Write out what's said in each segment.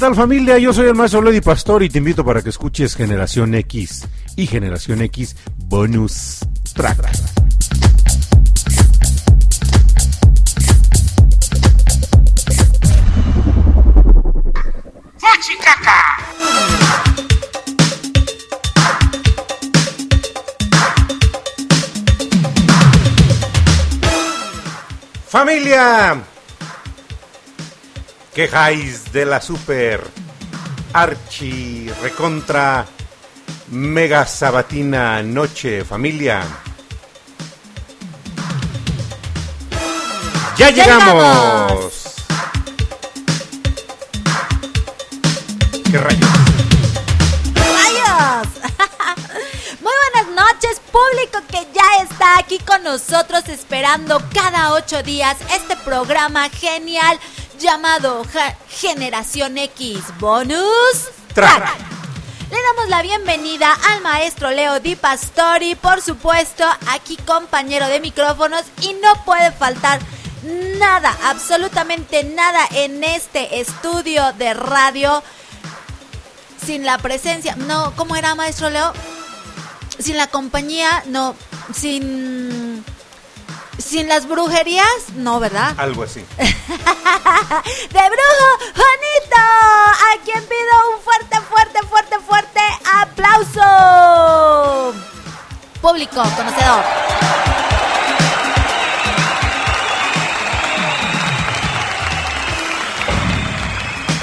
tal familia? Yo soy el maestro Lady Pastor y te invito para que escuches Generación X y Generación X Bonus Track. Familia, quejáis de la super archi recontra mega sabatina noche, familia. Ya llegamos. ¿Qué rayos? ¡Rayos! Muy buenas noches, público que ya está aquí con nosotros esperando cada ocho días este programa genial llamado Ja- Generación X Bonus Track. Track. Le damos la bienvenida al maestro Leo Di Pastori, por supuesto, aquí compañero de micrófonos y no puede faltar nada, absolutamente nada en este estudio de radio sin la presencia, no, ¿cómo era maestro Leo? Sin la compañía, no, sin sin las brujerías, no, ¿verdad? Algo así. De brujo Juanito, a quien pido un fuerte, fuerte, fuerte, fuerte aplauso. Público, conocedor.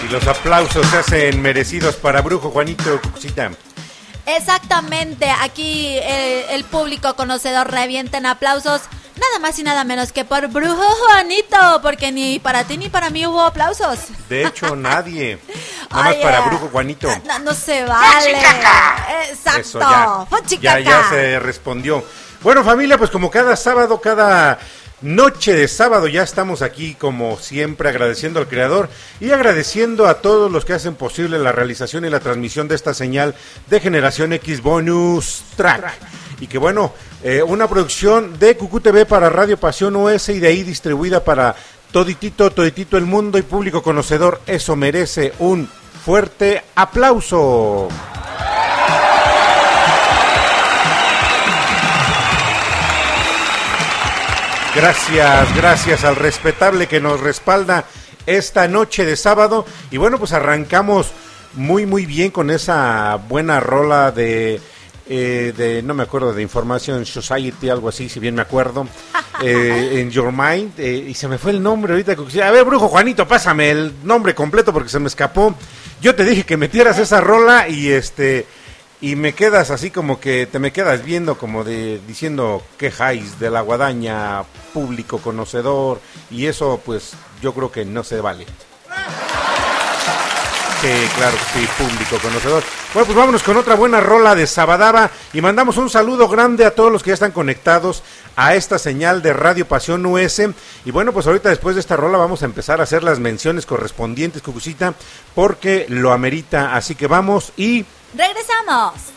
Y los aplausos se hacen merecidos para Brujo Juanito Cucita. Exactamente, aquí eh, el público conocedor revienta en aplausos, nada más y nada menos que por Brujo Juanito, porque ni para ti ni para mí hubo aplausos. De hecho, nadie. Nada más para Brujo Juanito. No, no se vale. Exacto. Eso ya, ya, ya se respondió. Bueno, familia, pues como cada sábado, cada noche de sábado, ya estamos aquí como siempre agradeciendo al Creador y agradeciendo a todos los que hacen posible la realización y la transmisión de esta señal de Generación X Bonus Track. Y que bueno, eh, una producción de Cucú TV para Radio Pasión US y de ahí distribuida para toditito, toditito el mundo y público conocedor. Eso merece un fuerte aplauso. Gracias, gracias al respetable que nos respalda esta noche de sábado. Y bueno, pues arrancamos muy, muy bien con esa buena rola de, eh, de no me acuerdo, de Information Society, algo así, si bien me acuerdo, eh, en Your Mind. eh, y se me fue el nombre ahorita. A ver, Brujo Juanito, pásame el nombre completo porque se me escapó. Yo te dije que metieras esa rola y este y me quedas así como que te me quedas viendo como de diciendo quejáis de la guadaña público conocedor y eso pues yo creo que no se vale. Sí, claro sí, público conocedor. Bueno, pues vámonos con otra buena rola de Sabadaba y mandamos un saludo grande a todos los que ya están conectados a esta señal de Radio Pasión US. Y bueno, pues ahorita después de esta rola vamos a empezar a hacer las menciones correspondientes, Cucucita, porque lo amerita. Así que vamos y Regresamos.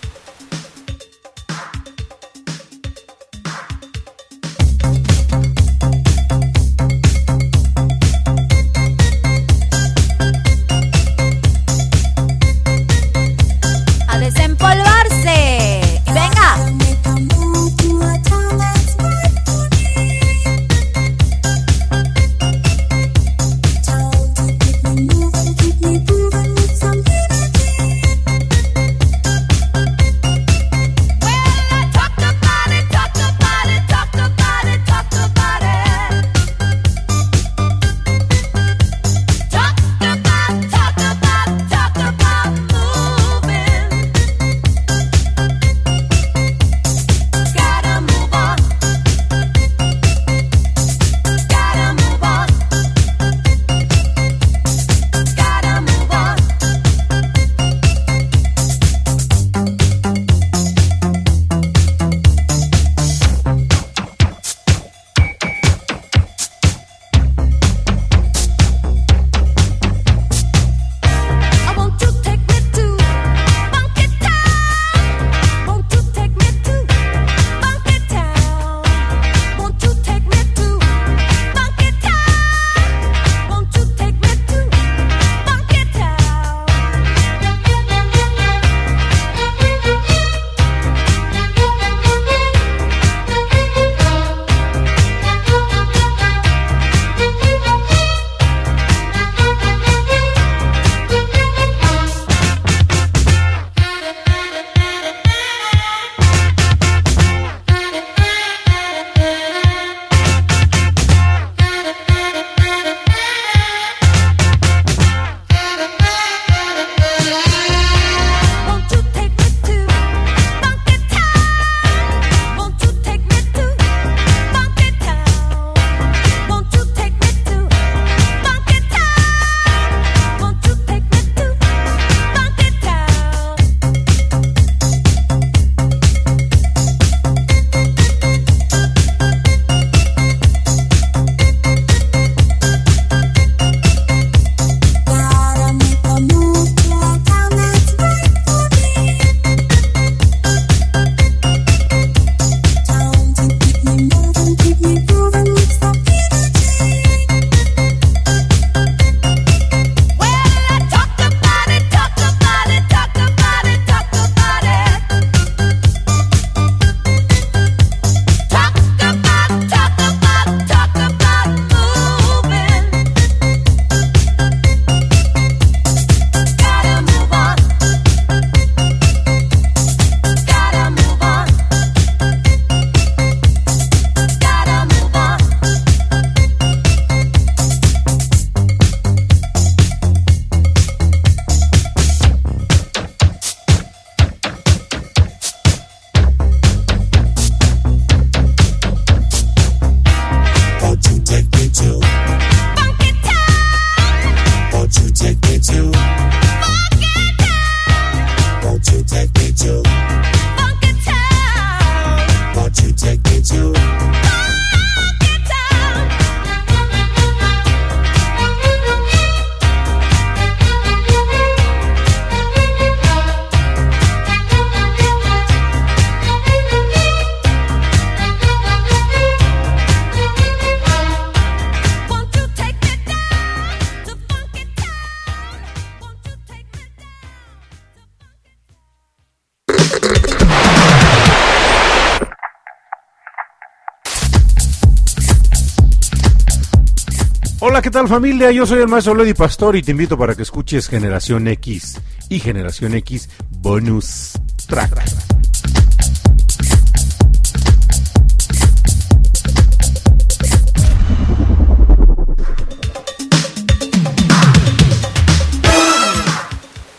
Familia? Yo soy el maestro Lady Pastor y te invito para que escuches Generación X y Generación X Bonus Track.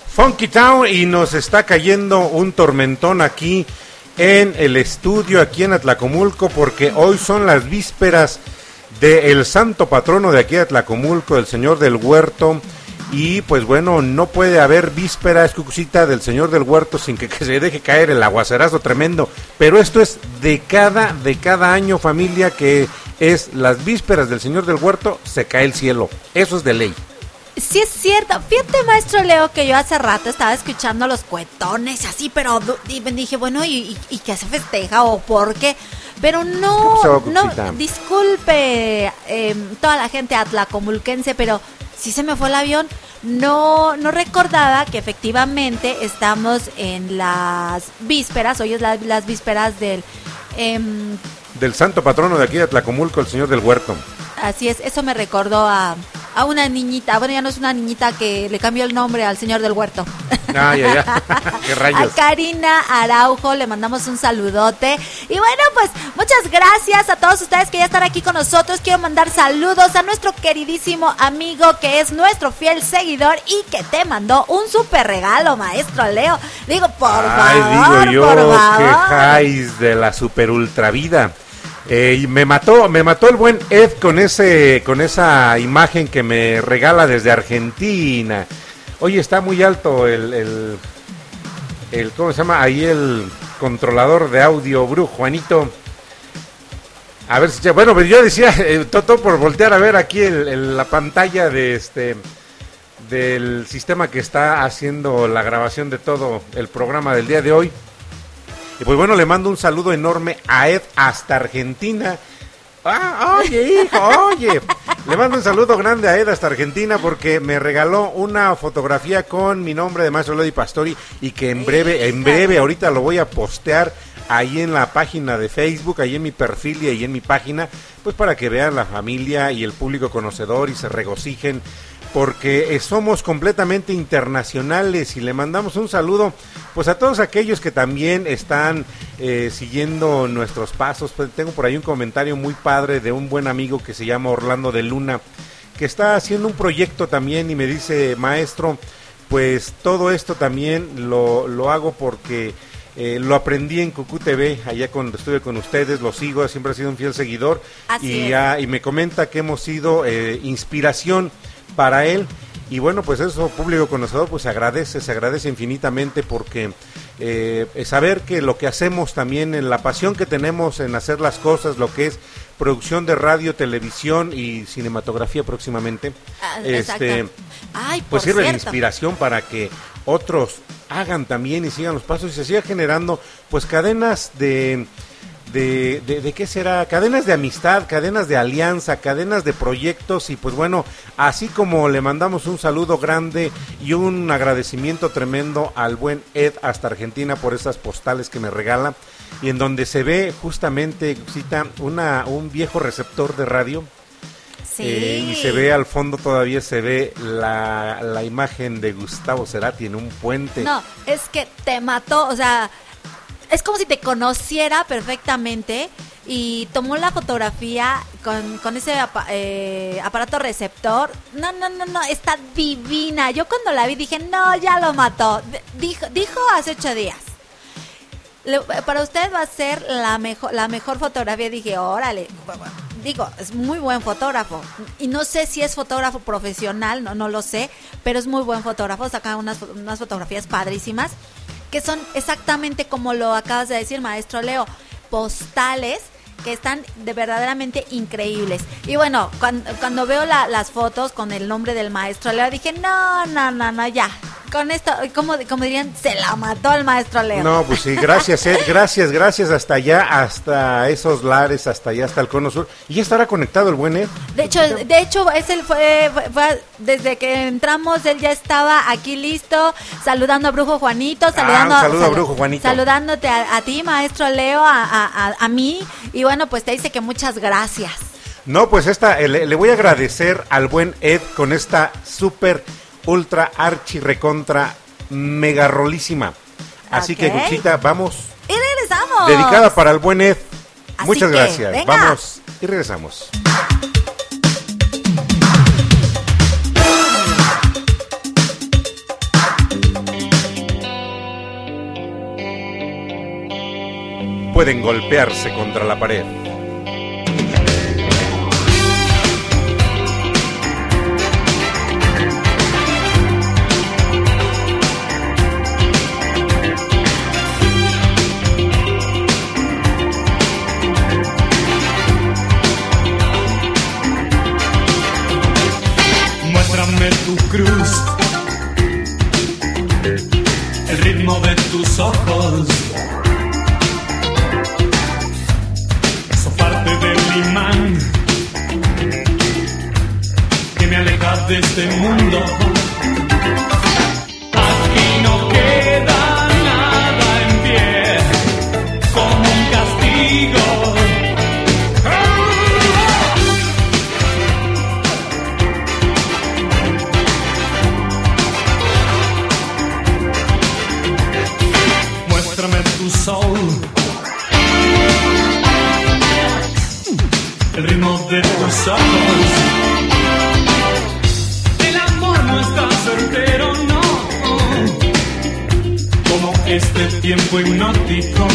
Funky Town y nos está cayendo un tormentón aquí en el estudio, aquí en Atlacomulco, porque hoy son las vísperas del santo patrono de aquí de Atlacomulco, el señor del huerto. Y pues bueno, no puede haber víspera escucita del señor del huerto sin que, se deje caer el aguacerazo tremendo. Pero esto es de cada, de cada año familia que es las vísperas del señor del huerto, se cae el cielo. Eso es de ley. Sí es cierto. Fíjate, maestro Leo, que yo hace rato estaba escuchando los cuetones así, pero y me dije, bueno, ¿y, y, y qué se festeja o por qué? Pero no, ¿Qué pasó, no, disculpe eh, toda la gente atlacomulquense, pero sí se me fue el avión. No, no recordaba que efectivamente estamos en las vísperas, hoy es la- las vísperas del... em, Del santo patrono de aquí de Atlacomulco, el señor del huerto. Así es, eso me recordó a, a una niñita. Bueno, ya no es una niñita que le cambió el nombre al señor del huerto. Qué A. Karina Araujo le mandamos un saludote. Y bueno, pues muchas gracias a todos ustedes que ya están aquí con nosotros. Quiero mandar saludos a nuestro queridísimo amigo que es nuestro fiel seguidor y que te mandó un super regalo, maestro Leo. Digo, por Ay, favor, digo yo, por que favor. jais de la super ultra vida. Eh, y me mató, me mató el buen Ed con ese, con esa imagen que me regala desde Argentina. Oye, está muy alto el, el, ¿cómo se llama? Ahí el controlador de audio, Bru, Juanito. A ver si, ya- bueno, pues yo decía, eh, Toto, por voltear a ver aquí el- la pantalla de este, del sistema que está haciendo la grabación de todo el programa del día de hoy. Y pues bueno, le mando un saludo enorme a Ed hasta Argentina. Ah, oye, hijo, oye. Le mando un saludo grande a Ed hasta Argentina porque me regaló una fotografía con mi nombre de Maestro Lodi Pastori y que en breve, en breve, ahorita lo voy a postear ahí en la página de Facebook, ahí en mi perfil y ahí en mi página, pues para que vean la familia y el público conocedor y se regocijen porque eh, somos completamente internacionales y le mandamos un saludo pues a todos aquellos que también están eh, siguiendo nuestros pasos. Pues, tengo por ahí un comentario muy padre de un buen amigo que se llama Orlando de Luna, que está haciendo un proyecto también y me dice, maestro, pues todo esto también lo, lo hago porque eh, lo aprendí en Cucú TV, allá cuando estuve con ustedes, lo sigo, siempre ha sido un fiel seguidor Así y, ya- y me comenta que hemos sido eh, inspiración para él. Y bueno, pues eso, público conocedor, pues se agradece, se agradece infinitamente porque eh, saber que lo que hacemos también, en la pasión que tenemos en hacer las cosas, lo que es producción de radio, televisión y cinematografía próximamente, Ah, este. Ay, pues sirve de inspiración para que otros hagan también y sigan los pasos y se siga generando pues cadenas de de, de, de qué será cadenas de amistad cadenas de alianza cadenas de proyectos y pues bueno así como le mandamos un saludo grande y un agradecimiento tremendo al buen Ed hasta Argentina por esas postales que me regala y en donde se ve justamente cita una un viejo receptor de radio Sí. eh, y se ve al fondo todavía se ve la, la imagen de Gustavo Cerati en un puente. No, es que te mató, o sea, es como si te conociera perfectamente y tomó la fotografía con, con ese eh, aparato receptor. No, no, no, no, está divina. Yo cuando la vi dije, no, ya lo mató. Dijo, dijo hace ocho días. Para usted va a ser la mejor, la mejor fotografía. Dije, órale. Digo, es muy buen fotógrafo. Y no sé si es fotógrafo profesional, no, no lo sé, pero es muy buen fotógrafo. Saca unas, unas fotografías padrísimas que son exactamente como lo acabas de decir, maestro Leo, postales que están de verdaderamente increíbles. Y bueno, cuando, cuando veo la- las fotos con el nombre del maestro Leo, dije, no, no, no, no, ya. Con esto, como, como dirían, se la mató el maestro Leo. No, pues sí, gracias, Ed, gracias, gracias hasta allá, hasta esos lares, hasta allá, hasta el cono sur. Y ya estará conectado el buen Ed. De hecho, de hecho, es el fue, fue- fue- desde que entramos, él ya estaba aquí listo, saludando a Brujo Juanito, saludando Ah, un saludo a Brujo Juanito. saludándote a, a ti, maestro Leo, a, a- a- mí, y bueno, pues te dice que muchas gracias. No, pues esta, eh, le, le voy a agradecer al buen Ed con esta super, ultra, archi, recontra, mega rolísima. Así que. Guchita, vamos. Y regresamos. Dedicada para el buen Ed. Así Muchas que, gracias. venga. Vamos y regresamos. Pueden golpearse contra la pared. Ojos. Son parte del imán que me aleja de este mundo. Tu. El ritmo de tus ojos. El amor no está certero, no. Como este tiempo hipnótico.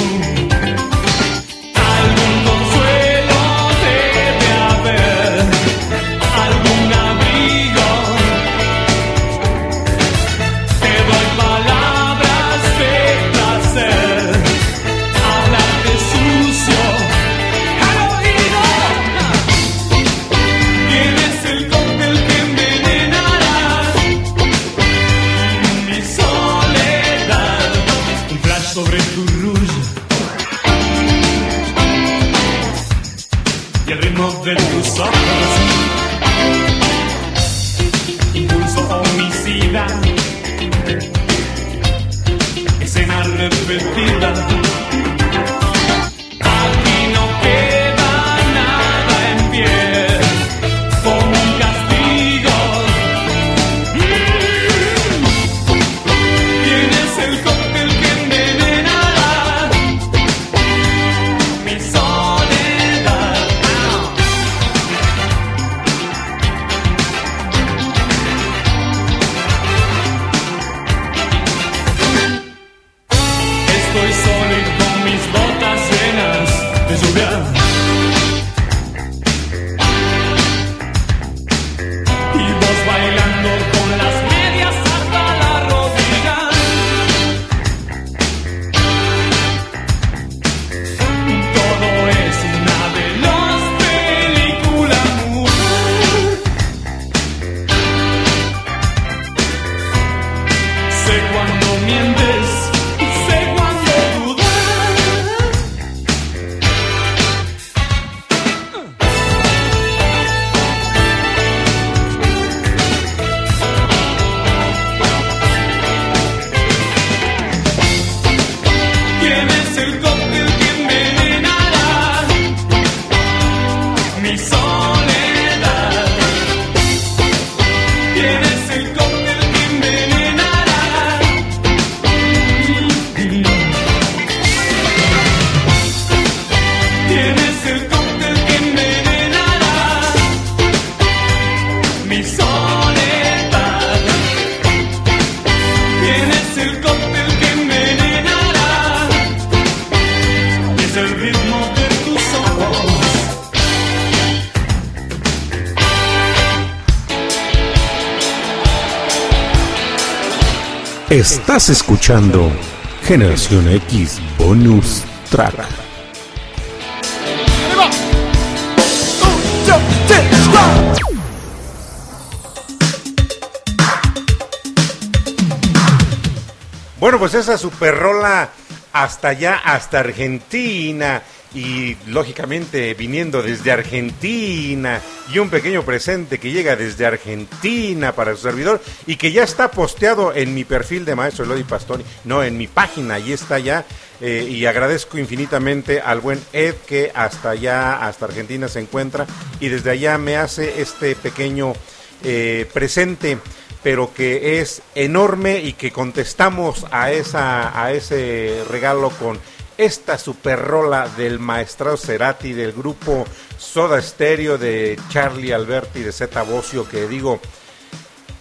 Generación X Bonus Track. Bueno, pues esa super rola hasta allá, hasta Argentina. y lógicamente viniendo desde Argentina y un pequeño presente que llega desde Argentina para su servidor y que ya está posteado en mi perfil de Maestro Lodi Pastori, no, en mi página, ahí está ya eh, y agradezco infinitamente al buen Ed que hasta allá, hasta Argentina se encuentra y desde allá me hace este pequeño eh, presente pero que es enorme y que contestamos a esa a ese regalo con esta super rola del maestrado Cerati del grupo Soda Stereo de Charlie Alberti de Zeta Bocio que digo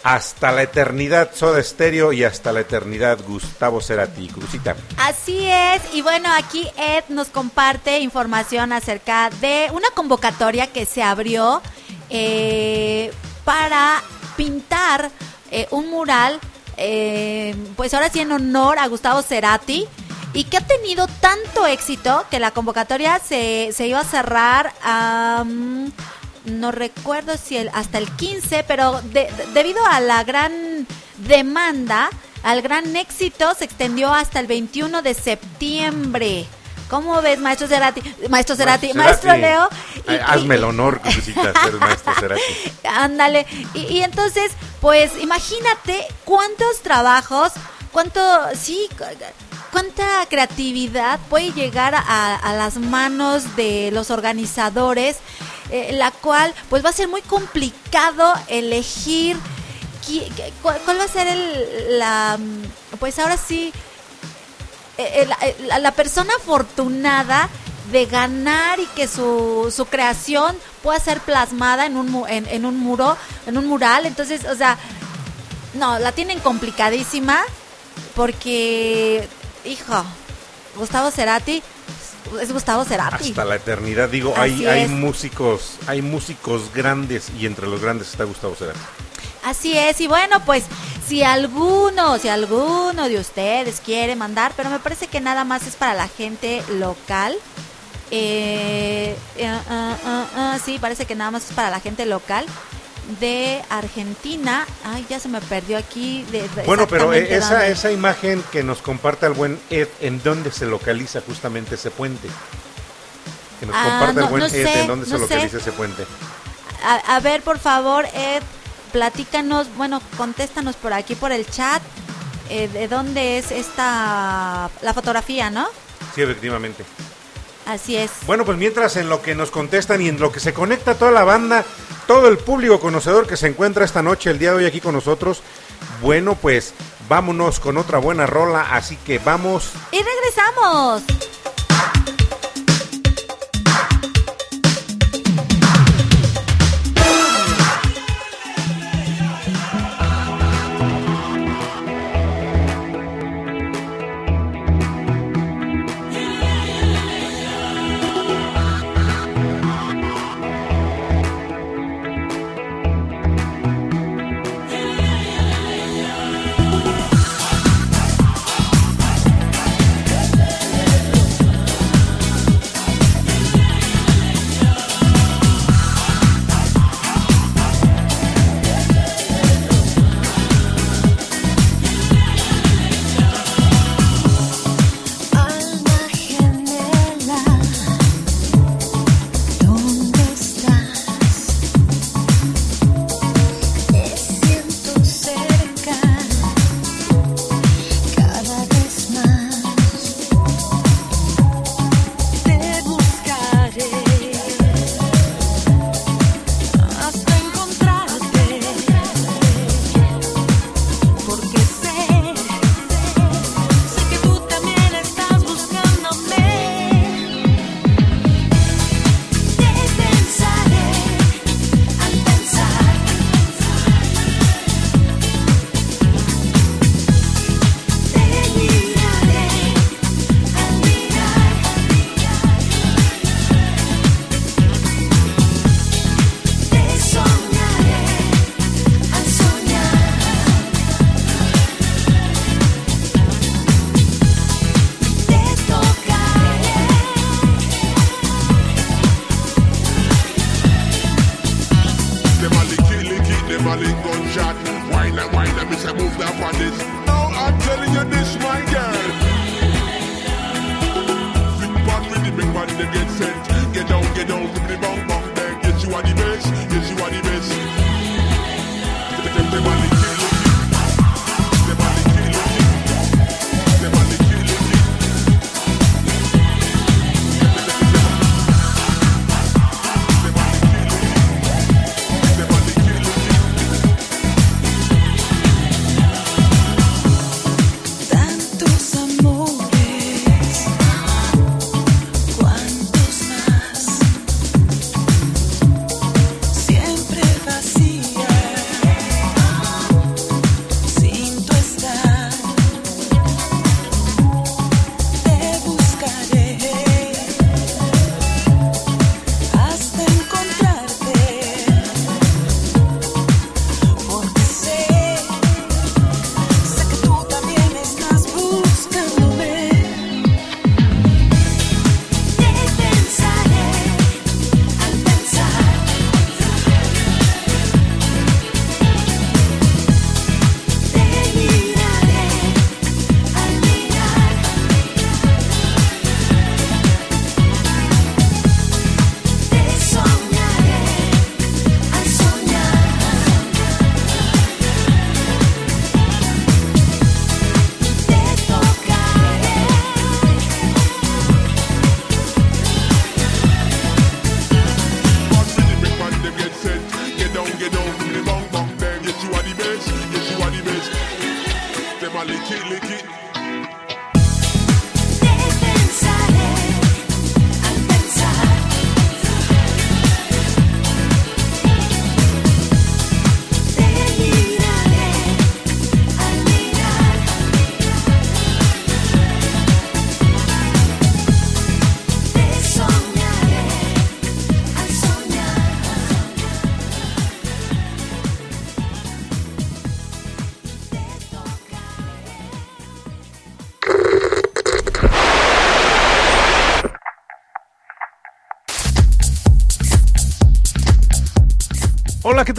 hasta la eternidad Soda Stereo y hasta la eternidad Gustavo Cerati Crucita. Así es, y bueno, aquí Ed nos comparte información acerca de una convocatoria que se abrió eh, para pintar eh, un mural, eh, pues ahora sí en honor a Gustavo Cerati, y que ha tenido tanto éxito que la convocatoria se, se iba a cerrar no recuerdo si el, hasta el 15, pero de- de- debido a la gran demanda, al gran éxito, se extendió hasta el 21 de septiembre. ¿Cómo ves, maestro Cerati? Maestro Cerati, maestro, Cerati, Leo. y- Hazme el honor, Crucita, ser maestro Cerati. Ándale. Y, y entonces, pues imagínate cuántos trabajos, cuánto, sí, cuánta creatividad puede llegar a, las manos de los organizadores, eh, la cual, pues va a ser muy complicado elegir qui- cuál, va a ser el, la, pues ahora sí, eh, eh, la, la persona afortunada de ganar y que su, su creación pueda ser plasmada en un, en, en un muro, en un mural. Entonces, o sea, no, la tienen complicadísima porque, hijo, Gustavo Cerati es Gustavo Cerati. Hasta la eternidad, digo, Así hay, hay es. músicos, hay músicos grandes y entre los grandes está Gustavo Cerati. Así es, y bueno, pues si alguno, si alguno de ustedes quiere mandar, pero me parece que nada más es para la gente local. Eh, eh, ah, ah, sí, parece que nada más es para la gente local de Argentina. Ay, ya se me perdió aquí. de- Bueno, pero exactamente esa, dónde. esa imagen que nos comparte el buen Ed, ¿en dónde se localiza justamente ese puente? Que nos Ah, comparte el no- buen no Ed, sé, ¿en dónde no se sé. localiza ese puente? A, a ver, por favor, Ed, platícanos, bueno, contéstanos por aquí, por el chat, eh, de dónde es esta, la fotografía, ¿no? Sí, efectivamente. Así es. Bueno, pues mientras en lo que nos contestan y en lo que se conecta toda la banda, todo el público conocedor que se encuentra esta noche, el día de hoy aquí con nosotros, bueno, pues vámonos con otra buena rola, así que vamos Y regresamos.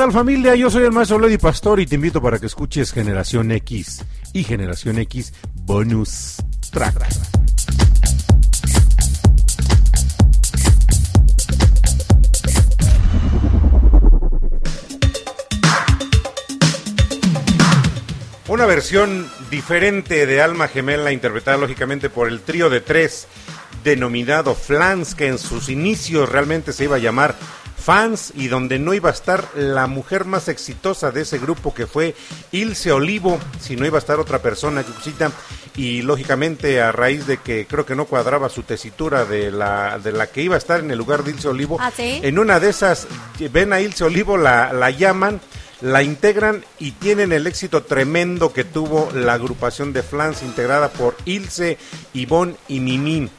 Tal familia? Yo soy el maestro Lady Pastor y te invito para que escuches Generación X y Generación X Bonus Track. Una versión diferente de Alma Gemela interpretada lógicamente por el trío de tres denominado Flans que en sus inicios realmente se iba a llamar Fans y donde no iba a estar la mujer más exitosa de ese grupo que fue Ilse Olivo, si no iba a estar otra persona Cucucita y lógicamente a raíz de que creo que no cuadraba su tesitura de la de la que iba a estar en el lugar de Ilse Olivo, ¿Ah, sí? en una de esas ven a Ilse Olivo la, la llaman la integran y tienen el éxito tremendo que tuvo la agrupación de Flans integrada por Ilse, Ivonne y Mimín.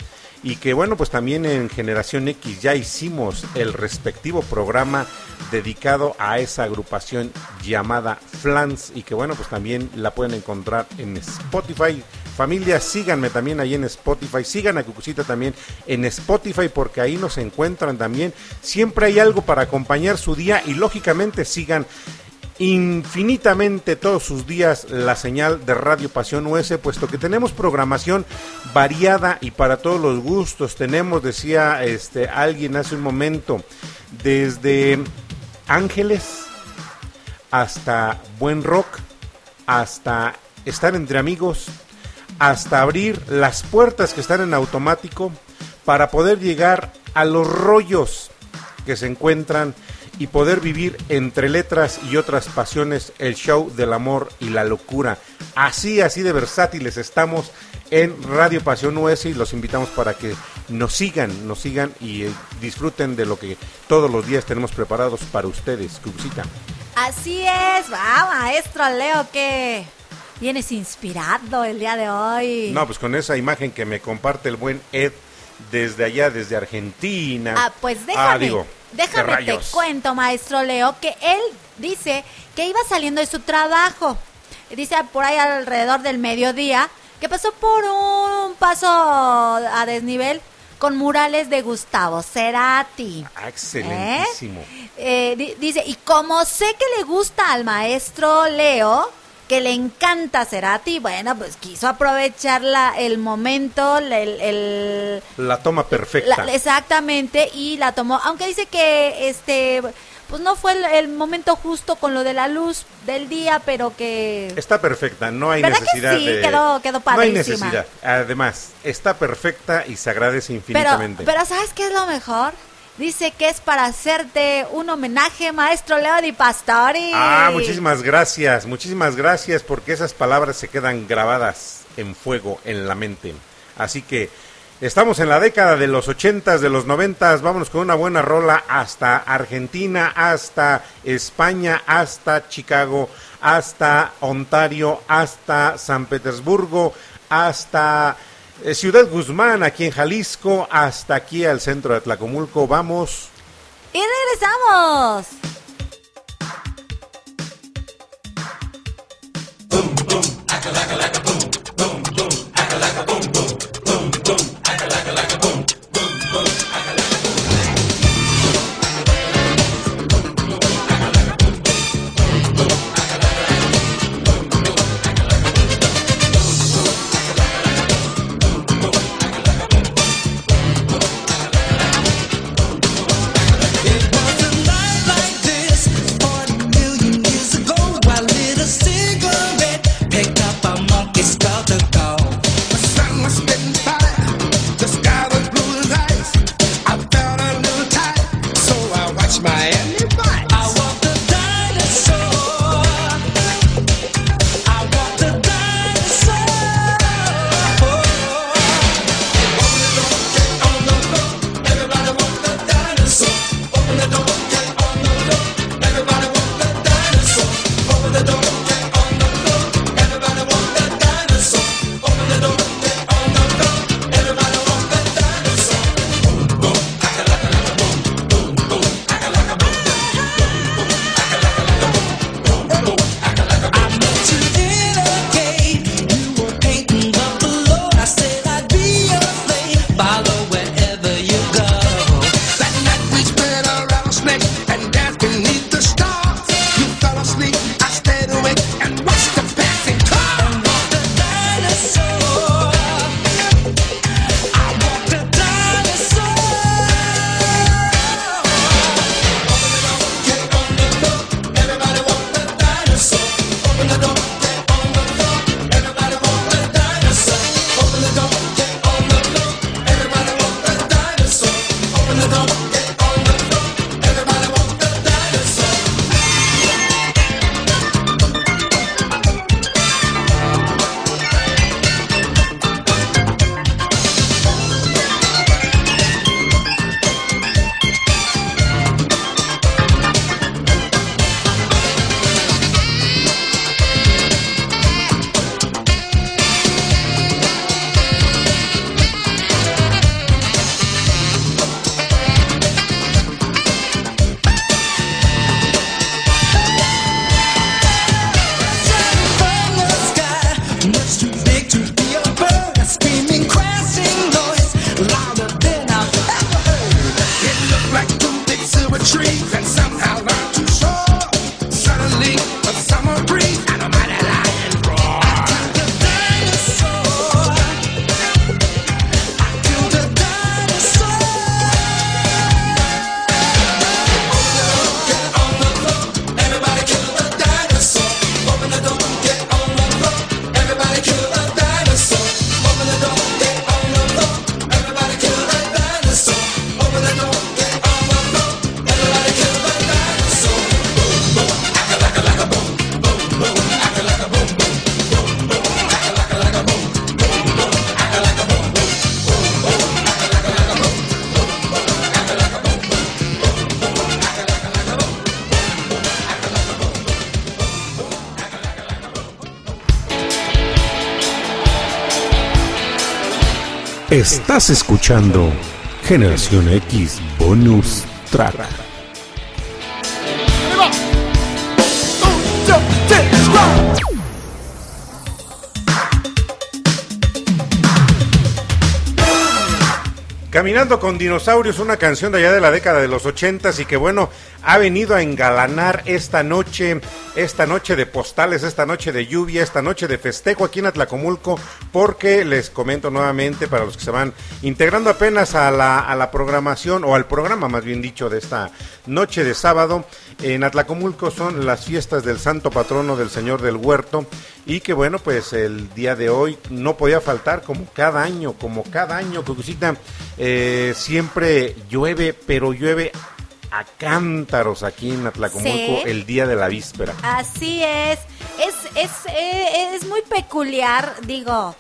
Y que bueno, pues también en Generación X ya hicimos el respectivo programa dedicado a esa agrupación llamada Flans y que bueno, pues también la pueden encontrar en Spotify. Familia, síganme también ahí en Spotify, sigan a Cucucita también en Spotify porque ahí nos encuentran también. Siempre hay algo para acompañar su día y lógicamente sigan infinitamente todos sus días la señal de Radio Pasión US, puesto que tenemos programación variada y para todos los gustos. Tenemos, decía este alguien hace un momento, desde ángeles hasta buen rock, hasta estar entre amigos, hasta abrir las puertas que están en automático para poder llegar a los rollos que se encuentran y poder vivir entre letras y otras pasiones el show del amor y la locura. Así, así de versátiles estamos en Radio Pasión US y los invitamos para que nos sigan, nos sigan y eh, disfruten de lo que todos los días tenemos preparados para ustedes. Cucucita. Así es, va, maestro Leo, que vienes inspirado el día de hoy. No, pues con esa imagen que me comparte el buen Ed desde allá, desde Argentina. Ah, pues déjame, Ah, digo, ¿qué déjame te cuento, maestro Leo, que él dice que iba saliendo de su trabajo. Dice por ahí alrededor del mediodía que pasó por un paso a desnivel con murales de Gustavo Cerati. Ah, excelentísimo. Eh, di- dice, y como sé que le gusta al maestro Leo, que le encanta Cerati, bueno, pues quiso aprovechar la- el momento, la- el- el, La toma perfecta. la- exactamente, y la tomó, aunque dice que este pues no fue el, el momento justo con lo de la luz del día, pero que Está perfecta, no hay ¿Verdad que necesidad sí? de... Quedó- quedó No hay padrísima. necesidad. Además, está perfecta y se agradece pero, infinitamente. pero ¿sabes qué es lo mejor? Dice que es para hacerte un homenaje, maestro Leo Di Pastori. Ah, muchísimas gracias, muchísimas gracias porque esas palabras se quedan grabadas en fuego en la mente. Así que estamos en la década de los ochentas, de los noventas, vámonos con una buena rola hasta Argentina, hasta España, hasta Chicago, hasta Ontario, hasta San Petersburgo, hasta eh, Ciudad Guzmán, aquí en Jalisco, hasta aquí al centro de Tlacomulco. Vamos. Y regresamos. Estás escuchando Generación X Bonus Track. Caminando con dinosaurios, una canción de allá de la década de los ochentas y que bueno, ha venido a engalanar esta noche, esta noche de postales, esta noche de lluvia, esta noche de festejo aquí en Atlacomulco, porque les comento nuevamente para los que se van integrando apenas a la, a la programación, o al programa más bien dicho, de esta noche de sábado, en Atlacomulco son las fiestas del santo patrono del Señor del Huerto, y que bueno, pues el día de hoy no podía faltar, como cada año, como cada año, Cucucita, eh, siempre llueve, pero llueve a cántaros aquí en Atlacomulco Sí. el día de la víspera. Así es. Es, es, eh, es muy peculiar, digo.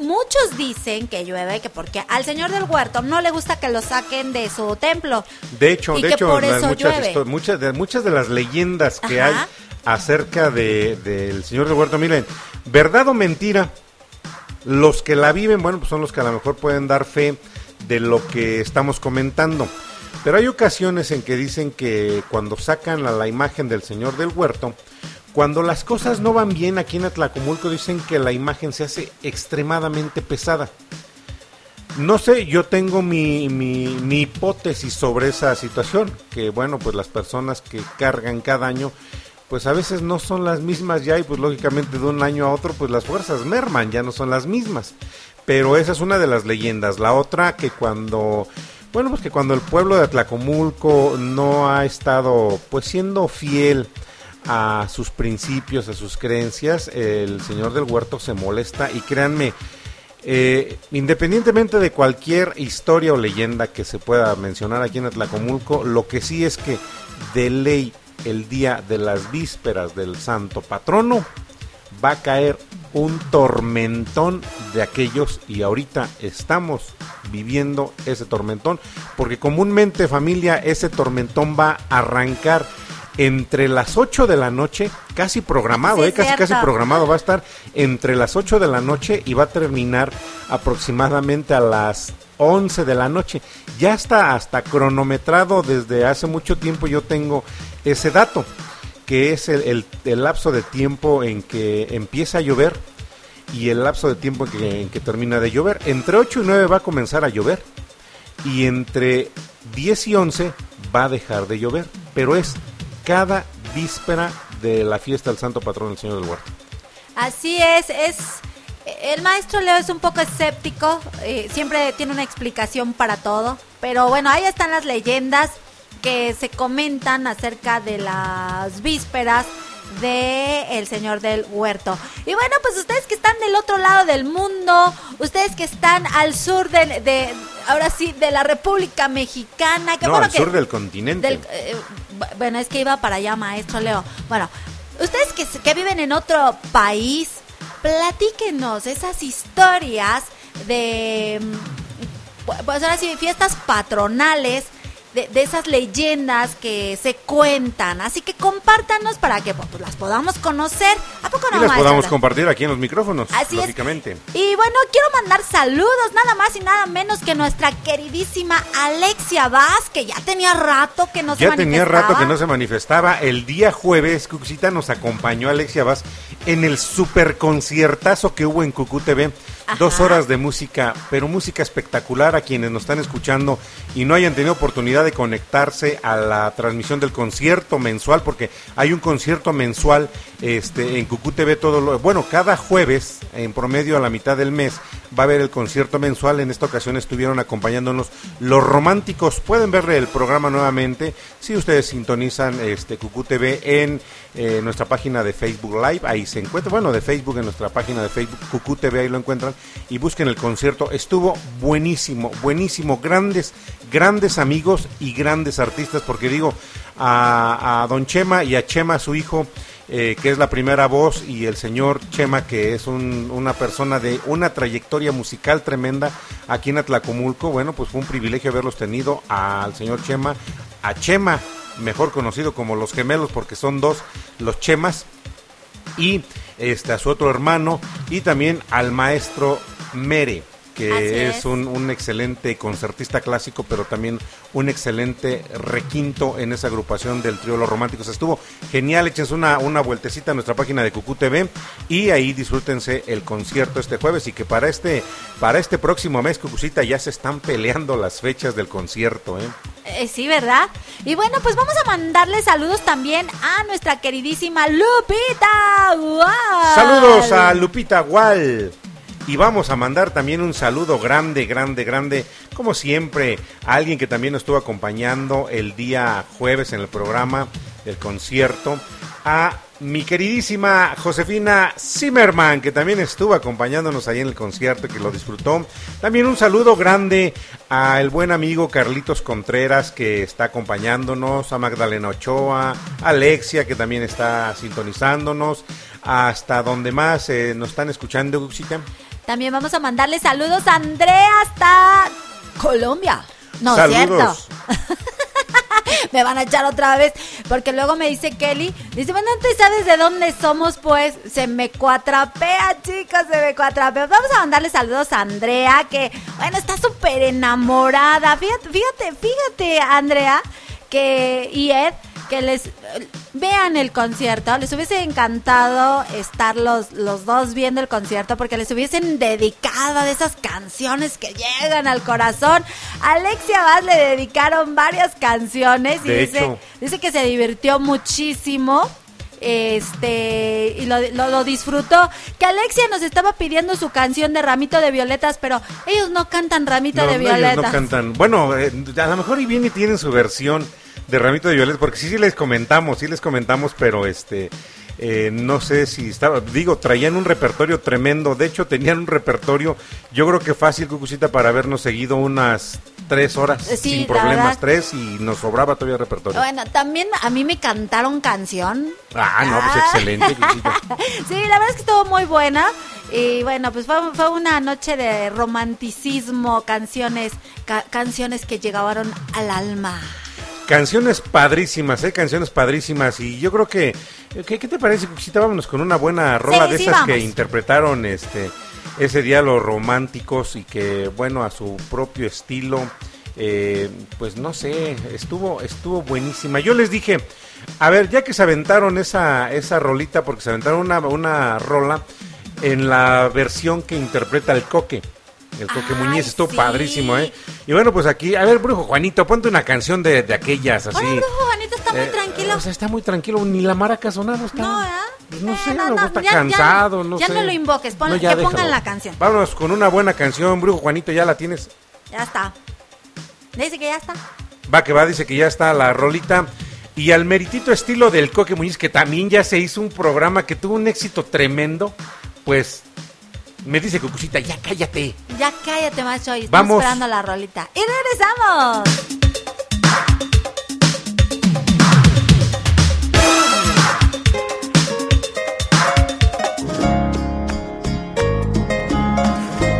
Muchos dicen que llueve, que porque al señor del huerto no le gusta que lo saquen de su templo. De hecho, Y de que hecho, por eso muchas, muchas, de, muchas de las leyendas que Ajá. hay acerca de, del señor del huerto, miren, verdad o mentira, los que la viven, bueno, pues son los que a lo mejor pueden dar fe de lo que estamos comentando. Pero hay ocasiones en que dicen que cuando sacan a la imagen del señor del huerto, cuando las cosas no van bien aquí en Atlacomulco, dicen que la imagen se hace extremadamente pesada. No sé, yo tengo mi, mi, hipótesis sobre esa situación, que bueno, pues las personas que cargan cada año, pues a veces no son las mismas ya y pues lógicamente de un año a otro pues las fuerzas merman, ya no son las mismas. Pero esa es una de las leyendas. La otra que cuando, bueno, pues que cuando el pueblo de Atlacomulco no ha estado pues siendo fiel a sus principios, a sus creencias, el señor del huerto se molesta y créanme, eh, independientemente de cualquier historia o leyenda que se pueda mencionar aquí en Atlacomulco, lo que sí es que de ley el día de las vísperas del santo patrono va a caer un tormentón de aquellos y ahorita estamos viviendo ese tormentón porque comúnmente familia ese tormentón va a arrancar entre las 8 de la noche, casi programado, Sí, eh, casi casi programado, va a estar entre las 8 de la noche y va a terminar aproximadamente a las 11 de la noche. Ya está hasta cronometrado desde hace mucho tiempo yo tengo ese dato, que es el, el- el lapso de tiempo en que empieza a llover y el lapso de tiempo en que, en que termina de llover. Entre 8 y 9 va a comenzar a llover y entre 10 y 11 va a dejar de llover, pero es cada víspera de la fiesta del Santo Patrón del Señor del Huerto. Así es, es el maestro Leo es un poco escéptico, eh, siempre tiene una explicación para todo, pero bueno, ahí están las leyendas que se comentan acerca de las vísperas de el Señor del Huerto. Y bueno, pues ustedes que están del otro lado del mundo, ustedes que están al sur de, de- ahora sí, de la República Mexicana, que No, bueno al que- sur del continente. del- eh, bu- bueno, es que iba para allá, maestro Leo. Bueno, ustedes que, que viven en otro país, platíquenos esas historias de, mm, pu- pues ahora sí, fiestas patronales, de, de esas leyendas que se cuentan. Así que compártanos para que pues, las podamos conocer. ¿A poco no, y las podamos compartir aquí en los micrófonos, Así lógicamente. es. Y bueno, quiero mandar saludos, nada más y nada menos que nuestra queridísima Alexia Vaz, que ya tenía rato que no se Ya tenía rato manifestaba. que no se manifestaba. El día jueves, Cucucita nos acompañó Alexia Vaz en el super conciertazo que hubo en Cucú TV. Ajá. Dos horas de música, pero música espectacular a quienes nos están escuchando y no hayan tenido oportunidad de conectarse a la transmisión del concierto mensual, porque hay un concierto mensual este, en Cucú TV todo lo, bueno, cada jueves, en promedio a la mitad del mes, va a haber el concierto mensual. En esta ocasión estuvieron acompañándonos los románticos. Pueden ver el programa nuevamente si ustedes sintonizan este Cucú TV en eh, nuestra página de Facebook Live. Ahí se encuentra, bueno, de Facebook en nuestra página de Facebook Cucú TV, ahí lo encuentran y busquen el concierto. Estuvo buenísimo, buenísimo. Grandes, grandes amigos y grandes artistas, porque digo, a Don Chema y a Chema, su hijo, eh, que es la primera voz, y el señor Chema, que es un- una persona de una trayectoria musical tremenda aquí en Atlacomulco. Bueno, pues fue un privilegio haberlos tenido al señor Chema, a Chema, mejor conocido como los gemelos, porque son dos, los Chemas, y este, a su otro hermano, y también al maestro Mere. Que es, es. Un, un excelente concertista clásico, pero también un excelente requinto en esa agrupación del trío Los Románticos. Estuvo genial, échense una, una vueltecita a nuestra página de Cucú TV y ahí disfrútense el concierto este jueves y que para este, para este próximo mes, Cucucita, ya se están peleando las fechas del concierto, ¿eh? Eh, sí, ¿verdad? Y bueno, pues vamos a mandarle saludos también a nuestra queridísima Lupita. ¡Wow! Saludos a Lupita Gual. Y vamos a mandar también un saludo grande, grande, grande, como siempre, a alguien que también nos estuvo acompañando el día jueves en el programa del concierto, a mi queridísima Josefina Zimmerman, que también estuvo acompañándonos ahí en el concierto, que lo disfrutó. También un saludo grande al buen amigo Carlitos Contreras, que está acompañándonos, a Magdalena Ochoa, a Alexia, que también está sintonizándonos, hasta donde más eh, nos están escuchando, Guxita. También vamos a mandarle saludos a Andrea hasta Colombia. No, Saludos. cierto. me van a echar otra vez. Porque luego me dice Kelly, dice, bueno, ¿tú sabes de dónde somos? Pues se me cuatrapea, chicos, se me cuatrapea. Vamos a mandarle saludos a Andrea, que, bueno, está súper enamorada. Fíjate, fíjate, fíjate, Andrea, que, y Ed, que les vean el concierto, les hubiese encantado estar los, los dos viendo el concierto porque les hubiesen dedicado de esas canciones que llegan al corazón. A Alexia Vaz le dedicaron varias canciones y De dice, hecho. dice que se divirtió muchísimo. Este, y lo, lo, lo disfrutó. Que Alexia nos estaba pidiendo su canción de Ramito de Violetas, pero ellos no cantan Ramito No, de no, ellos Violetas. no cantan. Bueno, eh, a lo mejor y bien y tienen su versión de Ramito de Violetas, porque sí, sí les comentamos, sí les comentamos, pero este, eh, no sé si estaba, digo, traían un repertorio tremendo, de hecho tenían un repertorio, yo creo que fácil, Cucucita, para habernos seguido unas tres horas Sí, sin problemas, verdad. tres, y nos sobraba todavía repertorio. Bueno, también a mí me cantaron canción. Ah, no, pues excelente, Cucucita. Sí, la verdad es que estuvo muy buena. Y bueno, pues fue, fue una noche de romanticismo, canciones, ca- canciones que llegaron al alma. Canciones padrísimas, ¿eh? Canciones padrísimas. Y yo creo que. ¿Qué, qué te parece, Cucucita? Vámonos con una buena rola Sí, de sí, esas que interpretaron este ese día los románticos y que, bueno, a su propio estilo. eh, pues no sé, estuvo, estuvo buenísima. Yo les dije, a ver, ya que se aventaron esa, esa rolita, porque se aventaron una, una rola en la versión que interpreta el coque. El Coque Ay, Muñiz estuvo sí. padrísimo, ¿eh? Y bueno, pues aquí, a ver, Brujo Juanito, ponte una canción de, de aquellas así. Ahora brujo Juanito está muy Eh, tranquilo. O sea, está muy tranquilo, ni la maraca sonado está. No, ¿eh? Pues no Eh, sé, no, no, está ya- ya- cansado, no ya sé. no lo invoques, pon- ya que pongan déjalo. la canción. Vámonos con una buena canción, Brujo Juanito, ya la tienes. Ya está. Dice que ya está. Va que va, dice que ya está la rolita. Y al meritito estilo del Coque Muñiz, que también ya se hizo un programa que tuvo un éxito tremendo, pues me dice Cucucita, ya cállate. Ya cállate, macho. Y estamos Vamos. esperando la rolita. ¡Y regresamos!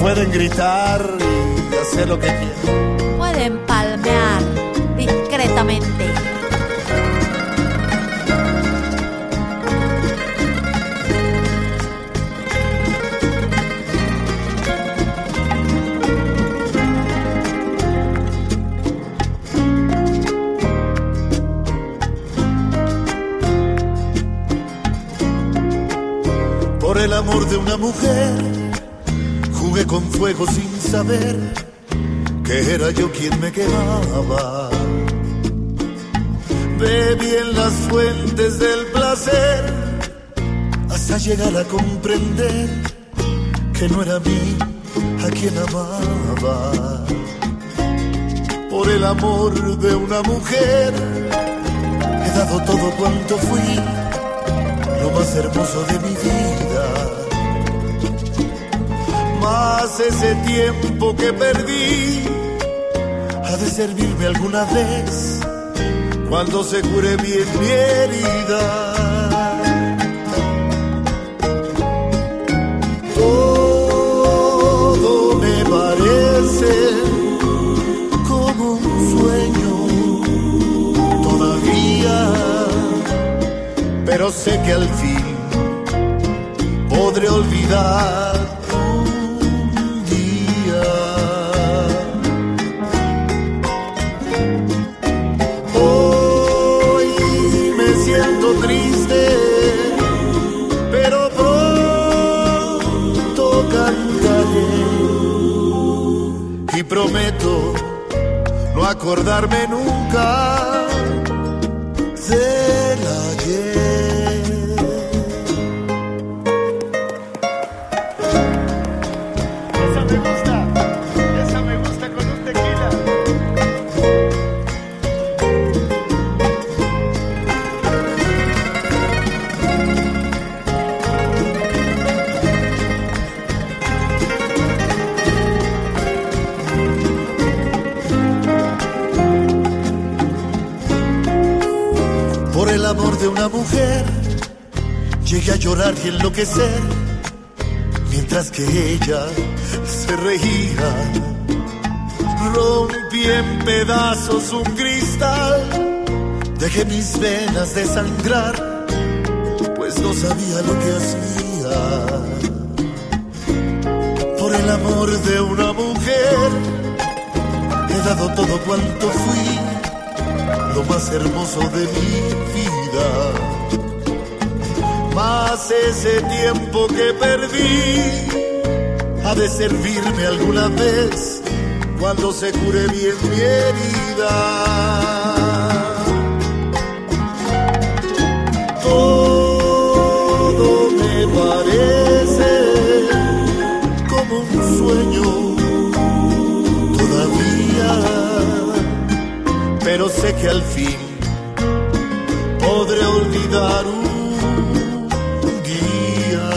Pueden gritar y hacer lo que quieran. El amor de una mujer, jugué con fuego sin saber que era yo quien me quemaba. Bebí en las fuentes del placer hasta llegar a comprender que no era mí a quien amaba. Por el amor de una mujer he dado todo cuanto fui lo más hermoso de mi vida. Más ese tiempo que perdí ha de servirme alguna vez cuando se cure bien mi herida. Todo me parece como un sueño todavía pero sé que al fin podré olvidar acordarme nunca una mujer, llegué a llorar y enloquecer, mientras que ella se reía. Rompí en pedazos un cristal, dejé mis venas desangrar, pues no sabía lo que hacía. Por el amor de una mujer, he dado todo cuanto fui lo más hermoso de mi vida. Más ese tiempo que perdí ha de servirme alguna vez cuando se cure bien mi herida. Todo me parece como un sueño todavía pero sé que al fin podré olvidar un día.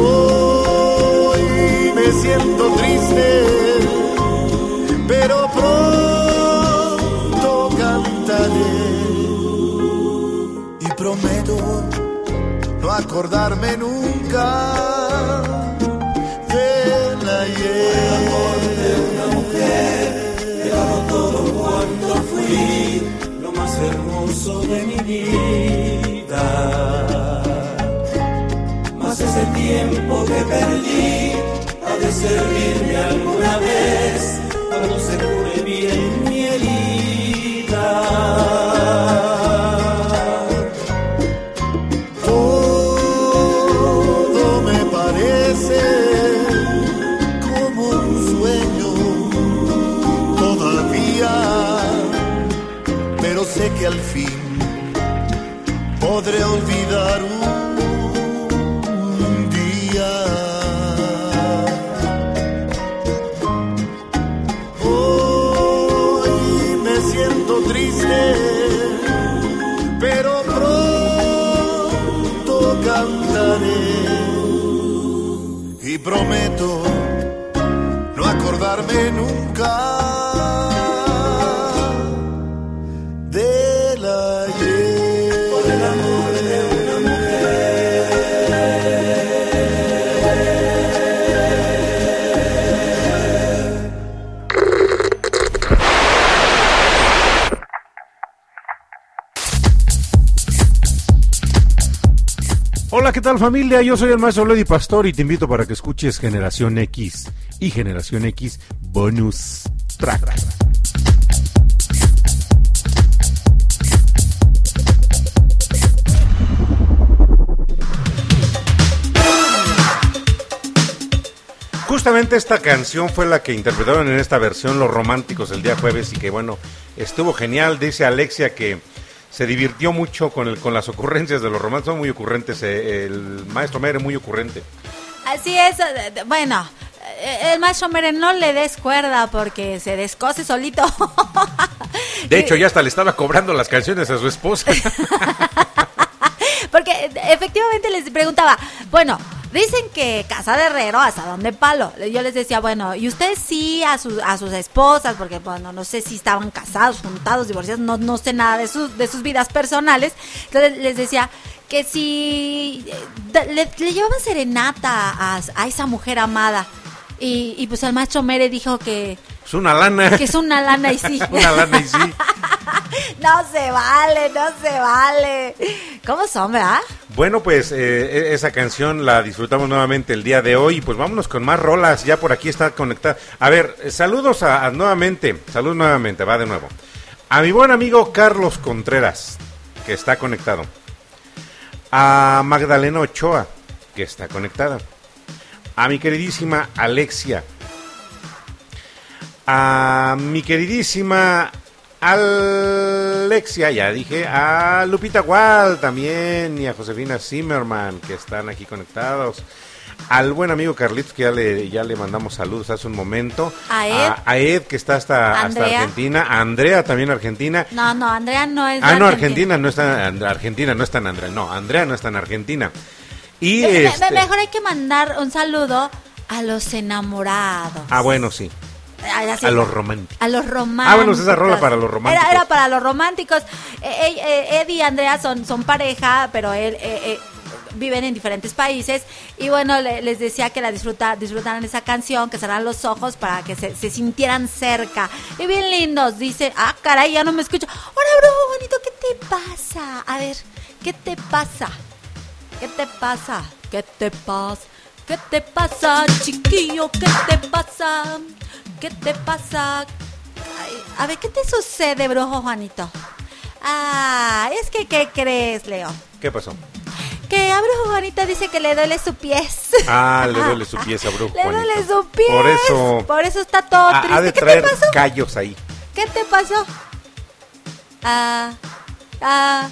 Hoy me siento triste, pero pronto cantaré y prometo no acordarme nunca hermoso de mi vida. Más ese tiempo que perdí ha de servirme alguna vez cuando se cure bien mi herida. Familia? Yo soy el maestro Lady Pastor y te invito para que escuches Generación X y Generación X Bonus Track. Justamente esta canción fue la que interpretaron en esta versión los románticos el día jueves y que bueno, estuvo genial. Dice Alexia que se divirtió mucho con, el, con las ocurrencias de los románticos, son muy ocurrentes, eh, el maestro Mere muy ocurrente. Así es, eh, bueno, eh, el maestro Mere no le des cuerda porque se descose solito. De hecho, ya hasta le estaba cobrando las canciones a su esposa. Porque efectivamente les preguntaba, bueno, dicen que casa de herrero hasta donde palo. Yo les decía, bueno, y ustedes sí a, sus a sus esposas, porque bueno, no sé si estaban casados, juntados, divorciados, no, no sé nada de sus, de sus vidas personales. Entonces les decía que si eh, le, le llevaban serenata a, a esa mujer amada. Y, y pues el maestro Mere dijo que, Es una lana. que es una lana y sí. Una lana y sí. No se vale, no se vale. ¿Cómo son, verdad? Bueno, pues eh, e- esa canción la disfrutamos nuevamente el día de hoy. Pues vámonos con más rolas. Ya por aquí está conectada. A ver, eh, saludos a, a nuevamente. Saludos nuevamente, va de nuevo. A mi buen amigo Carlos Contreras, que está conectado. A Magdalena Ochoa, que está conectada. A mi queridísima Alexia, a mi queridísima Alexia, ya dije, a Lupita Gual también y a Josefina Zimmerman que están aquí conectados. Al buen amigo Carlitos que ya le, ya le mandamos saludos hace un momento. A Ed. A, Ed que está hasta, hasta. Argentina. A Andrea también Argentina. No, no, Andrea no es. Ah, no, Argentina no está, Argentina no está en Andrea, no, Andrea no está en Argentina. Y Me- me- este, Mejor hay que mandar un saludo a los enamorados. ah, bueno, sí. Así- A los románticos. A los románticos. Ah, bueno, esa rola para los románticos. Era, era para los románticos. Eh, eh, eh, Ed y Andrea son, son pareja, pero él, eh, viven en diferentes países. Y bueno, le- les decía que la disfruta, disfrutaran esa canción, que cerraran los ojos para que se, se sintieran cerca. Y bien lindos, dice, ah, caray, ya no me escucho. Hola, brujo bonito, ¿qué te pasa? A ver, ¿qué te pasa? ¿Qué te pasa? ¿Qué te pasa? ¿Qué te pasa, chiquillo? ¿Qué te pasa? ¿Qué te pasa? Ay, a ver, ¿qué te sucede, brujo Juanito? Ah, es que, ¿qué crees, Leo? ¿Qué pasó? Que a brujo Juanito dice que le duele su pies. Ah, le duele su pieza, brujo. Le Juanito. duele su pies. Por eso Por eso está todo triste. ha de ¿Qué te pasó? callos ahí. ¿Qué te pasó? Ah, ah,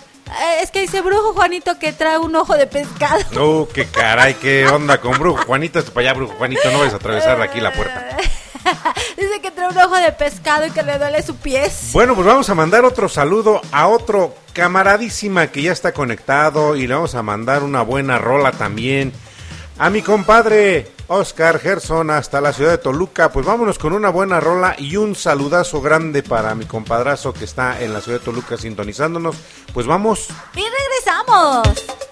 es que dice brujo Juanito que trae un ojo de pescado. Oh, qué caray, qué onda con brujo. Juanito, esto para allá, brujo. Juanito, no vayas a atravesar aquí la puerta. Dice que trae un ojo de pescado y que le duele su pies. Bueno, pues vamos a mandar otro saludo a otro camaradísima que ya está conectado y le vamos a mandar una buena rola también. A mi compadre Oscar Gerson hasta la ciudad de Toluca, pues vámonos con una buena rola y un saludazo grande para mi compadrazo que está en la ciudad de Toluca sintonizándonos. Pues vamos. Y regresamos.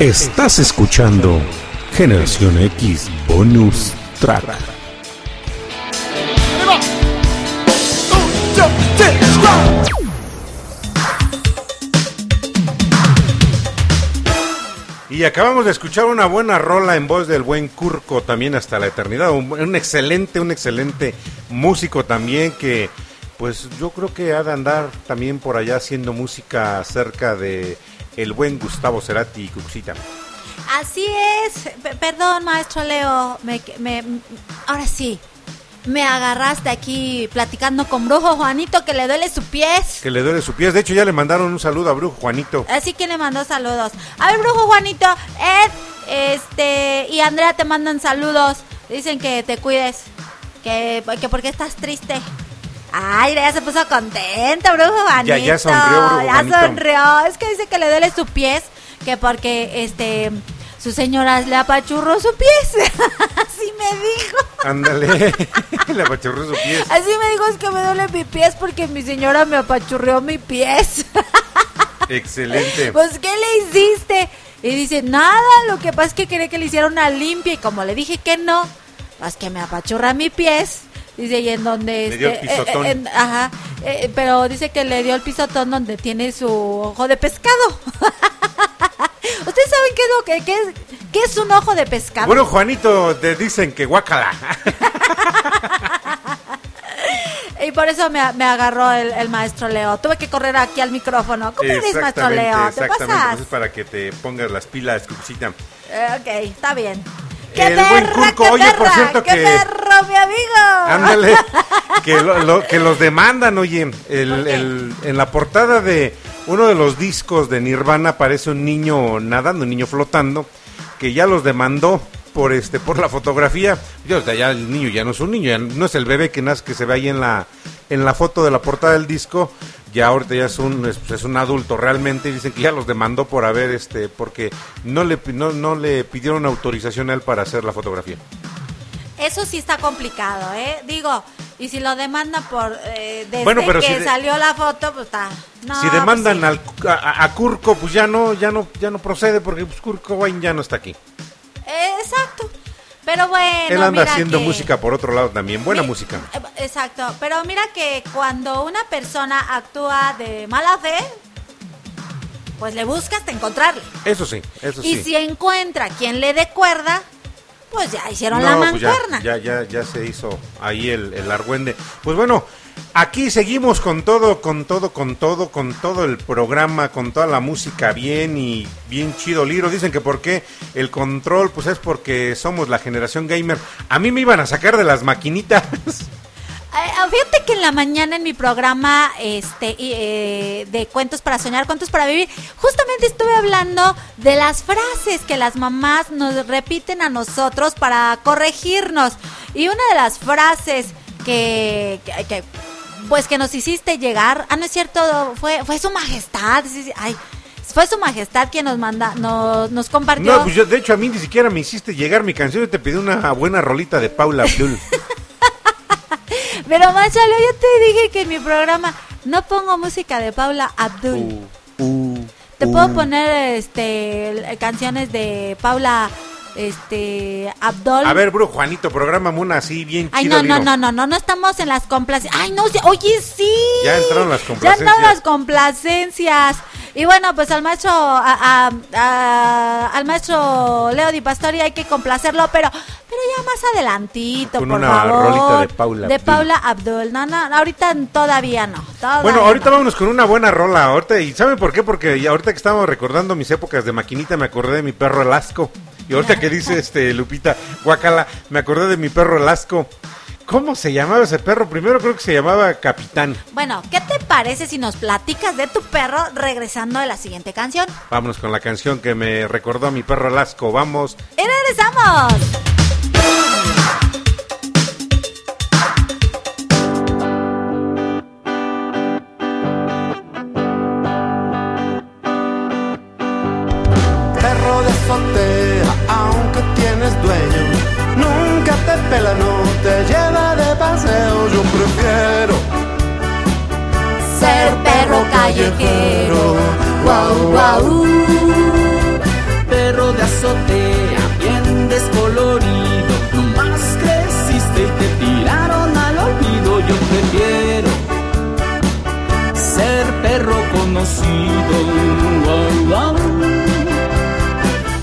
Estás escuchando Generación X Bonus Track. Y acabamos de escuchar una buena rola en voz del buen Curco también hasta la eternidad. Un, un excelente, un excelente músico también que pues yo creo que ha de andar también por allá haciendo música cerca de el buen Gustavo Cerati y Cuxita. Así es. P- perdón, maestro Leo. Me, me- ahora sí. Me agarraste aquí platicando con Brujo Juanito que le duele su pies. Que le duele su pies. De hecho ya le mandaron un saludo a Brujo Juanito. Así que le mandó saludos. A ver, Brujo Juanito, Ed, este, y Andrea te mandan saludos. Dicen que te cuides. Que, que porque estás triste. Ay, ya se puso contento, Brujo Juanito. Ya- ya sonrió, Brujo Ya Juanito. sonrió. Es que dice que le duele su pies. Que porque, este, su señora le apachurró su pies. Así me dijo. Ándale. le apachurró su pies. Así me dijo, es que me duele mi pies porque mi señora me apachurreó mi pies. Excelente. Pues, ¿qué le hiciste? Y dice, nada, lo que pasa es que quería que le hiciera una limpia y como le dije que no, pues que me apachurra mi pies. Dice, y en donde... Le dio el este, pisotón. en- ajá, eh, pero dice que le dio el pisotón donde tiene su ojo de pescado. ¿Ustedes saben qué es lo que qué es, qué es un ojo de pescado? Bueno, Juanito, te dicen que guácala. Y por eso me, me agarró el, el maestro Leo. Tuve que correr aquí al micrófono. ¿Cómo eres, maestro Leo? ¿Te exactamente. pasas? Pues es para que te pongas las pilas, Cuxita. Eh, ok, está bien. El buen Curco, qué oye, por cierto qué que- perro, mi amigo! Ándale, que, lo- lo- que los demandan, oye, el- ¿Por qué? el- en la portada de uno de los discos de Nirvana aparece un niño nadando, un niño flotando, que ya los demandó por este por la fotografía. Ya, ya el niño ya no es un niño, ya no es el bebé que nace que se ve ahí en la en la foto de la portada del disco. Ya ahorita ya es un es, es un adulto realmente y dicen que ya los demandó por haber este porque no le no, no le pidieron autorización a él para hacer la fotografía. Eso sí está complicado, ¿eh? Digo, y si lo demandan por... Eh, desde Bueno, pero que si de- salió la foto, pues está... No, si demandan pues sí. al, a, a Curco, pues ya no, ya no, ya no procede porque pues, Kurt Cobain ya no está aquí. Eh, exacto. Pero bueno, Él anda mira haciendo que- música por otro lado también, buena Mi- música. eh, Exacto, pero mira que cuando una persona actúa de mala fe, pues le busca hasta encontrarle. Eso sí, eso Y sí. si encuentra quien le dé cuerda, pues ya hicieron la pues ya, mancuerna. ya, ya, ya se hizo ahí el, el argüende. Pues bueno, aquí seguimos con todo, con todo, con todo, con todo el programa, con toda la música bien y bien chido, Liro. Dicen que por qué el control, pues es porque somos la generación gamer. A mí me iban a sacar de las maquinitas. Eh, fíjate que en la mañana en mi programa este eh, de cuentos para soñar, cuentos para vivir, justamente estuve hablando de las frases que las mamás nos repiten a nosotros para corregirnos. Y una de las frases que, pues que nos hiciste llegar, ah no es cierto, fue fue su majestad, sí, sí, ay, fue su majestad quien nos manda nos, nos compartió. No, pues yo, de hecho, a mí ni siquiera me hiciste llegar mi canción y te pedí una buena rolita de Paula Abdul. Pero Machalo, yo te dije que en mi programa no pongo música de Paula Abdul. Uh, Te puedo poner este canciones de Paula este Abdul. A ver, bro, Juanito, programa una así bien Ay, chido, no, no, Liro. no, no, no, no estamos en las complacencias. Ay, no, oye, sí. Ya entraron las Ya complacencias. entraron las complacencias. Y bueno, pues al maestro, a- a- a- al maestro Leo Di Pastori hay que complacerlo, pero, pero ya más adelantito, Con por una favor. rolita de Paula De Abdul. Paula Abdul. No, no, ahorita todavía no. todavía Bueno, ahorita no. vámonos con una buena rola. Ahorita, ¿Y saben por qué? Porque ya ahorita que estábamos recordando mis épocas de maquinita, me acordé de mi perro Elasco. Y ahorita que dice este Lupita Guacala, me acordé de mi perro Elasco. ¿Cómo se llamaba ese perro? Primero creo que se llamaba Capitán. Bueno, ¿qué te parece si nos platicas de tu perro regresando de la siguiente canción? Vámonos con la canción que me recordó a mi perro Elasco. Vamos. ¡Y regresamos! callejero, guau guau. Perro de azotea, bien descolorido, nomás creciste y te tiraron al olvido. Yo prefiero ser perro conocido, guau guau.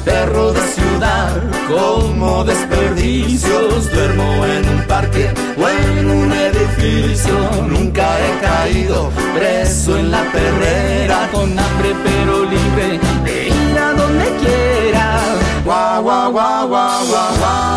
Perro de ciudad, como desperdicios, duermo en parque o en un edificio. Nunca he caído preso en la perrera, con hambre pero libre de ir a donde quiera. Guau, guau, guau, guau, guau, guau,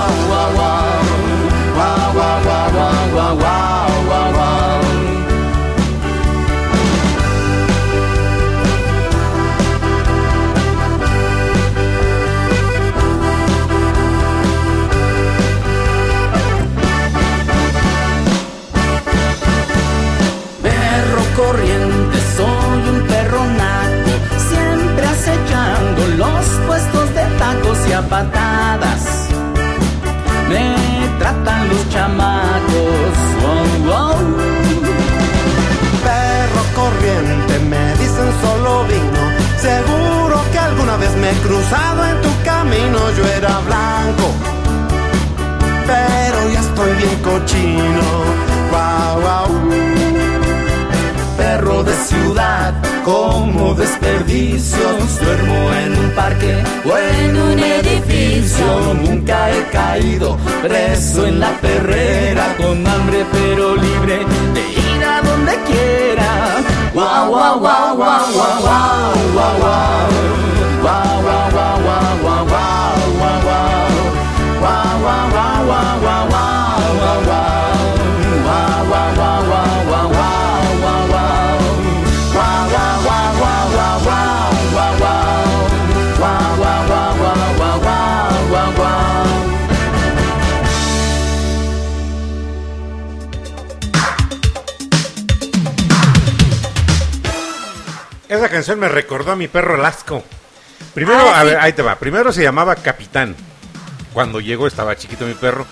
me recordó a mi perro Lasco. Primero, Ah, a sí. ver, ahí te va. Primero se llamaba Capitán. Cuando llegó estaba chiquito mi perro.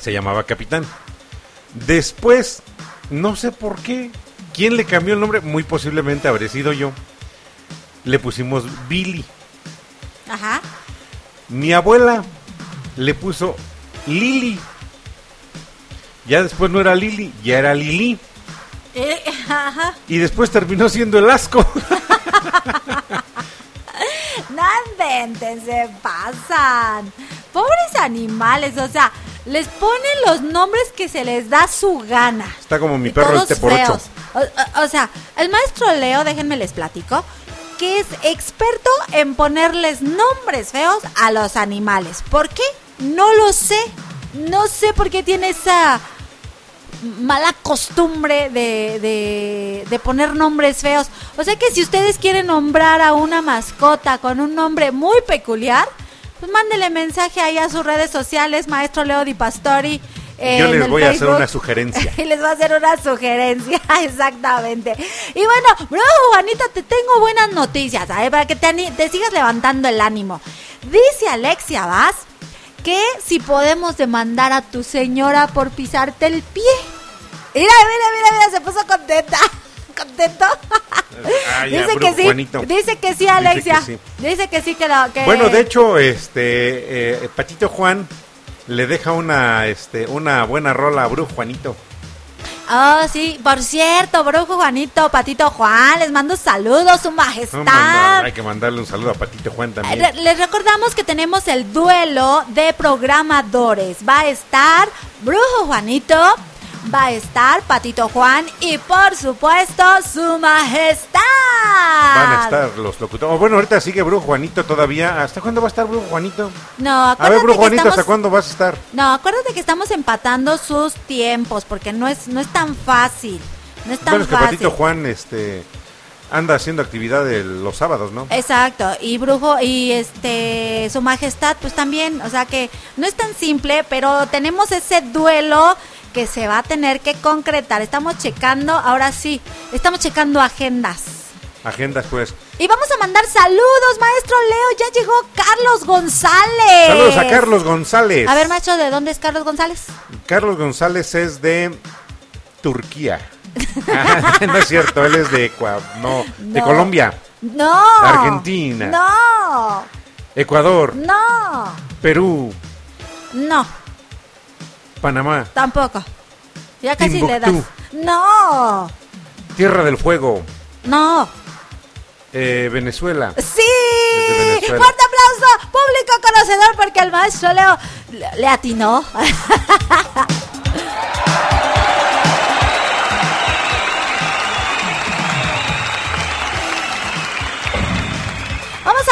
Se llamaba Capitán. Después, no sé por qué. ¿Quién le cambió el nombre? Muy posiblemente habré sido yo. Le pusimos Billy. Ajá. Mi abuela le puso Lili. Ya después no era Lili, ya era Lili. Eh, ajá. Y después terminó siendo el asco. No inventen, se pasan. Pobres animales, o sea, les ponen los nombres que se les da su gana. Está como mi perro este por ocho. feos. O, o- o sea, el maestro Leo, déjenme les platico, que es experto en ponerles nombres feos a los animales. ¿Por qué? No lo sé. No sé por qué tiene esa mala costumbre de, de, de poner nombres feos. O sea que si ustedes quieren nombrar a una mascota con un nombre muy peculiar, pues mándele mensaje ahí a sus redes sociales, maestro Leo Di Pastori. eh, Yo les voy a hacer una sugerencia. y les va a hacer una sugerencia, exactamente. Y bueno, bro, Juanita, te tengo buenas noticias, ¿sabes? Para que te, te sigas levantando el ánimo. Dice Alexia Vaz que si podemos demandar a tu señora por pisarte el pie. Mira, mira, mira, mira, se puso contenta. ¿Contento? Dice que sí. Juanito. Dice que sí, Dice Alexia. que sí. Dice que sí que Bueno, de hecho, este eh, Patito Juan le deja una este una buena rola a Brujo Juanito. Oh, sí, por cierto, brujo Juanito, Patito Juan, les mando saludos, su manda- majestad. hay que mandarle un saludo a Patito Juan también. Eh, Les recordamos que tenemos el duelo de programadores. Va a estar Brujo Juanito, va a estar Patito Juan y por supuesto su majestad. Van a estar los locutores. Oh, bueno, ahorita sigue Brujo Juanito todavía. ¿Hasta cuándo va a estar Brujo Juanito? No, A acuérdate ver, Brujo que Juanito, estamos- ¿hasta cuándo vas a estar? No, acuérdate que estamos empatando sus tiempos porque no es no es tan fácil. No es tan Bueno, es que fácil. Patito Juan este anda haciendo actividad los sábados, ¿no? Exacto, y Brujo y este su majestad pues también, o sea que no es tan simple, pero tenemos ese duelo que se va a tener que concretar. Estamos checando, ahora sí, estamos checando agendas. Agendas, pues. Y vamos a mandar saludos, maestro Leo, ya llegó Carlos González. Saludos a Carlos González. A ver, maestro, ¿de dónde es Carlos González? Carlos González es de Turquía. no es cierto, él es de Ecua- no, de. Colombia, No. Argentina. No. Ecuador, No. Perú, No, Panamá, tampoco. Ya casi le das. No. Tierra del Fuego, No. eh, Venezuela. Sí. Venezuela. Fuerte aplauso conocedor porque el maestro Leo le, le atinó.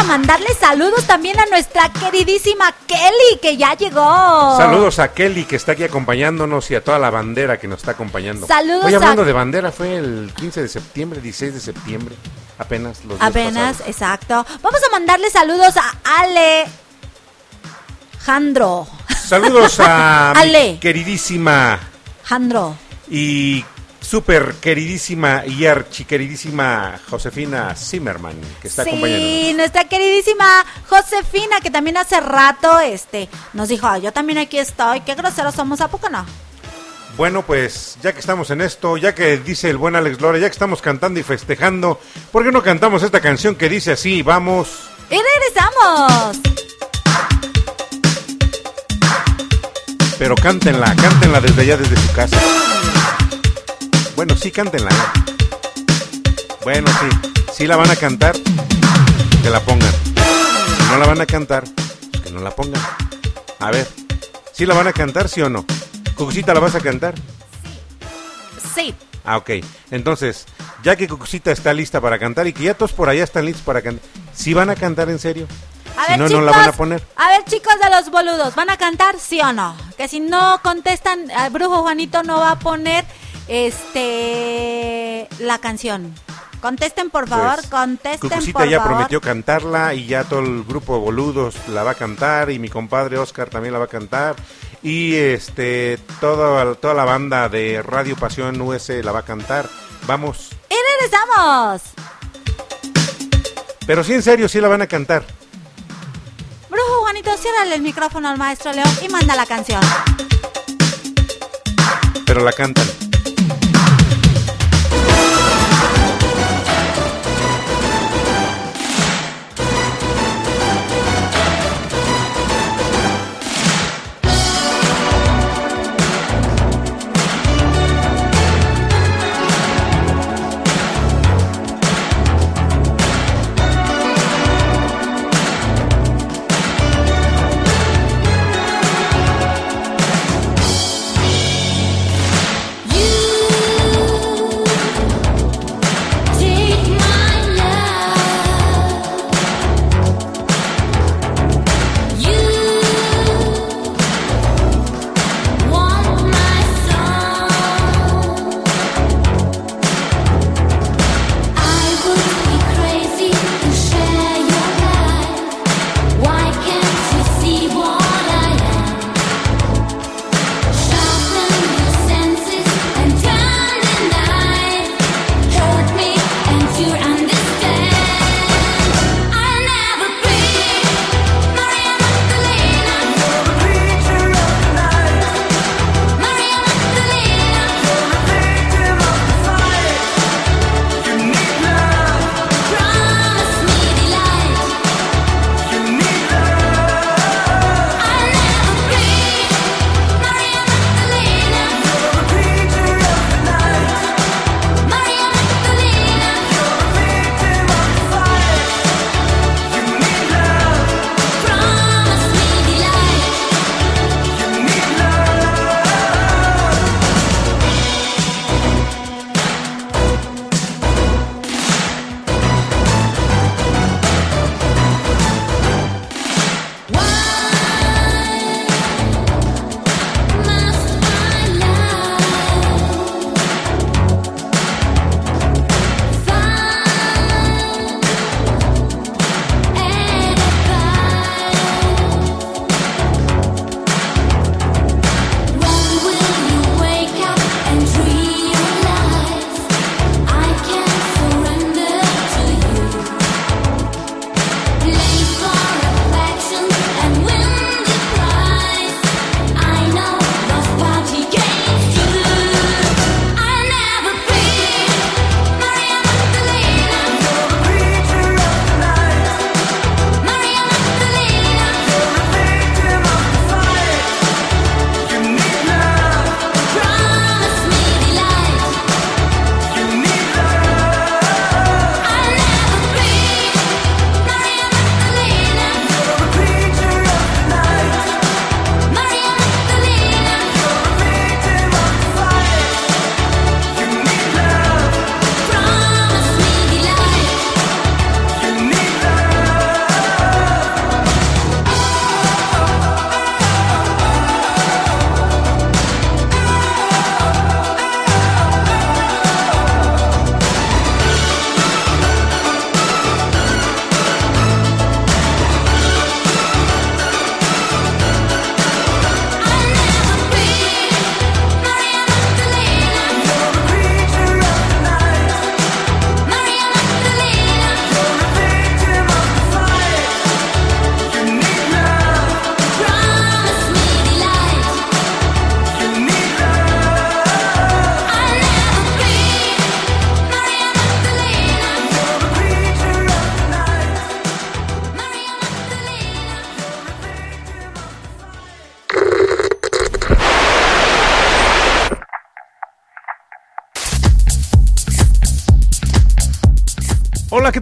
a mandarle saludos también a nuestra queridísima Kelly, que ya llegó. Saludos a Kelly que está aquí acompañándonos y a toda la bandera que nos está acompañando. Saludos Hoy hablando a- de bandera, fue el 15 de septiembre, 16 de septiembre, apenas los Apenas, exacto. Vamos a mandarle saludos a Ale. Jandro. Saludos a mi Ale. queridísima Jandro. y súper queridísima y archiqueridísima Josefina Zimmerman, que está sí, acompañándonos. nuestra queridísima Josefina, que también hace rato este, nos dijo, "Ah, yo también aquí estoy, qué groseros somos, ¿a poco no? Bueno, pues ya que estamos en esto, ya que dice el buen Alex Lora, ya que estamos cantando y festejando, ¿por qué no cantamos esta canción que dice así? Vamos. Y regresamos. Pero cántenla, cántenla desde allá, desde su casa. Bueno, sí, cántenla. ¿eh? Bueno, sí. Si la van a cantar, que la pongan. Si no la van a cantar, que no la pongan. A ver, ¿sí la van a cantar, sí o no? Cucucita, ¿la vas a cantar? Sí. Ah, ok. Entonces, ya que Cucucita está lista para cantar y que ya todos por allá están listos para cantar, ¿sí van a cantar en serio? A si ver, no, chicos, no la van a poner. A ver, chicos de los boludos, ¿van a cantar sí o no? Que si no contestan, el brujo Juanito no va a poner este la canción. Contesten, por favor, Pues, contesten, Cucucita por ya favor. prometió cantarla y ya todo el grupo de boludos la va a cantar y mi compadre Oscar también la va a cantar y este toda, toda la banda de Radio Pasión US la va a cantar. Vamos, Y regresamos. pero sí en serio, sí la van a cantar. Brujo Juanito, ciérrale el micrófono al maestro Leo y manda la canción. Pero la cantan.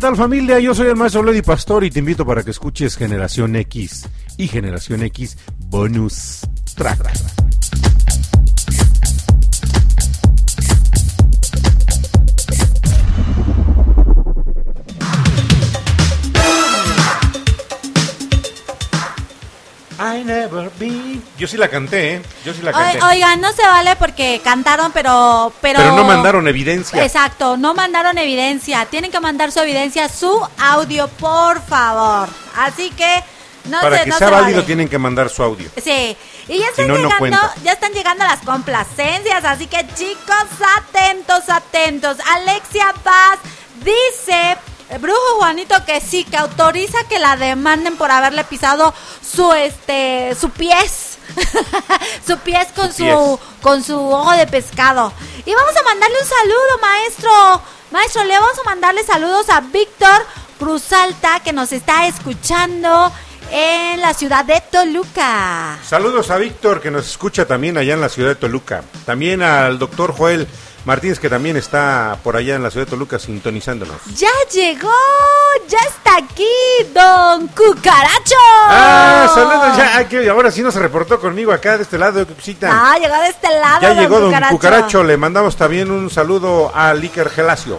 Tal familia? Yo soy el maestro Lady Pastor y te invito para que escuches Generación X y Generación X Bonus Track. Yo sí la canté, ¿eh? Yo sí la canté. Oi- Oigan, no se vale porque cantaron, pero, pero... Pero no mandaron evidencia. Exacto, no mandaron evidencia. Tienen que mandar su evidencia, su audio, por favor. Así que no Para se, que no sea se válido vale. tienen que mandar su audio. Sí, y ya están no, no llegando, ya están llegando las complacencias, así que chicos, atentos, atentos. Alexia Paz dice, Brujo Juanito que sí, que autoriza que la demanden por haberle pisado su este su pies. su pies con Su su, pies. con su ojo de pescado. Y vamos a mandarle un saludo, maestro. Maestro, le vamos a mandarle saludos a Víctor Cruzalta que nos está escuchando en la ciudad de Toluca. Saludos a Víctor que nos escucha también allá en la ciudad de Toluca. También al doctor Joel Martínez que también está por allá en la ciudad de Toluca sintonizándonos. Ya llegó, ya está aquí Don Cucaracho. Ah, saludos ya. ahora sí nos reportó conmigo acá de este lado, Cucita. Ah, llegó de este lado. ya llegó don Cucaracho. Le mandamos también un saludo a Iker Gelacio.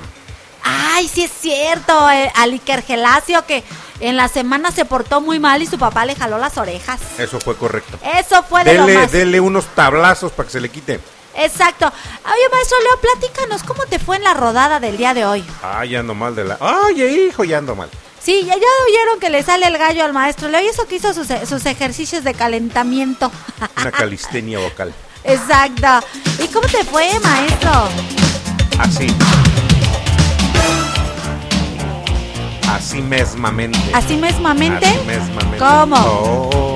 Ay, sí es cierto, eh, al Iker Gelacio que en la semana se portó muy mal y su papá le jaló las orejas. Eso fue correcto. Eso fue de lo Dele, más. dele unos tablazos para que se le quite. Exacto. Oye, maestro Leo, platícanos cómo te fue en la rodada del día de hoy. Ay, ya ando mal de la. Ay, hijo, ya ando mal. Sí, ya, ya oyeron que le sale el gallo al maestro Leo y eso que hizo sus, sus ejercicios de calentamiento. Una calistenia vocal. Exacto. ¿Y cómo te fue, maestro? Así. Así mesmamente. ¿Así mesmamente? Así mesmamente. ¿Cómo? Oh,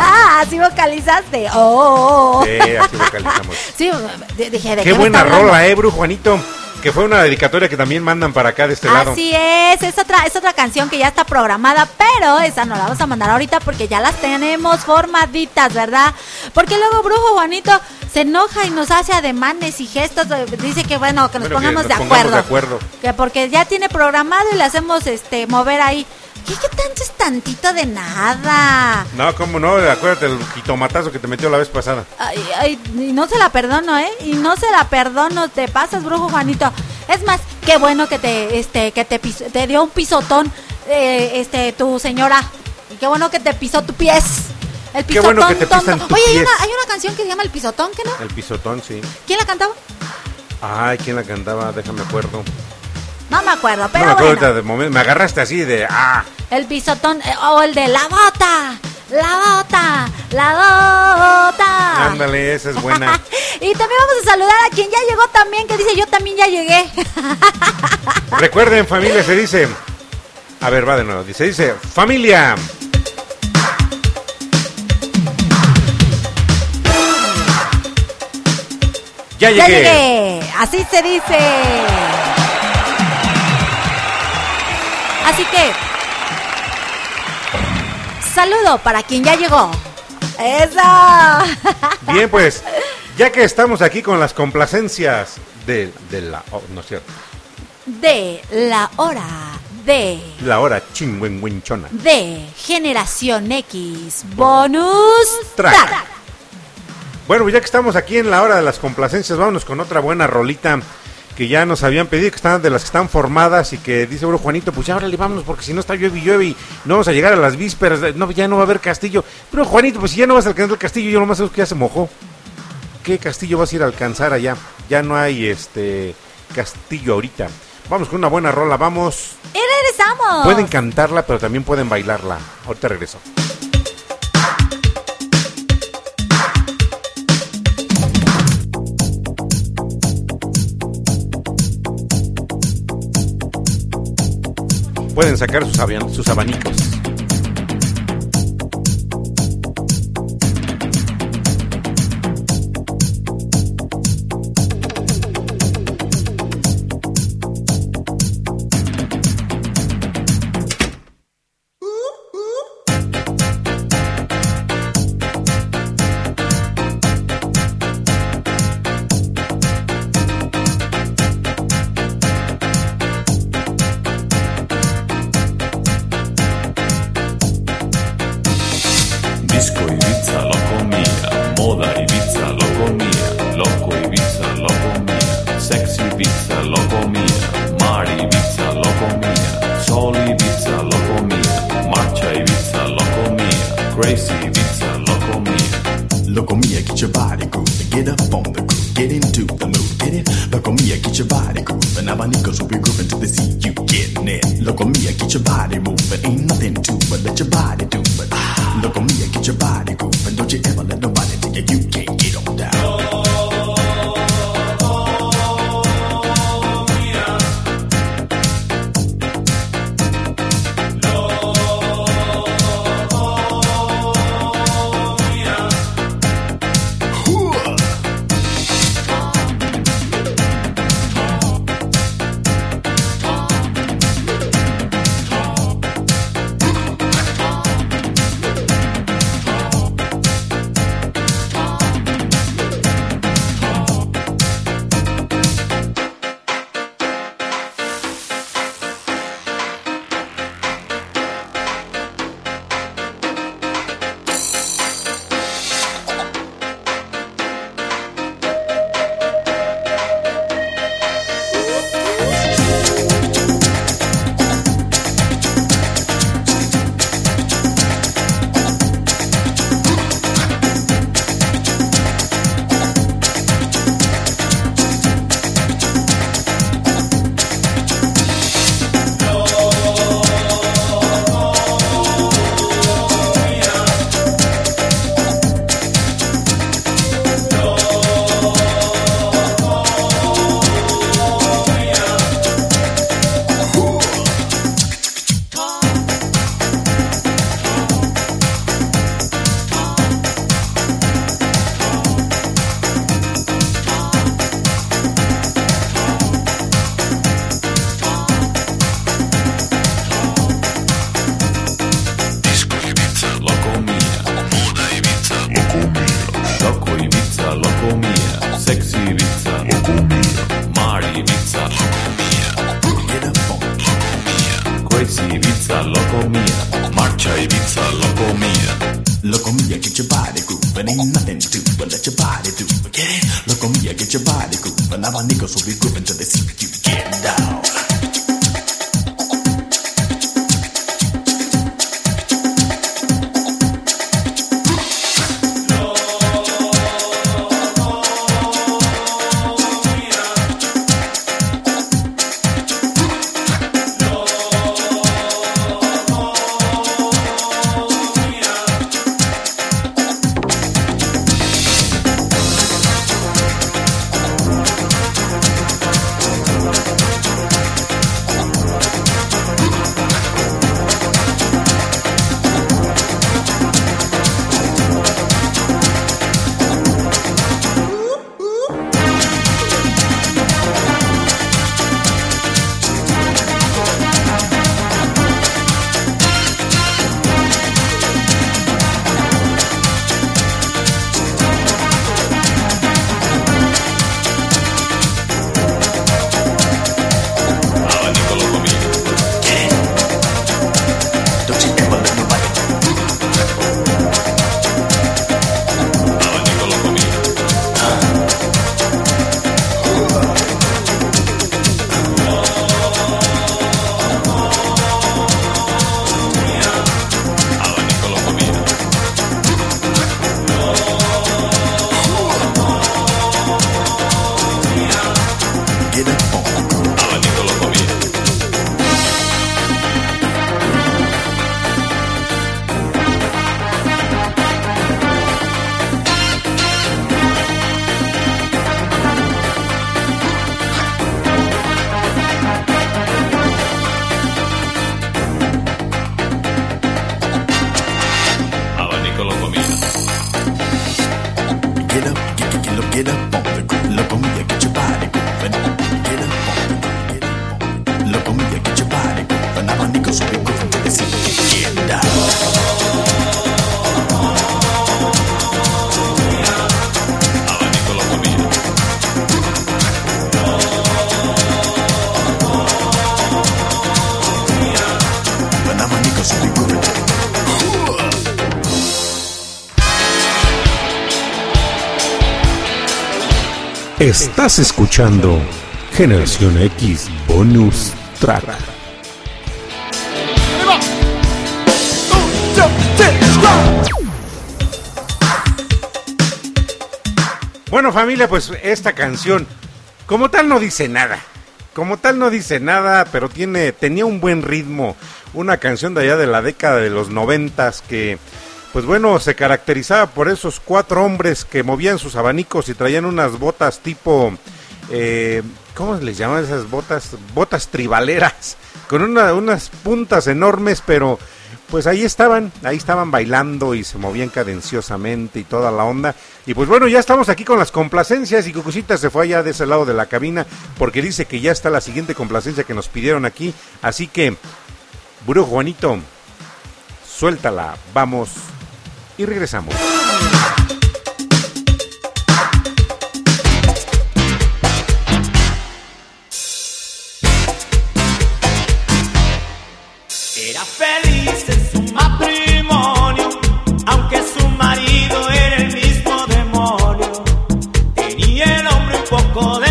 Ah, así vocalizaste. Oh. Sí, así vocalizamos. Sí, dije, ¿de Qué qué, buena rola, eh, Bru Juanito. Que fue una dedicatoria que también mandan para acá de este lado. Así es, es otra, es otra canción que ya está programada, pero esa no la vamos a mandar ahorita porque ya las tenemos formaditas, ¿verdad? Porque luego Brujo Juanito se enoja y nos hace ademanes y gestos, eh, dice que bueno, que nos Bueno, que pongamos, nos de, pongamos acuerdo, de acuerdo. Que porque ya tiene programado y le hacemos este mover ahí. ¿Qué, qué tanto es tantito de nada? No, cómo no, acuérdate el jitomatazo que te metió la vez pasada. Ay, ay, y no se la perdono, ¿eh? Y no se la perdono, te pasas, brujo Juanito. Es más, qué bueno que te, este, que te, te dio un pisotón, eh, este, tu señora. Y qué bueno que te pisó tu pies. El Qué pisotón bueno que te pisan tonto. tu Oye, hay una, hay una canción que se llama El Pisotón, ¿qué no? El pisotón, sí. ¿Quién la cantaba? Ay, ¿quién la cantaba? Déjame acuerdo. No me acuerdo, no pero me acuerdo bueno. ahorita de momento. Me agarraste así de. ¡Ah! El pisotón, eh, o el de la bota, la bota, la bota. Ándale, esa es buena. y también vamos a saludar a quien ya llegó también, que dice yo también ya llegué. Recuerden, familia, se dice. A ver, va de nuevo. Se dice, familia. Ya Ya llegué. llegué, así se dice. Así que, saludo para quien ya llegó. Eso. Bien, pues, ya que estamos aquí con las complacencias de, de la. oh, no es cierto. De la hora de La hora chingüengüenchona. de Generación X Bonus Track. Track. Bueno, ya que estamos aquí en la hora de las complacencias, vámonos con otra buena rolita que ya nos habían pedido, que están de las que están formadas y que dice, bueno, Juanito, pues ya órale, vámonos, porque si no está llueve y llueve y no vamos a llegar a las vísperas, no, ya no va a haber castillo. Pero Juanito, pues si ya no vas a alcanzar el castillo, yo nomás sé que ya se mojó. ¿Qué castillo vas a ir a alcanzar allá? Ya no hay este castillo ahorita. Vamos con una buena rola, vamos. Y regresamos. Pueden cantarla, pero también pueden bailarla. Ahorita regreso. Pueden sacar sus, abanicos. Estás escuchando Generación X Bonus Track. Bueno familia, pues esta canción como tal no dice nada. Como tal no dice nada, pero tiene tenía un buen ritmo, una canción de allá de la década de los noventas que pues bueno, se caracterizaba por esos cuatro hombres que movían sus abanicos y traían unas botas tipo, eh, ¿cómo les llaman esas botas? Botas tribaleras, con una, unas puntas enormes, pero pues ahí estaban, ahí estaban bailando y se movían cadenciosamente y toda la onda. Y pues bueno, ya estamos aquí con las complacencias y Cucucita se fue allá de ese lado de la cabina porque dice que ya está la siguiente complacencia que nos pidieron aquí. Así que, Brujo Juanito, suéltala, vamos y regresamos. Era feliz en su matrimonio, aunque su marido era el mismo demonio. Tenía el hombre un poco de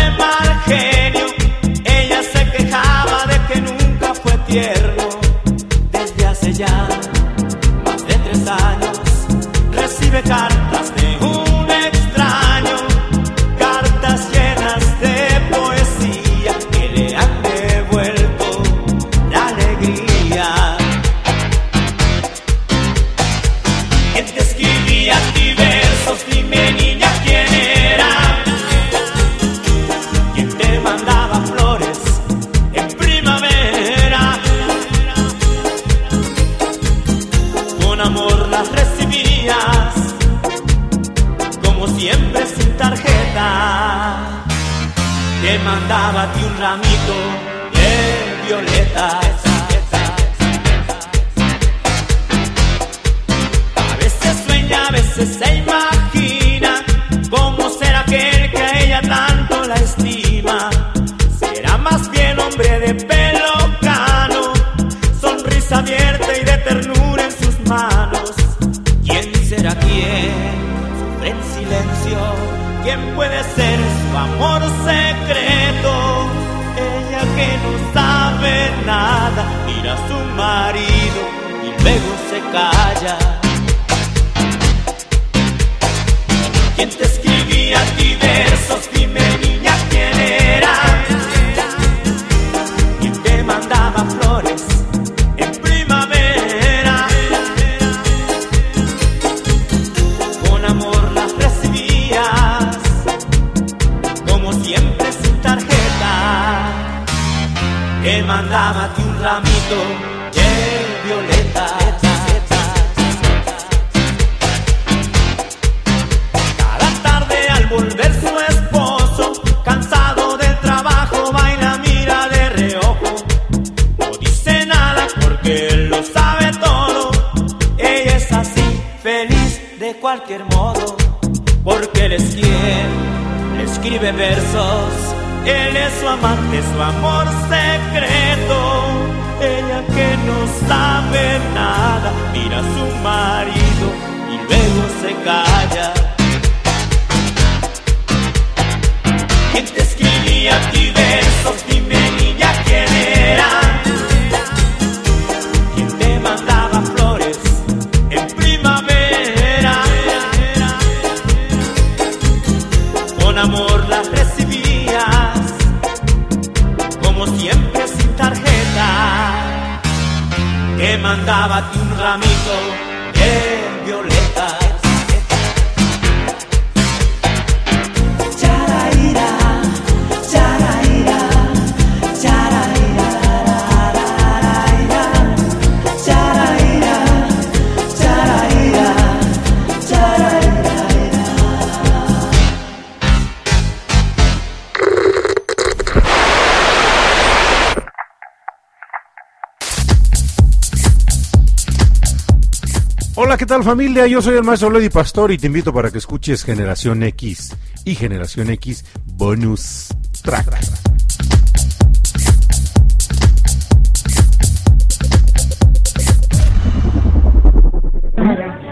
¿qué tal familia? Yo soy el maestro Lady Pastor y te invito para que escuches Generación X y Generación X Bonus Track.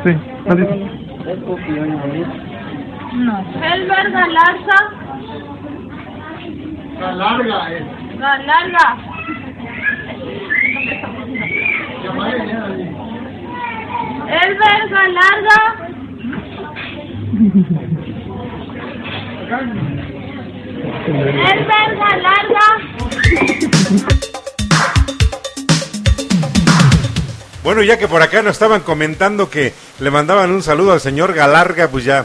Sí, ¿Nadie? No. El verga. La larga es. La larga. El verga larga? ¿Es verga larga? Bueno, ya que por acá nos estaban comentando que le mandaban un saludo al señor Galarga, pues ya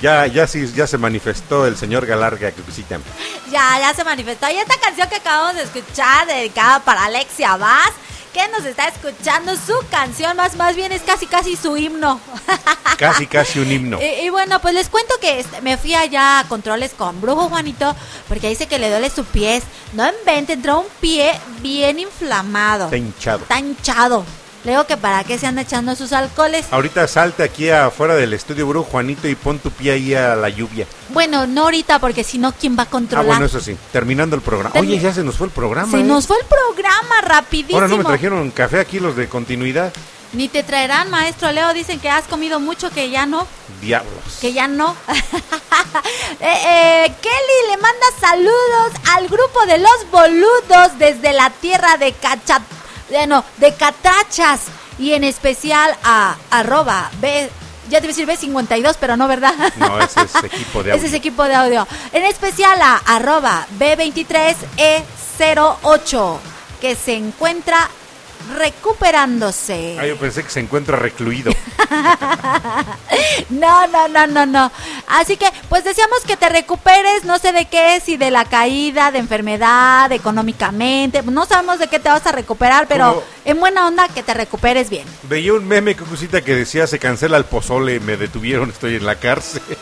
ya, ya sí, ya se manifestó el señor Galarga que visitan. Ya, ya se manifestó. Y esta canción que acabamos de escuchar, dedicada para Alexia Vaz, que nos está escuchando su canción, más, más bien es casi, casi su himno. Casi, casi un himno. Y, y bueno, pues les cuento que este, me fui allá a controles con Brujo Juanito, porque dice que le duele su pie. No invente, entró un pie bien inflamado. Está hinchado. Está hinchado. Le digo que para qué se anda echando sus alcoholes. Ahorita salte aquí afuera del estudio Brujo Juanito y pon tu pie ahí a la lluvia. Bueno, no ahorita, porque si no, ¿quién va a Ah, controlar? bueno, eso sí, terminando el programa. Oye, ya se nos fue el programa. Se ¿eh? nos fue el programa rapidísimo. Ahora no me trajeron café aquí los de continuidad. Ni te traerán, maestro Leo. Dicen que has comido mucho, que ya no. Diablos. Que ya no. Eh, eh, Kelly le manda saludos al grupo de los boludos desde la tierra de Cacha... eh, no, de Catachas. Y en especial a arroba B... Ya te iba a decir B52, pero no, ¿verdad? No, ese es equipo de audio. Ese es equipo de audio. En especial a arroba B23E08, que se encuentra recuperándose. Ah, yo pensé que se encuentra recluido. No, no, no, no, no. Así que, pues deseamos que te recuperes, no sé de qué, si de la caída, de enfermedad, económicamente. No sabemos de qué te vas a recuperar, pero Como- en buena onda que te recuperes bien. Veía un meme, cosita que decía se cancela el pozole, me detuvieron, estoy en la cárcel.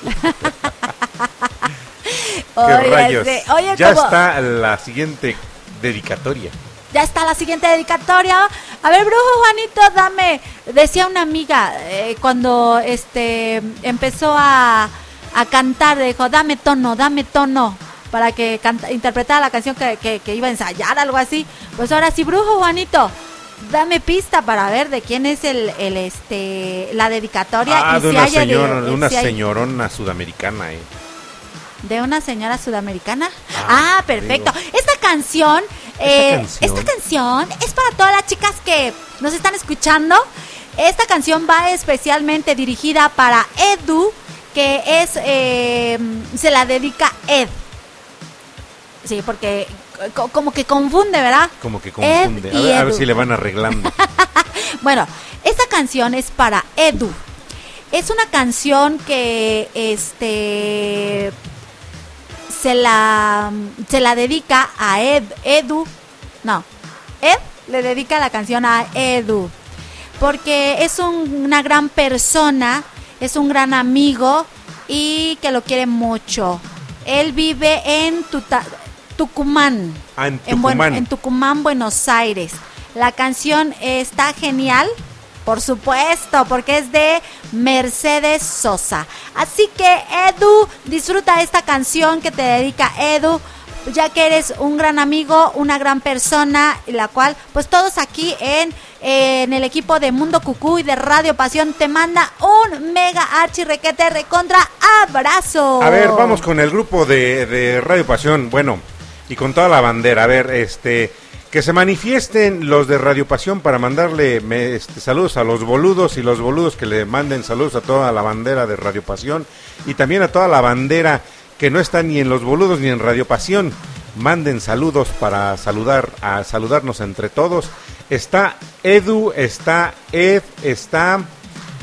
¿Qué Oye, rayos? Oye, ya está la siguiente dedicatoria. Ya está la siguiente dedicatoria. A ver, brujo Juanito, dame. Decía una amiga eh, cuando este empezó a, a cantar, dijo, dame tono, dame tono. Para que canta- interpretara la canción que, que- que iba a ensayar, algo así. Pues ahora sí, brujo Juanito, dame pista para ver de quién es el, el este la dedicatoria. Ah, y de si una, de- señora, de una si hay- señorona sudamericana, eh. ¿De una señora sudamericana? Ah, perfecto. Esta canción, eh, canción. esta canción es para todas las chicas que nos están escuchando. Esta canción va especialmente dirigida para Edu, que es, eh, se la dedica Ed. Sí, porque co- como que confunde, ¿verdad? Como que confunde. Ed A ver, a ver si le van arreglando. Bueno, esta canción es para Edu. Es una canción que este se la se la dedica a Ed, Edu. No. Ed le dedica la canción a Edu. Porque es un- una gran persona, es un gran amigo y que lo quiere mucho. Él vive en Tuta- Tucumán. Ah, en en Tucumán, Buenos Aires. La canción está genial, por supuesto, porque es de Mercedes Sosa. Así que Edu, disfruta esta canción que te dedica Edu, ya que eres un gran amigo, una gran persona, la cual, pues todos aquí en, en el equipo de Mundo Cucú y de Radio Pasión te manda un mega archi requete recontra abrazo. A ver, vamos con el grupo de, de Radio Pasión, bueno, y con toda la bandera. A ver, este, que se manifiesten los de Radio Pasión para mandarle me- este, saludos a los boludos y los boludos que le manden saludos a toda la bandera de Radio Pasión y también a toda la bandera que no está ni en los boludos ni en Radio Pasión. Manden saludos para saludar a saludarnos entre todos. Está Edu, está Ed, está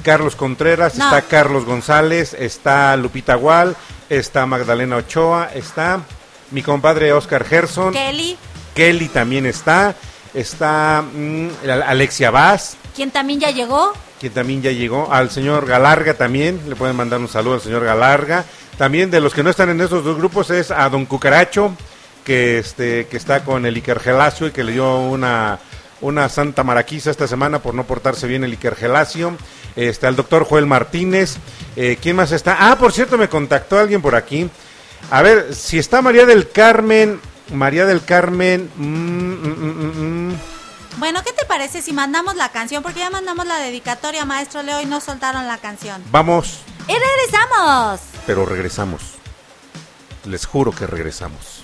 Carlos Contreras, No. está Carlos González, está Lupita Gual, está Magdalena Ochoa, está mi compadre Oscar Gerson, Kelly, Kelly también está, está mm, Alexia Vaz, quien también ya llegó. quien también ya llegó, al señor Galarga también, le pueden mandar un saludo al señor Galarga. También de los que no están en esos dos grupos es a Don Cucaracho, que este que está con el Iker Gelacio y que le dio una una santa maraquiza esta semana por no portarse bien el Iker Gelacio. Está el doctor Joel Martínez. Eh, ¿Quién más está? Ah, por cierto, me contactó alguien por aquí. A ver, si está María del Carmen, María del Carmen, mm, mm, mm. Bueno, ¿qué te parece si mandamos la canción? Porque ya mandamos la dedicatoria, maestro Leo, y no soltaron la canción. vamos, ¡Y regresamos! pero regresamos. Les juro que regresamos.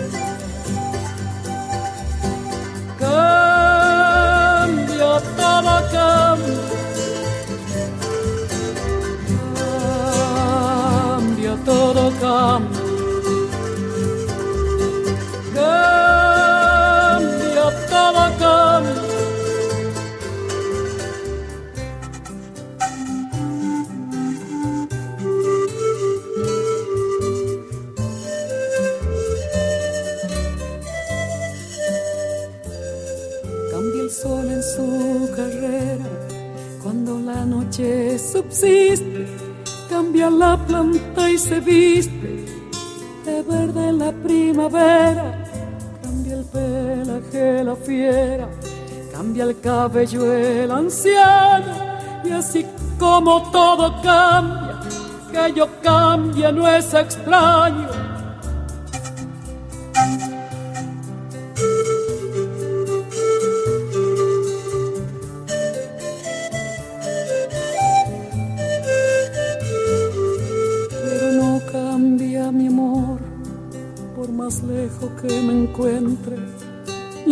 Todo cambia. Todo. Cambia noche subsiste. Cambia la planta y se viste de verde en la primavera. Cambia el pelaje la fiera, cambia el cabello el anciano. Y así como todo cambia, que yo cambie no es extraño.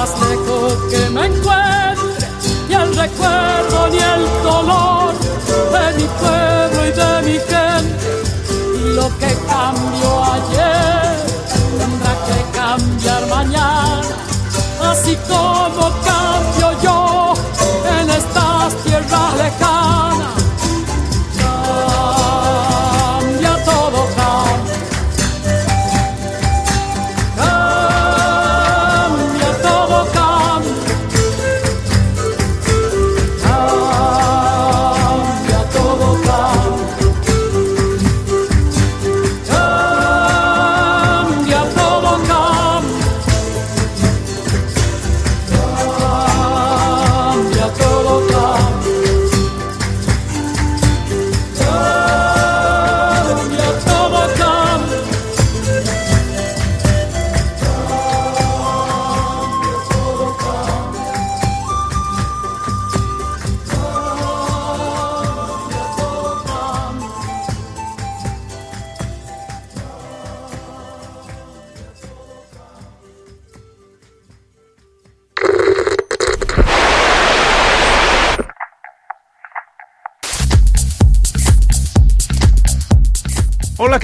Más lejos que me encuentre, ni el recuerdo ni el dolor de mi pueblo y de mi gente. Y lo que cambió ayer tendrá que cambiar mañana, así como cambio yo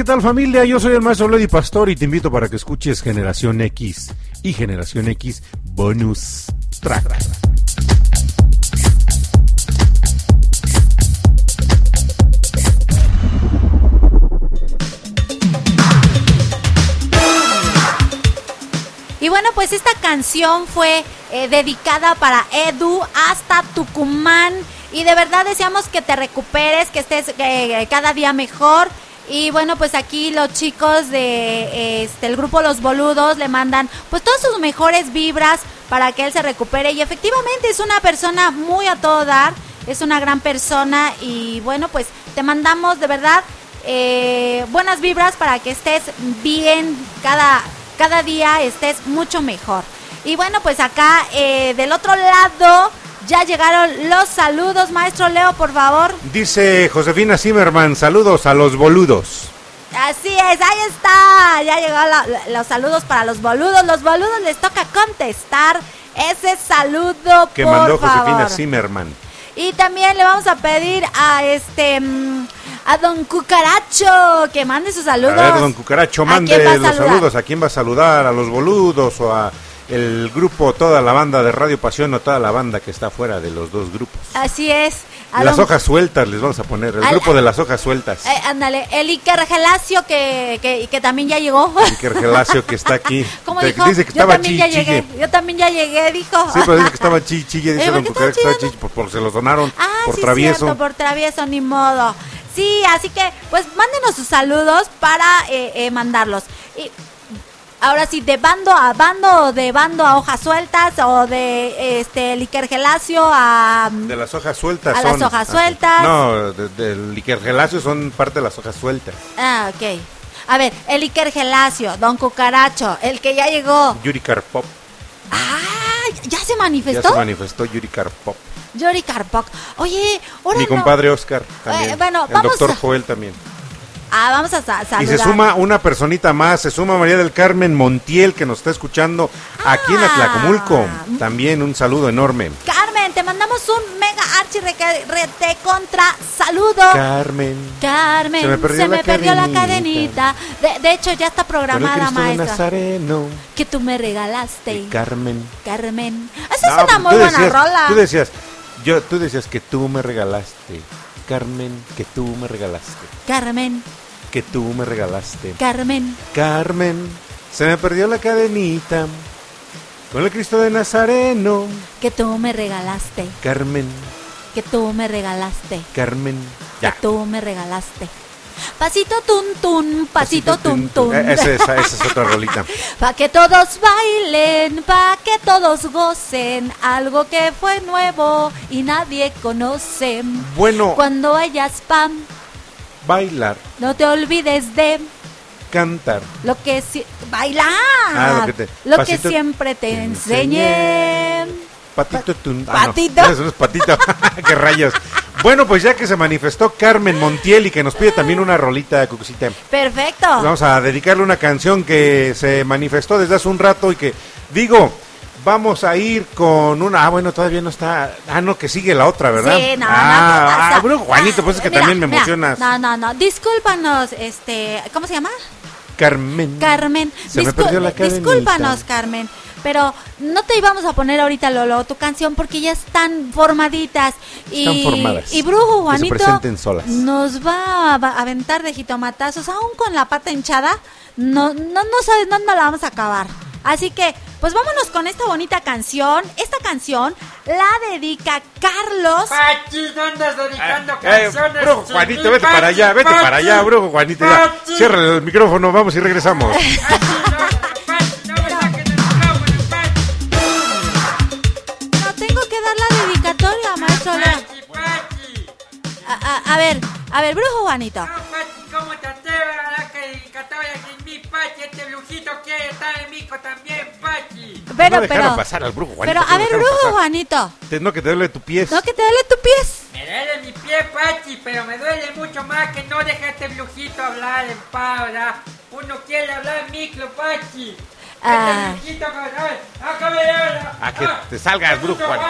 tal familia? Yo soy el maestro Lady Pastor y te invito para que escuches Generación X y Generación X Bonus Track. Y bueno, pues esta canción fue eh, dedicada para Edu hasta Tucumán. Y de verdad deseamos que te recuperes, que estés eh, cada día mejor. Y bueno, pues aquí los chicos de este el grupo Los Boludos le mandan pues todas sus mejores vibras para que él se recupere y efectivamente es una persona muy a todo dar, es una gran persona y bueno, pues te mandamos de verdad eh, buenas vibras para que estés bien cada cada día estés mucho mejor. Y bueno, pues acá eh, del otro lado ya llegaron los saludos, maestro Leo, por favor. Dice Josefina Zimmerman, saludos a los boludos. Así es, ahí está. Ya la- los saludos para los boludos. Los boludos les toca contestar ese saludo, Que por mandó favor. Josefina Zimmerman. Y también le vamos a pedir a este mm, a Don Cucaracho que mande sus saludos. A ver, don Cucaracho, ¿A mande los saludar? saludos. ¿A quién va a saludar? ¿A los boludos o a el grupo, toda la banda de Radio Pasión o toda la banda que está fuera de los dos grupos? Así es. Las hojas sueltas les vamos a poner, el Al- grupo de las hojas sueltas. Eh, ándale, el Iker Gelacio que, que, que también ya llegó. Iker Gelacio que está aquí. Como Te- dijo, dice que yo estaba también ya chi- llegué, yo también ya llegué, dijo. Sí, pero dice que estaba chi- chille, dice Eh, don ¿por qué Cucaracho que estaba chi- por, por- se los donaron Ah, por sí, travieso. cierto, por travieso, ni modo. Sí, así que, pues, mándenos sus saludos para eh, eh, mandarlos. Y ahora sí, de bando a bando, o de bando a hojas sueltas, o de este Liker Gelacio a... De las hojas sueltas A las hojas ah, sueltas. No, de- del Iker Gelacio son parte de las hojas sueltas. Ah, ok. A ver, el Iker Gelacio, Don Cucaracho, el que ya llegó. Yuri Karpop. Ah, ¿ya se Ya manifestó? se manifestó Yuri Karpop. Yuri. Oye, ahora Mi no- compadre Oscar también. Eh, bueno, el vamos doctor a- Joel también. Ah, vamos a sa- saludar. Y se suma una personita más, se suma María del Carmen Montiel que nos está escuchando aquí en Ah. Atlacomulco. También un saludo enorme. Carmen, te mandamos un mega archi reca- rete contra saludo. Carmen. Carmen, Se me perdió la perdió la cadenita. De, de hecho, ya está programada, maestra. Nazareno. Que tú me regalaste. Carmen. Carmen. Esa No, es una muy buena decías- rola. Tú decías, yo, tú decías que tú me regalaste. Carmen, que tú me regalaste. Carmen, Que tú me regalaste. Carmen. Carmen, se me perdió la cadenita. Con el Cristo de Nazareno. Que tú me regalaste. Carmen, Que tú me regalaste. Carmen. Que tú me regalaste. Pasito tun tun, pasito tun tun. Eh, Esa, es- esa es otra rolita. Pa' que todos bailen, pa' que todos gocen, algo que fue nuevo y nadie conoce. Bueno, Cuando vayas pam, bailar, no te olvides de cantar. lo que si bailar, Ah, lo que te- lo que pasito siempre te te enseñé. Patito tun. ah, Patito. Eso no es patito. Qué rayos. Bueno, pues ya que se manifestó Carmen Montiel y que nos pide también una rolita, Cucucita. Perfecto. Vamos a dedicarle una canción que se manifestó desde hace un rato y que, digo, vamos a ir con una. Ah, bueno, todavía no está. Ah, no, que sigue la otra, ¿verdad? Sí, no, no, ah, ¿qué pasa? ah, bueno, Juanito, pues es que Mira, también me mira, emocionas. No, no, no. Discúlpanos, este, ¿cómo se llama? Carmen. Carmen. Se me perdió la cadenita. discúlpanos, Carmen. Pero no te íbamos a poner ahorita, Lolo, tu canción porque ya están formaditas. Y, Están formadas. Y Brujo Juanito solas. nos va a aventar de jitomatazos, aún con la pata hinchada. No, no, no sabes dónde la vamos a acabar. Así que, pues vámonos con esta bonita canción. Esta canción la dedica Carlos. Pachi, ¿dónde andas dedicando Eh, canciones? brujo Juanito, vete para allá, vete para allá, brujo Juanito. Ya. Cierra el micrófono, vamos y regresamos. No tengo que dar la dedicatoria, maestro. Leo. A, a- a ver, a ver, Brujo Juanito. Pachi, ¿cómo te atreves a que Pachi? Este brujito quiere estar en Mico también, Pachi. Pero, no dejaron pero, pasar al brujo Juanito. pero, no a ver, Brujo pasar. Juanito. Te- No, que te duele tu pies. No, que te duele tu pies. Me duele mi pie, Pachi, pero me duele mucho más que no deja este brujito hablar en paz. Uno quiere hablar en micro, Pachi. Ah. Este brujito, a. A que te salgas, brujo Juanito.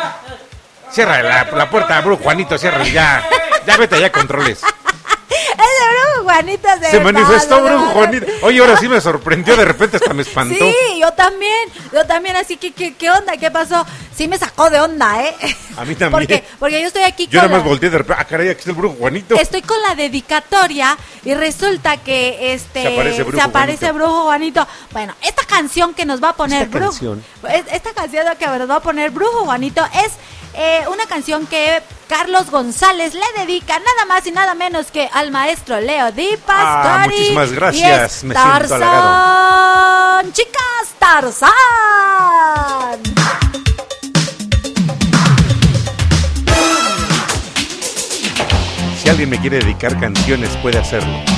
Cierra la, la puerta, brujo Juanito, cierra ya. Ya vete allá, controles. Ese Brujo Juanito se, Se manifestó brujo no, Juanito. Oye, ahora sí me sorprendió, de repente hasta me espantó. Sí, yo también, yo también, así que, ¿qué, qué onda? ¿Qué pasó? Sí me sacó de onda, ¿eh? A mí también. Porque, porque yo estoy aquí Yo con nada más la- volteé de repente. Ah, caray, aquí está el brujo Juanito. Estoy con la dedicatoria y resulta que este Se aparece Brujo aparece Juanito. Brujo Juanito. Bueno, esta canción que nos va a poner Esta Brujo, canción. es- esta canción que nos va a poner Brujo Juanito es eh, una canción que Carlos González le dedica nada más y nada menos que al maestro Leo Di Pastori. Ah, muchísimas gracias, me siento Tarzán. Chicas, Tarzán. Si alguien me quiere dedicar canciones, puede hacerlo.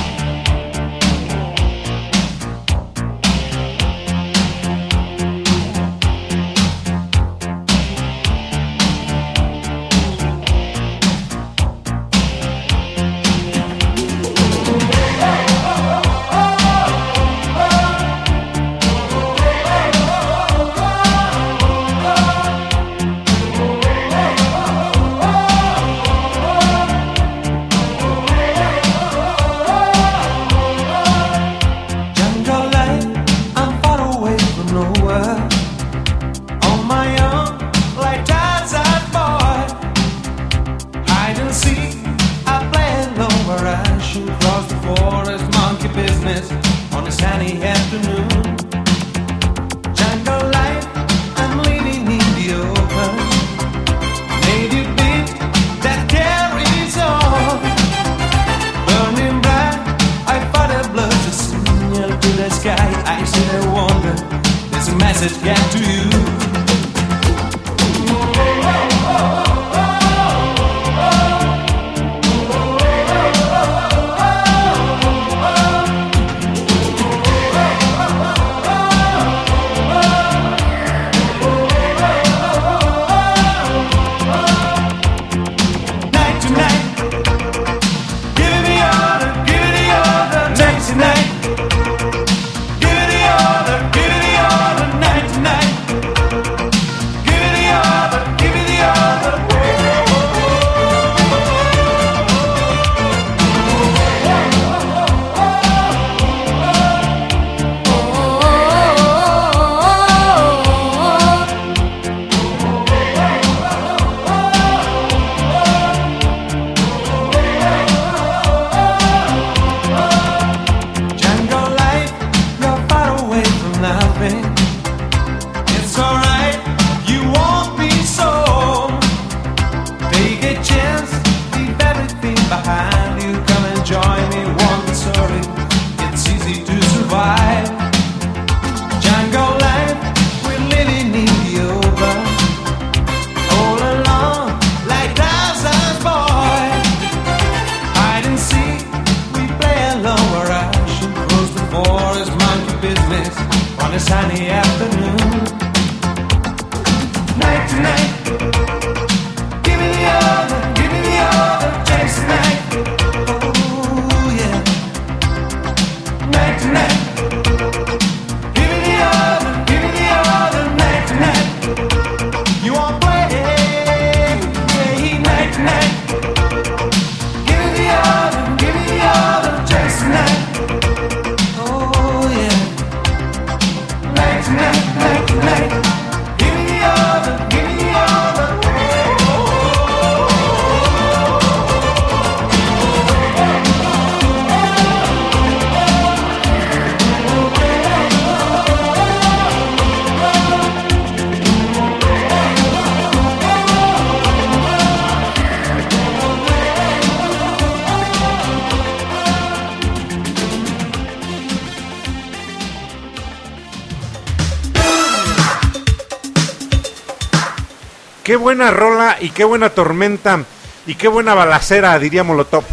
Buena rola y qué buena tormenta y qué buena balacera, diría Molotov.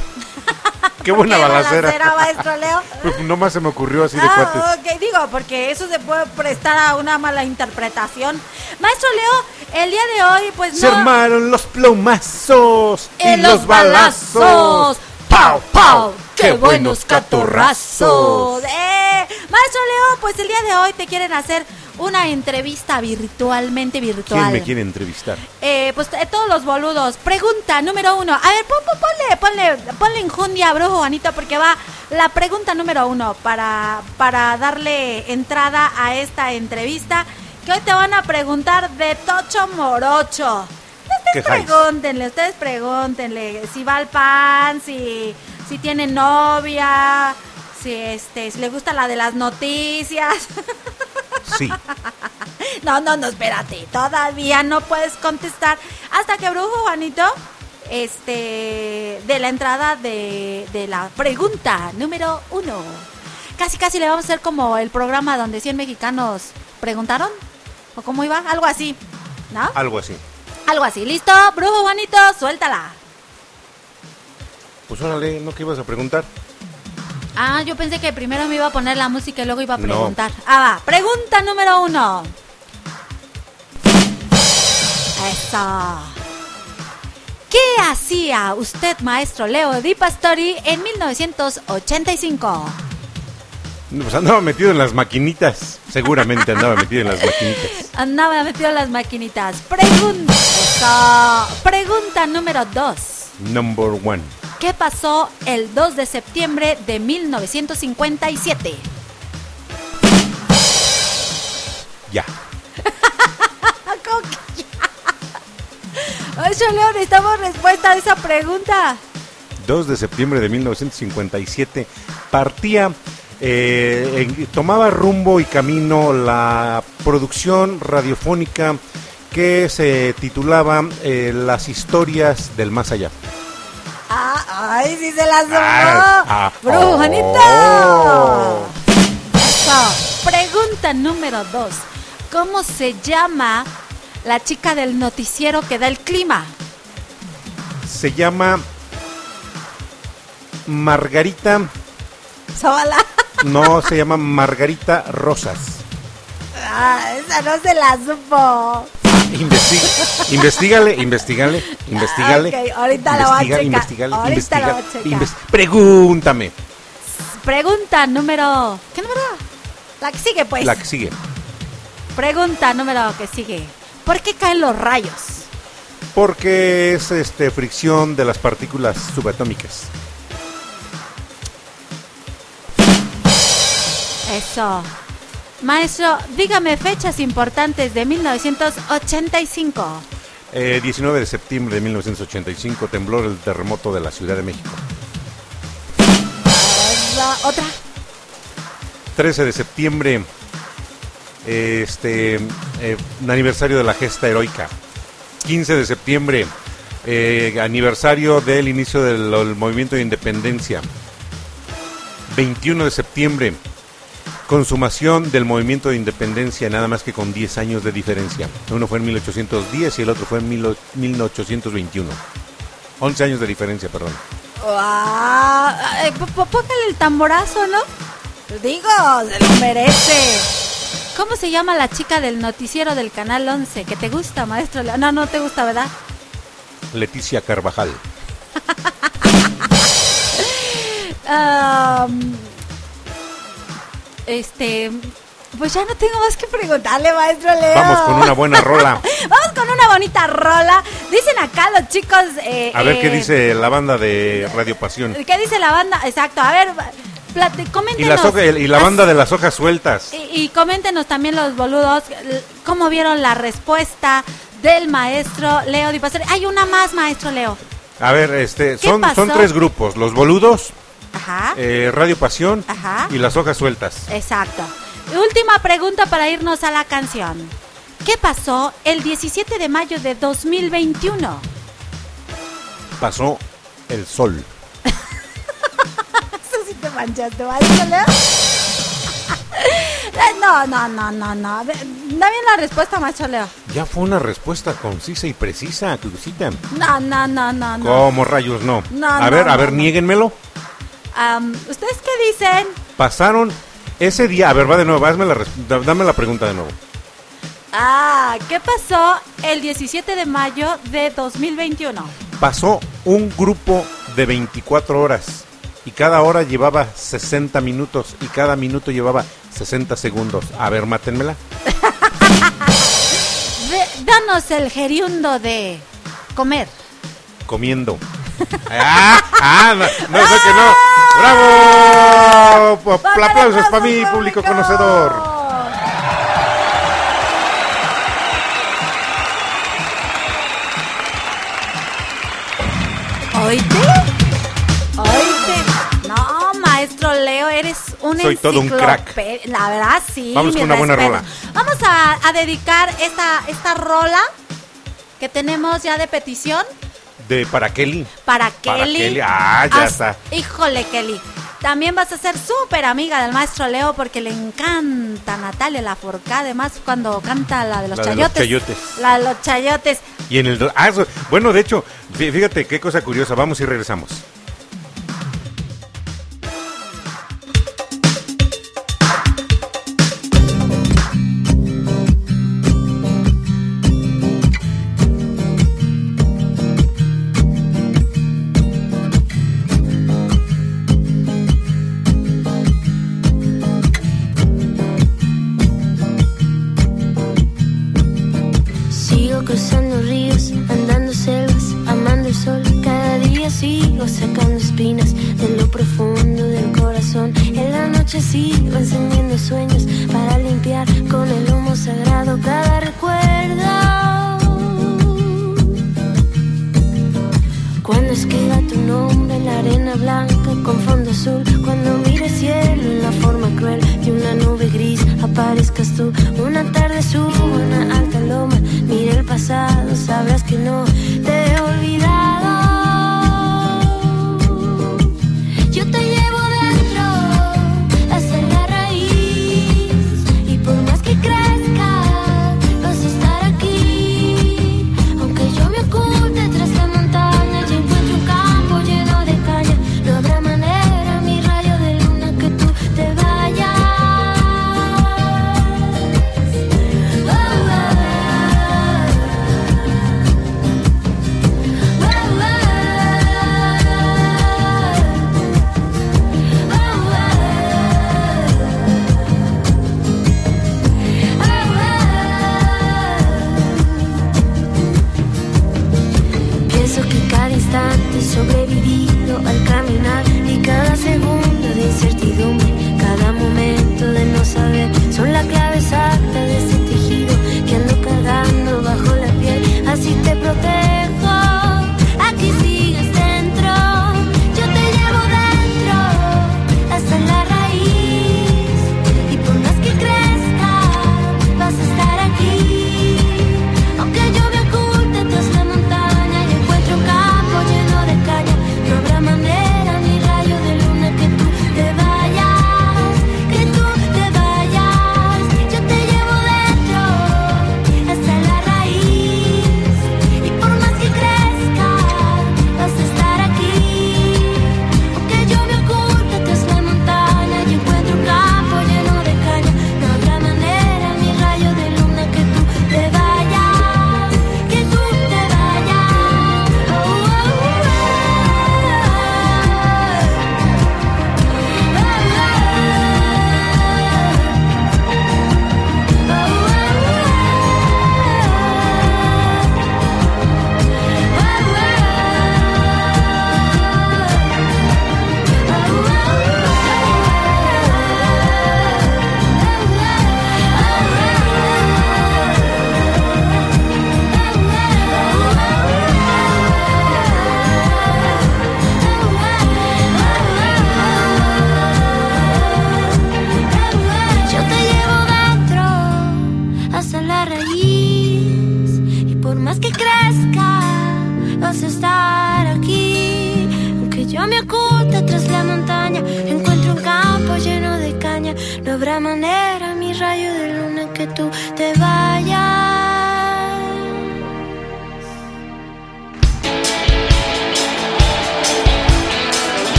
Qué buena ¿Qué balacera. balacera, maestro Leo? Pues nomás se me ocurrió así de Ah, cuates. digo, porque eso se puede prestar a una mala interpretación. Maestro Leo, el día de hoy, pues Se no. armaron los plomazos y En los balazos. ¡Pau, pau! ¡Qué buenos catorrazos! ¡Eh! Maestro Leo, pues el día de hoy te quieren hacer una entrevista virtualmente virtual. ¿Quién me quiere entrevistar? Eh, pues eh, todos los boludos. Pregunta número uno. A ver, pon, pon- ponle, ponle, ponle enjundia, brujo Juanito, porque va la pregunta número uno para, para darle entrada a esta entrevista. Que hoy te van a preguntar de Tocho Morocho. ¿Qué Ustedes pregúntenle, ustedes pregúntenle si va al pan, si, si tiene novia, si este, si le gusta la de las noticias. Sí. No, no, no, espérate. Todavía no puedes contestar hasta que Brujo Juanito este de la entrada de, de la pregunta número uno. Casi casi le vamos a hacer como el programa donde 100 mexicanos preguntaron. ¿O cómo iba? Algo así. ¿No? Algo así. Algo así. ¿Listo? Brujo Juanito, suéltala. Pues órale, ¿no que ibas a preguntar? Ah, yo pensé que primero me iba a poner la música y luego iba a No. preguntar. Ah, va. Pregunta número uno. Eso. ¿Qué hacía usted, maestro Leo Di Pastori, en 1985? Pues andaba metido en las maquinitas. Seguramente andaba metido en las maquinitas. Andaba metido en las maquinitas. Pregunta. Eso. Pregunta número dos. Number one. ¿Qué pasó el 2 de septiembre de 1957? Ya. ¿Cómo que ya? Yo, Leo, necesitamos respuesta a esa pregunta. 2 de septiembre de 1957 partía, eh, en- tomaba rumbo y camino la producción radiofónica que se titulaba eh, Las historias del más allá. Ah, ay, sí se la sumó. Ah, ah, Brujo Juanito. oh. Eso. Pregunta número dos. ¿Cómo se llama la chica del noticiero que da el clima? Se llama Margarita, no, se llama Margarita Rosas. Ah, esa no se la supo. Investi- investígale, investígale, investígale. Ok, ahorita la voy a checar. investígale, Ahorita la voy a investiga- checar. Pregúntame. Pregunta número. ¿Qué número? La que sigue, pues. La que sigue. Pregunta número que sigue. ¿Por qué caen los rayos? Porque es este fricción de las partículas subatómicas. Eso. Maestro, dígame fechas importantes de 1985. Eh, 19 de septiembre de 1985, temblor el terremoto de la Ciudad de México. Otra. 13 de septiembre, eh, este eh, aniversario de la gesta heroica. 15 de septiembre, eh, aniversario del inicio del, del movimiento de independencia. 21 de septiembre, consumación del movimiento de independencia, nada más que con 10 años de diferencia. Uno fue en 1810 y el otro fue en mil- 1821. 11 años de diferencia, perdón. Ay, p- p- Póngale el tamborazo, ¿no? Digo, se lo merece. ¿Cómo se llama la chica del noticiero del Canal 11? ¿Que te gusta, maestro? No, no te gusta, ¿verdad? Leticia Carvajal. Am, este... Pues ya no tengo más que preguntarle, maestro Leo. Vamos con una buena rola. Vamos con una bonita rola. Dicen acá los chicos... eh, A ver qué eh, dice la banda de Radio Pasión. ¿Qué dice la banda? Exacto, a ver, plate, Y, coméntenos. las hoja- y la banda de las hojas sueltas. Y, y coméntenos también los boludos cómo vieron la respuesta del maestro Leo Di Pastori. Hay una más, maestro Leo. A ver, este, ¿Qué son, son tres grupos. Los boludos, Ajá. eh, Radio Pasión Ajá. y las hojas sueltas. Exacto. Última pregunta para irnos a la canción. ¿Qué pasó el 17 de mayo de 2021? Pasó el sol. Eso sí te manchaste. Eh, No, no, no, no, no. Da bien la respuesta, maestro Leo. Ya fue una respuesta concisa y precisa, Crucita. No, no, no, no, no. ¿Cómo rayos no? No, a no, ver, a ver, niéguenmelo. Am, ¿Ustedes qué dicen? Pasaron ese día. A ver, va de nuevo, hazme la dame la pregunta de nuevo. Ah, ¿qué pasó el 17 de mayo de 2021? Pasó un grupo de 24 horas y cada hora llevaba 60 minutos y cada minuto llevaba 60 segundos. A ver, mátenmela. Danos el geriundo de comer. Comiendo. ¡Ah! ¡Ah! No, no, sé que no. ¡Bravo! ¡Póngale Aplausos para aplausos, mí, público público! conocedor. ¿Oíste? ¿Oíste? No, maestro Leo, eres un Soy todo un crack. La verdad, sí. Vamos con una buena rola. Vamos a, a dedicar esta, esta rola que tenemos ya de petición De para Kelly. Para Para Kelly. Ah, ya está. Híjole, Kelly. También vas a ser súper amiga del maestro Leo porque le encanta Natalia Laforcade, además cuando canta la de los La de los chayotes. La de los chayotes. Y en el... Ah, bueno, de hecho, fí- fíjate qué cosa curiosa. Vamos y regresamos.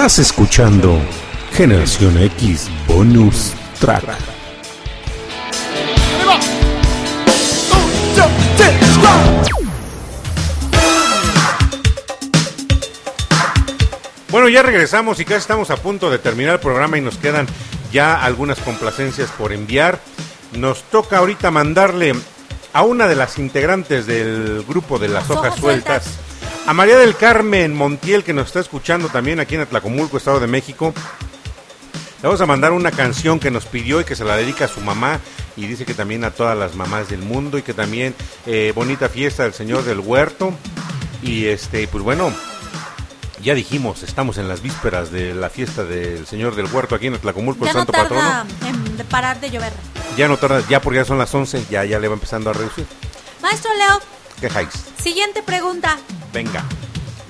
Estás escuchando Generación X Bonus Track. Bueno, ya regresamos y casi estamos a punto de terminar el programa y nos quedan ya algunas complacencias por enviar. Nos toca ahorita mandarle a una de las integrantes del grupo de las, Las hojas, hojas sueltas, sueltas. A María del Carmen Montiel, que nos está escuchando también aquí en Atlacomulco, Estado de México. Le vamos a mandar una canción que nos pidió y que se la dedica a su mamá y dice que también a todas las mamás del mundo y que también eh, bonita fiesta del Señor del Huerto. Y este, pues bueno, ya dijimos, estamos en las vísperas de la fiesta del Señor del Huerto aquí en Atlacomulco, Ya el no Santo tarda Patrono. en parar de llover. Ya no tarda, ya porque ya son las 11, ya, ya le va empezando a reducir. Maestro Leo, quejáis. Siguiente pregunta. Venga.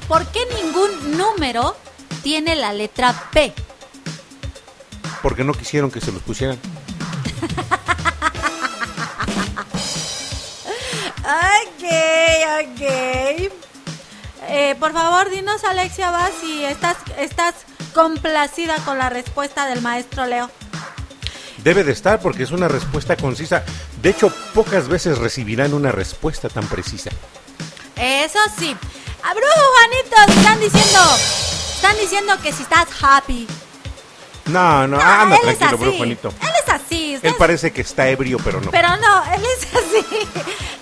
¿Por qué ningún número tiene la letra P? Porque no quisieron que se los pusieran. Ok, ok. Eh, por favor, dinos, Alexia, va si estás, estás complacida con la respuesta del maestro Leo. Debe de estar porque es una respuesta concisa. De hecho, pocas veces recibirán una respuesta tan precisa. Eso sí. A Brujo Juanito están diciendo, están diciendo que si estás happy. No, no, Ah, anda él tranquilo, así. Juanito. Él es así. Él parece que está ebrio, pero no. Pero no, él es así.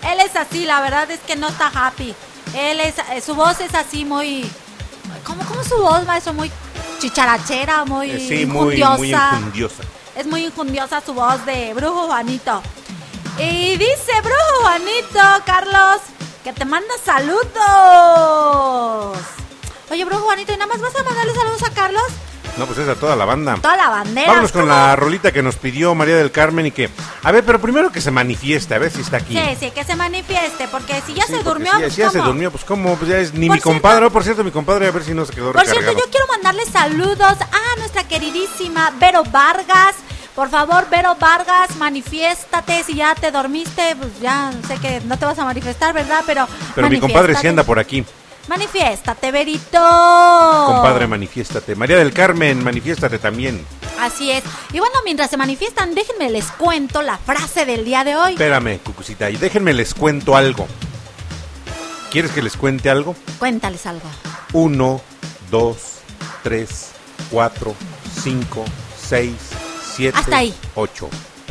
Él es así, la verdad es que no está happy. Él es, eh, su voz es así muy... ¿Cómo, cómo su voz, maestro? Muy chicharachera, muy Eh, sí, muy, muy injundiosa. Es muy injundiosa su voz de Brujo Juanito. Y dice Brujo Juanito, Carlos, que te manda saludos. Oye, Brujo Juanito, ¿y nada más vas a mandarle saludos a Carlos? No, pues es a toda la banda. Toda la bandera. Vámonos con ¿cómo? la rolita que nos pidió María del Carmen y que... A ver, pero primero que se manifieste, a ver si está aquí. Sí, sí, que se manifieste, porque si ya Sí, se durmió, si ya- pues, si ya se durmió, pues cómo, pues ya es ni Por mi cierto- compadre, Oh, por cierto, mi compadre, a ver si no se quedó Por recargado. cierto, yo quiero mandarle saludos a nuestra queridísima Vero Vargas. Por favor, Vero Vargas, manifiéstate. Si ya te dormiste, pues ya sé que no te vas a manifestar, ¿verdad? Pero, Pero mi compadre sí anda por aquí. Manifiéstate, Verito. Compadre, manifiéstate. María del Carmen, manifiéstate también. Así es. Y bueno, mientras se manifiestan, déjenme les cuento la frase del día de hoy. Espérame, Cucucita, y déjenme les cuento algo. ¿Quieres que les cuente algo? Cuéntales algo. Uno, dos, tres, cuatro, cinco, seis, Hasta ahí. ocho.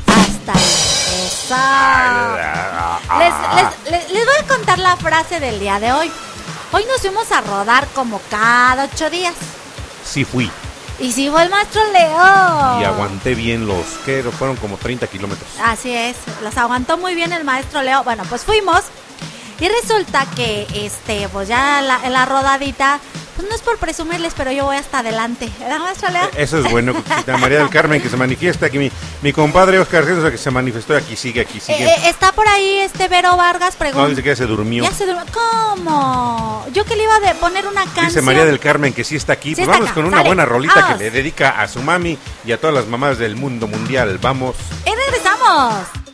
Hasta ahí. Les, les- les- les voy a contar la frase del día de hoy. Hoy nos fuimos a rodar como cada ocho días. Sí fui Y sí fue el maestro Leo. y aguanté bien los que fueron como 30 kilómetros. Así es, los aguantó muy bien el maestro Leo. Bueno, pues fuimos y resulta que, este, pues ya la, la rodadita, pues no es por presumirles, pero yo voy hasta adelante. ¿Verdad, maestro Leo? Eso es bueno, Cucucita. María del Carmen que se manifiesta aquí. Mi, mi compadre Oscar Censo que se manifestó aquí, sigue, aquí, Eh, sigue. eh, está por ahí este Vero Vargas no, pregunta. dice que ya se durmió. Ya se durmió. ¿Cómo? Yo que le iba a poner una canción. Dice María del Carmen que sí está aquí. Sí pues está vamos acá, con una sale. buena rolita Vamos. que le dedica a su mami y a todas las mamás del mundo mundial. Vamos. Y regresamos.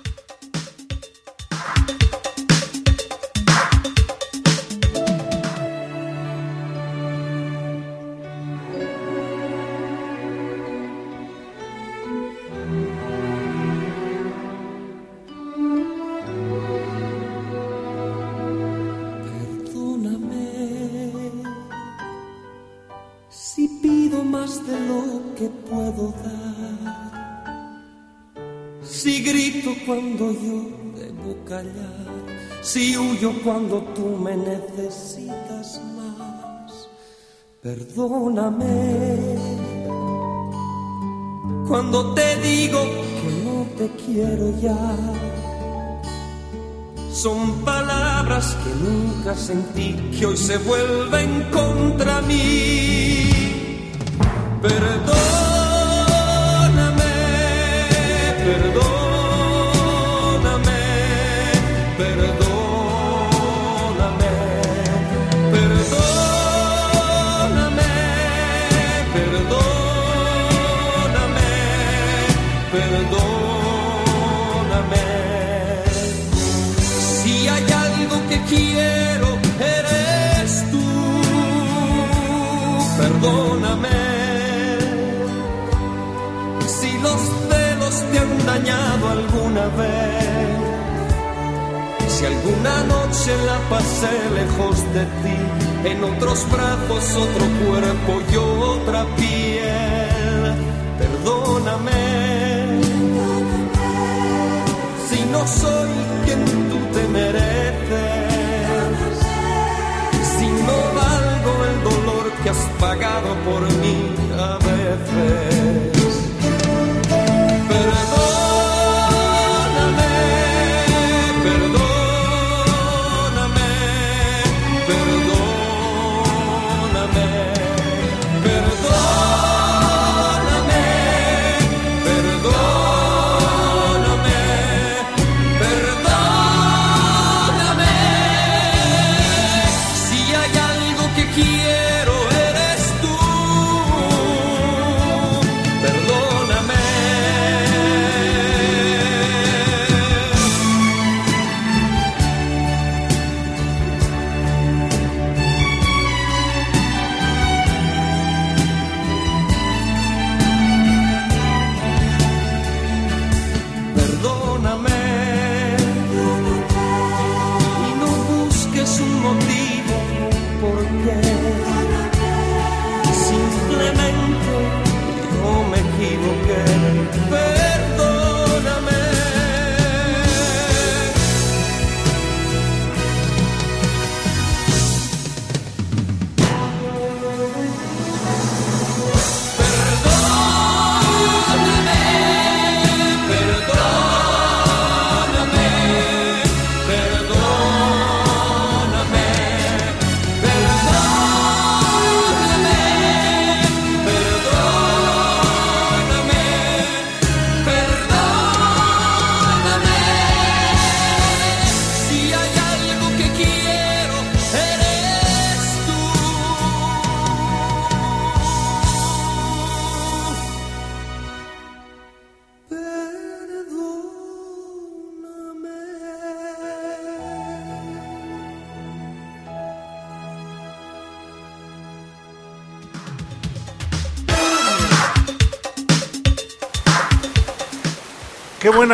Si huyo cuando tú me necesitas más. Perdóname cuando te digo que no te quiero ya. Son palabras que nunca sentí, que hoy se vuelven contra mí. Perdóname, dañado alguna vez. Si alguna noche la pasé lejos de ti, en otros brazos, otro cuerpo y otra piel. Perdóname si no soy quien tú te mereces, si no valgo el dolor que has pagado por mí a veces.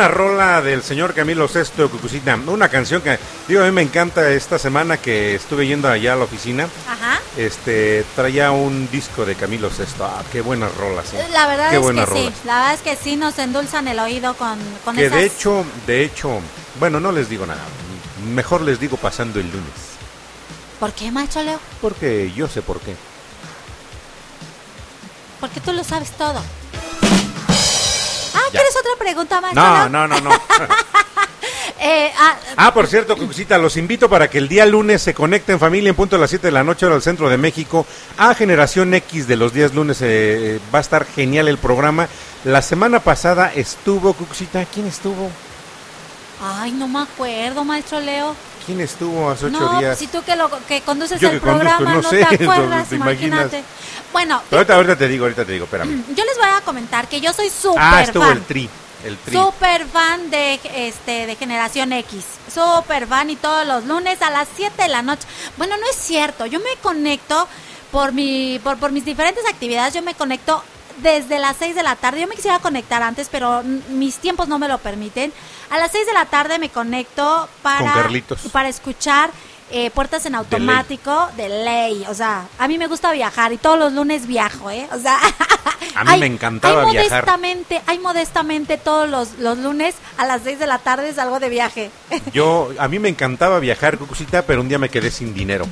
Buena rola del señor Camilo Sesto Cucucita. Una canción que, digo, a mí me encanta esta semana que estuve yendo allá a la oficina. Ajá. Este, traía un disco de Camilo Sesto. Ah, qué buenas rolas. La verdad qué es buenas que sí, rolas. la verdad es que sí nos endulzan el oído con, con Que esas... de hecho, de hecho, bueno, no les digo nada. Mejor les digo pasando el lunes. ¿Por qué, macho Leo? Porque yo sé por qué. Porque tú lo sabes todo. ¿Quieres otra pregunta, macho No, no, no, no. Eh, ah, Ah, por cierto, Cucucita, los invito para que el día lunes se conecten familia en punto a las 7 de la noche hora del centro de México a Generación X de los días lunes. eh, va a estar genial el programa. La semana pasada estuvo, Cucucita, ¿quién estuvo? ay, no me acuerdo, maestro Leo. ¿Quién estuvo hace ocho no, días? si tú que, lo, que conduces Yo el que programa, no no, sé, te acuerdas, imagínate. Bueno, Pero ahorita, ahorita te digo, ahorita te digo, espérame. yo les voy a comentar que yo soy súper Ah, estuvo fan. el tri, el tri. Súper fan de este de Generación X. Súper fan y todos los lunes a las 7 de la noche. Bueno, no es cierto. Yo me conecto por mi por, por mis diferentes actividades. Yo me conecto desde las 6 de la tarde. Yo me quisiera conectar antes, pero mis tiempos no me lo permiten. A las 6 de la tarde me conecto para Con para escuchar eh, puertas en automático de ley. O sea, a mí me gusta viajar y todos los lunes viajo, ¿eh? O sea, A mí me encantaba hay viajar. modestamente, hay modestamente todos los, los lunes a las 6 de la tarde salgo de viaje. Yo, a mí me encantaba viajar, Cucucita, pero un día me quedé sin dinero.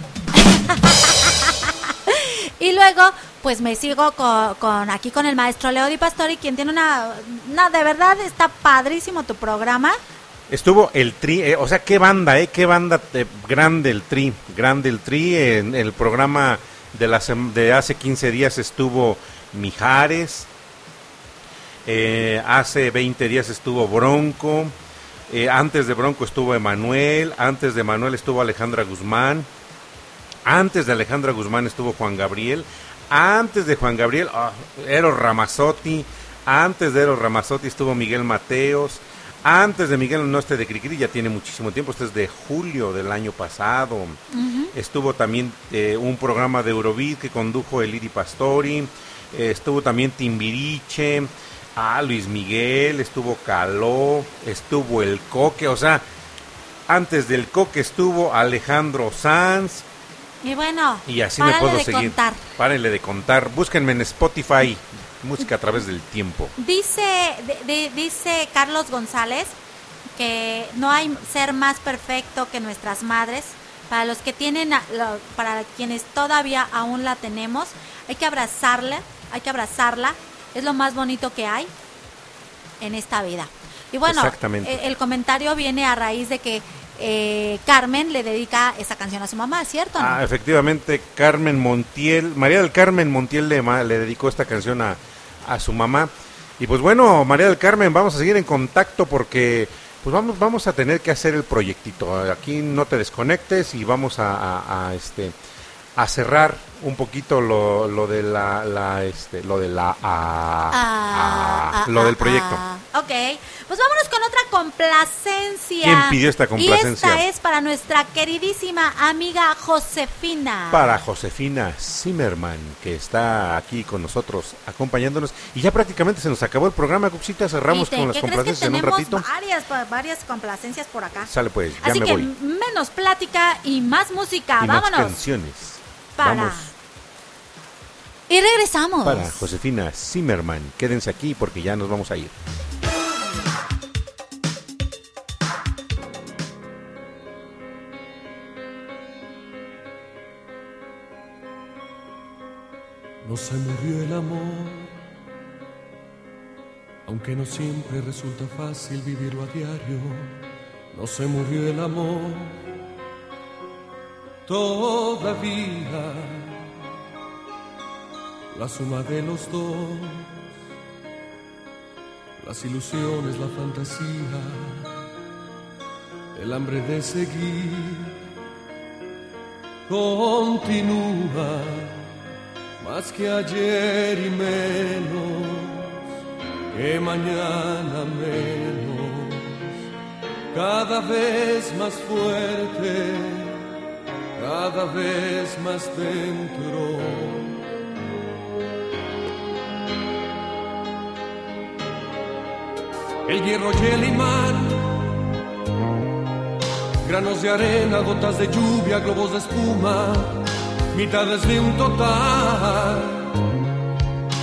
Y luego, pues me sigo con, aquí con el maestro Leo Di Pastori, quien tiene una, una, de verdad está padrísimo tu programa. Estuvo el Tri, eh, o sea, qué banda, ¿eh? Qué banda eh, grande el Tri, grande el Tri. En el programa de, de hace 15 días estuvo Mijares, eh, hace 20 días estuvo Bronco, antes de Bronco estuvo Emanuel, antes de Emanuel estuvo Alejandra Guzmán, antes de Alejandra Guzmán estuvo Juan Gabriel, antes de Juan Gabriel, ah, Eros Ramazzotti, antes de Eros Ramazzotti estuvo Miguel Mateos, antes de Miguel no este de Cricri, ya tiene muchísimo tiempo, este es de julio del año pasado. Estuvo también eh, un programa de Eurobeat que condujo el Iri Pastori, eh, estuvo también Timbiriche, ah, Luis Miguel, estuvo Caló, estuvo el Coque, o sea, antes del Coque estuvo Alejandro Sanz, Y bueno, y así me puedo de seguir. contar. Párenle de contar. Búsquenme en Spotify. Música a través del tiempo. Dice, de- de- dice Carlos González que no hay ser más perfecto que nuestras madres. Para los que tienen, para quienes todavía aún la tenemos, hay que abrazarla, hay que abrazarla. Es lo más bonito que hay en esta vida. Y bueno, Exactamente. eh, el comentario viene a raíz de que eh, Carmen le dedica esa canción a su mamá, ¿cierto? no? Ah, efectivamente, Carmen Montiel, María del Carmen Montiel le, ma- le dedicó esta canción a, a su mamá. Y pues bueno, María del Carmen, vamos a seguir en contacto porque pues vamos, vamos a tener que hacer el proyectito. Aquí no te desconectes y vamos a, a- a, este a cerrar un poquito lo, lo de la, la, este lo de la a- lo del proyecto. Ok, pues vámonos con otra complacencia. ¿Quién pidió esta complacencia? Y esta es para nuestra queridísima amiga Josefina. para Josefina Zimmerman, que está aquí con nosotros acompañándonos. Y ya prácticamente se nos acabó el programa, Cuxita. Cerramos te- con las ¿qué crees que complacencias en un ratito. Varias, varias complacencias por acá. Sale pues, ya Así me que voy. menos plática y más música. y más Vámonos. canciones. Para. Vamos Y regresamos. para Josefina Zimmerman. Quédense aquí porque ya nos vamos a ir. No se murió el amor, aunque no siempre resulta fácil vivirlo a diario. No se murió el amor, todavía. La suma de los dos, las ilusiones, la fantasía, el hambre de seguir, continúa más que ayer y menos que mañana menos, cada vez más fuerte, cada vez más dentro. el hierro y el imán. Granos de arena, gotas de lluvia, globos de espuma, mitades de un total.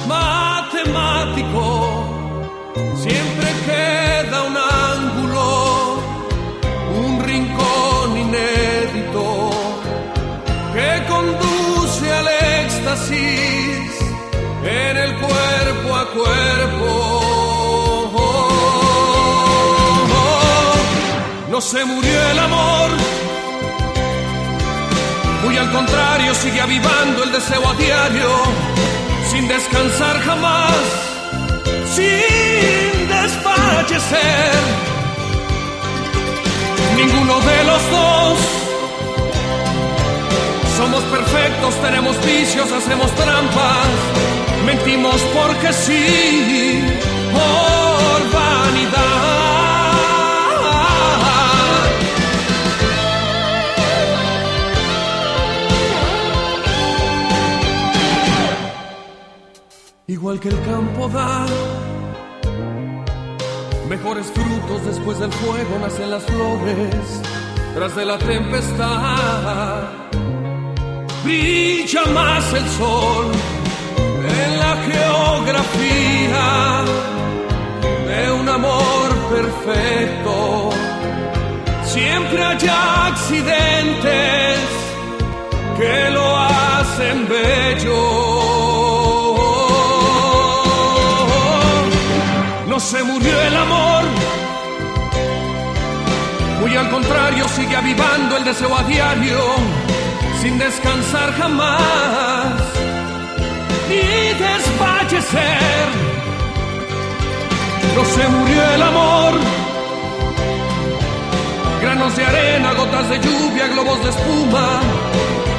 Matemático, siempre queda un ángulo, un rincón inédito que conduce al éxtasis en el cuerpo a cuerpo. No se murió el amor, muy al contrario sigue avivando el deseo a diario, sin descansar jamás, sin desfallecer. Ninguno de los dos somos perfectos, tenemos vicios, hacemos trampas, mentimos porque sí, por vanidad. Igual que el campo da mejores frutos después del fuego, nacen las flores tras de la tempestad brilla más el sol en la geografía de un amor perfecto. Siempre hay accidentes que lo hacen bello. Se murió el amor, muy al contrario sigue avivando el deseo a diario sin descansar jamás ni desfallecer. No se murió el amor, granos de arena, gotas de lluvia, globos de espuma,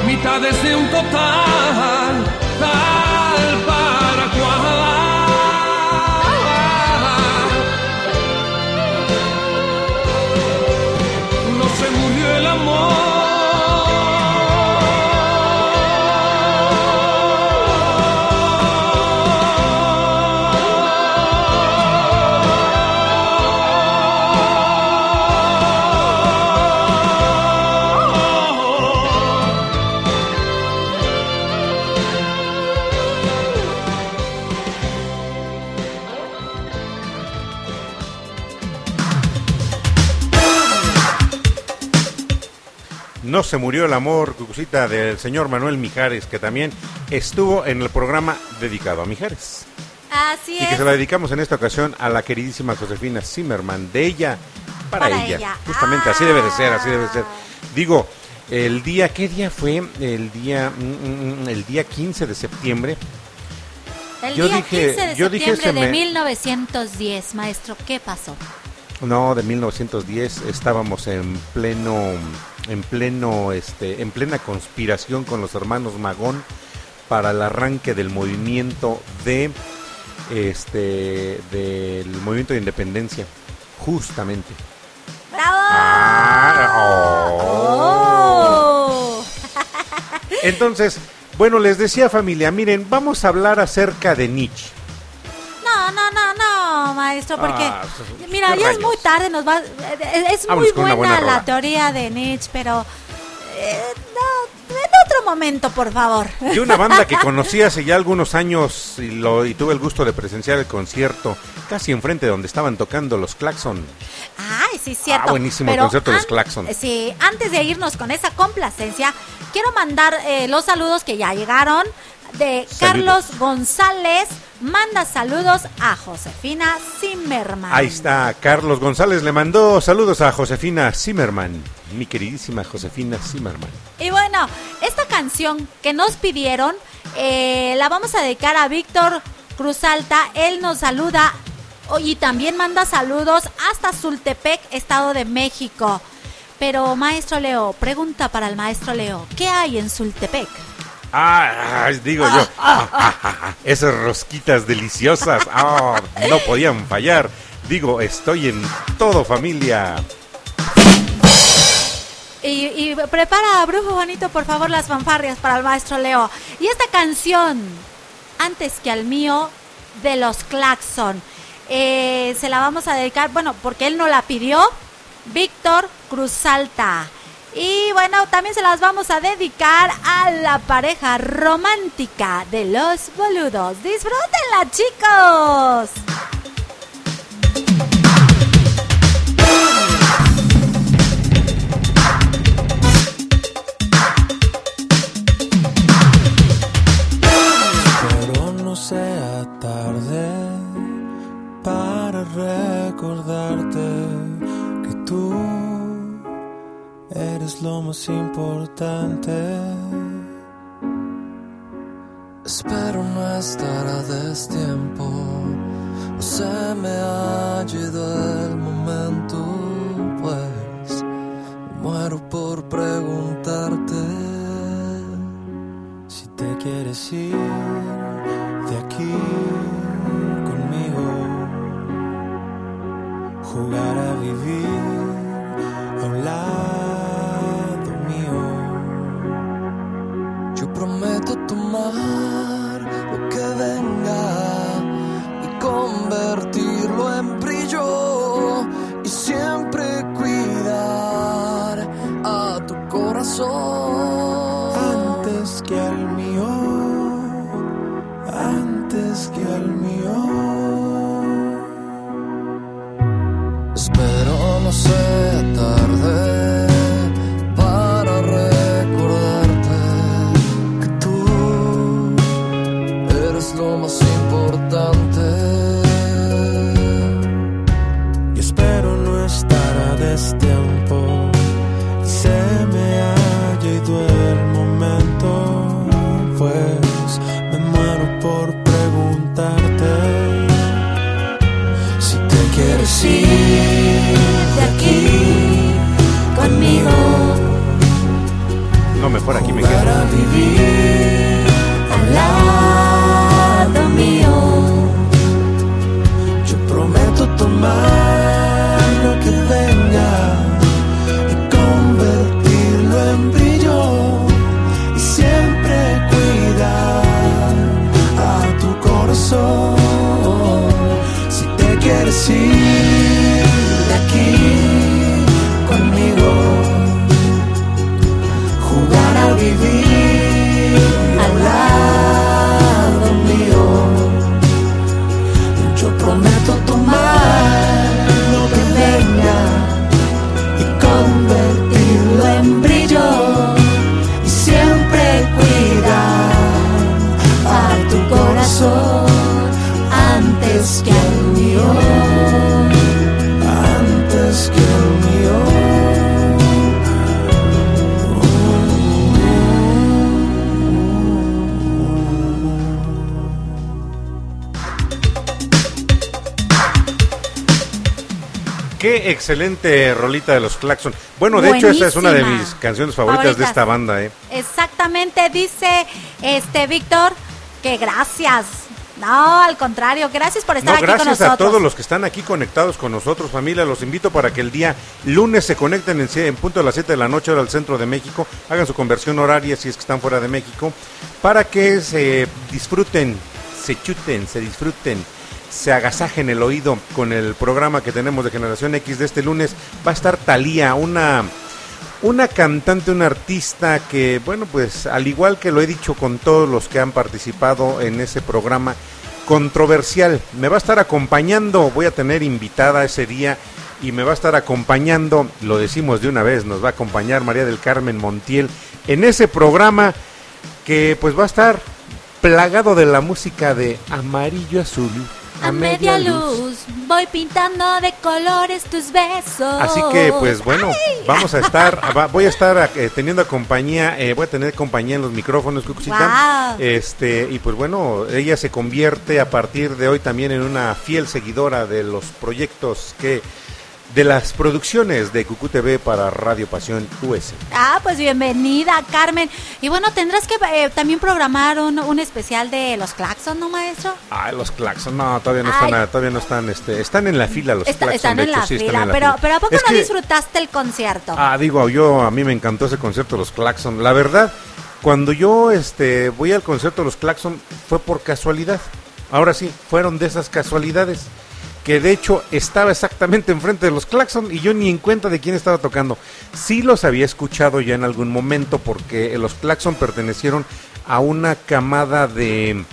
mitades de un total, amor. No se murió el amor, cucucita, del señor Manuel Mijares, que también estuvo en el programa dedicado a Mijares. Así Y que es. se la dedicamos en esta ocasión a la queridísima Josefina Zimmerman, de ella para, Para ella. ella. Ah. Justamente, así debe de ser, así debe de ser. Digo, el día, ¿qué día fue? El día, mm, mm, mm, el día 15 de septiembre. El Yo día dije- 15 de yo dije, septiembre se de me- 1910, maestro, ¿qué pasó? No, de 1910 estábamos en pleno, en pleno, este, en plena conspiración con los hermanos Magón para el arranque del movimiento de, este, del movimiento de independencia, justamente. ¡Bravo! Ah, Oh. Entonces, bueno, les decía familia, miren, vamos a hablar acerca de Nietzsche. No, no, no, no, maestro, porque Ah, pues, mira, ya es muy tarde, nos va es Vámonos muy con una buena, buena la teoría de Nietzsche, pero eh, no, en otro momento, por favor. De una banda que conocí hace ya algunos años y, lo, y tuve el gusto de presenciar el concierto casi enfrente de donde estaban tocando los Claxon. Ay, sí, cierto. Ah, buenísimo el concierto de los Claxon. Sí, antes de irnos con esa complacencia, quiero mandar eh, los saludos que ya llegaron de Saludos. Carlos González. Manda saludos a Josefina Zimmerman. Ahí está, Carlos González le mandó saludos a Josefina Zimmerman, mi queridísima Josefina Zimmerman. Y bueno, esta canción que nos pidieron eh, la vamos a dedicar a Víctor Cruz Alta. Él nos saluda oh, y también manda saludos hasta Zultepec, Estado de México. Pero, maestro Leo, pregunta para el maestro Leo, ¿qué hay en Zultepec? Ah, ah, digo yo, esas rosquitas deliciosas, ah, no podían fallar. Digo, estoy en todo familia. Y, prepara, Brujo Juanito, por favor, las fanfarrias para el maestro Leo. Y esta canción, antes que al mío, de los Claxon. eh, se la vamos a dedicar, bueno, porque él no la pidió, Víctor Cruzalta. Y bueno, también se las vamos a dedicar a la pareja romántica de los boludos. ¡Disfrútenla, chicos! Pero no sea tarde para recordarte eres lo más importante. Espero no estar a destiempo. No se me ha ido el momento, pues muero por preguntarte. Si te quieres ir de aquí conmigo, jugar a vivir tomar lo que venga y convertirlo Qué excelente rolita de los Claxon. Bueno, de hecho, esta es una de mis canciones favoritas de esta banda, ¿eh? Exactamente, dice este Víctor que gracias. No, al contrario, gracias por estar No, aquí con gracias nosotros. a todos los que están aquí conectados con nosotros, familia. Los invito para que el día lunes se conecten en, en punto de las 7 de la noche hora al centro de México. Hagan su conversión horaria si es que están fuera de México. Para que se disfruten, se chuten, se disfruten, se agasajen el oído con el programa que tenemos de Generación X de este lunes. Va a estar Talía, una una cantante, una artista que, bueno, pues al igual que lo he dicho con todos los que han participado en ese programa controversial, me va a estar acompañando, voy a tener invitada ese día y me va a estar acompañando, lo decimos de una vez, nos va a acompañar María del Carmen Montiel en ese programa que pues va a estar plagado de la música de amarillo azul. A media luz, voy pintando de colores tus besos. Así que, pues bueno, vamos a estar, va- voy a estar eh, teniendo compañía, eh, voy a tener compañía en los micrófonos, Cucucita. Wow. Este, y pues bueno, ella se convierte a partir de hoy también en una fiel seguidora de los proyectos que, de las producciones de Cucu TV para Radio Pasión US. Ah, pues bienvenida, Carmen. Y bueno, tendrás que eh, también programar un, un especial de los Claxon, ¿no, maestro? Ay, los Claxon, no, todavía no Ay. están, todavía no están, este, están en la fila los Está- Claxon, están de en hecho, están fila, en la pero, fila. pero ¿a poco Es no que- disfrutaste el concierto? Ah, digo, yo a mí me encantó ese concierto de los Claxon. La verdad, cuando yo este voy al concierto de los Claxon fue por casualidad. Ahora sí, fueron de esas casualidades que de hecho estaba exactamente enfrente de los claxon y yo ni en cuenta de quién estaba tocando. Sí los había escuchado ya en algún momento porque los claxon pertenecieron a una camada de,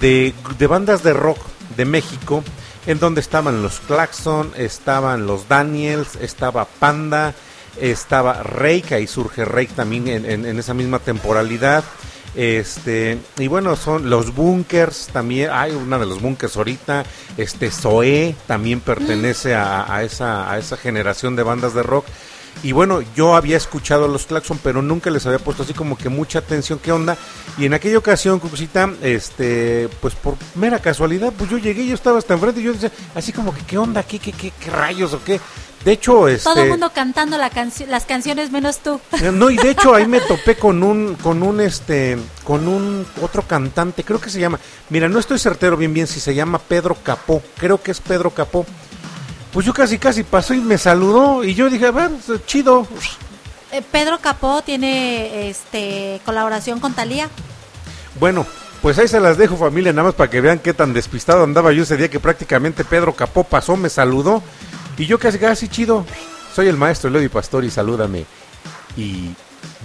de, bandas de rock de México en donde estaban los Claxon, estaban los Daniels, estaba Panda, estaba Rake, ahí surge Rake también en, en- en esa misma temporalidad. Este, y bueno, son los bunkers también, hay una de los bunkers ahorita, este Zoé también pertenece a, a esa, a esa generación de bandas de rock. Y bueno, yo había escuchado a los Claxon, pero nunca les había puesto así como que mucha atención, ¿qué onda? Y en aquella ocasión, Cucucita, este, pues por mera casualidad, pues yo llegué, yo estaba hasta enfrente y yo decía, así como que, ¿qué onda? ¿Qué, qué, qué, qué rayos o qué? De hecho, este... Todo el mundo cantando la las canciones menos tú. Eh, No, y de hecho ahí me topé con un, con un, este, con un otro cantante, creo que se llama, mira, no estoy certero bien bien si se llama Pedro Capó, creo que es Pedro Capó. Pues yo casi casi pasó y me saludó y yo dije, a ver, chido. Eh, Pedro Capó tiene este colaboración con Talía. Bueno, pues ahí se las dejo familia, nada más para que vean qué tan despistado andaba yo ese día que prácticamente Pedro Capó pasó, me saludó y yo casi casi chido. Soy el maestro Lodi Pastori, salúdame y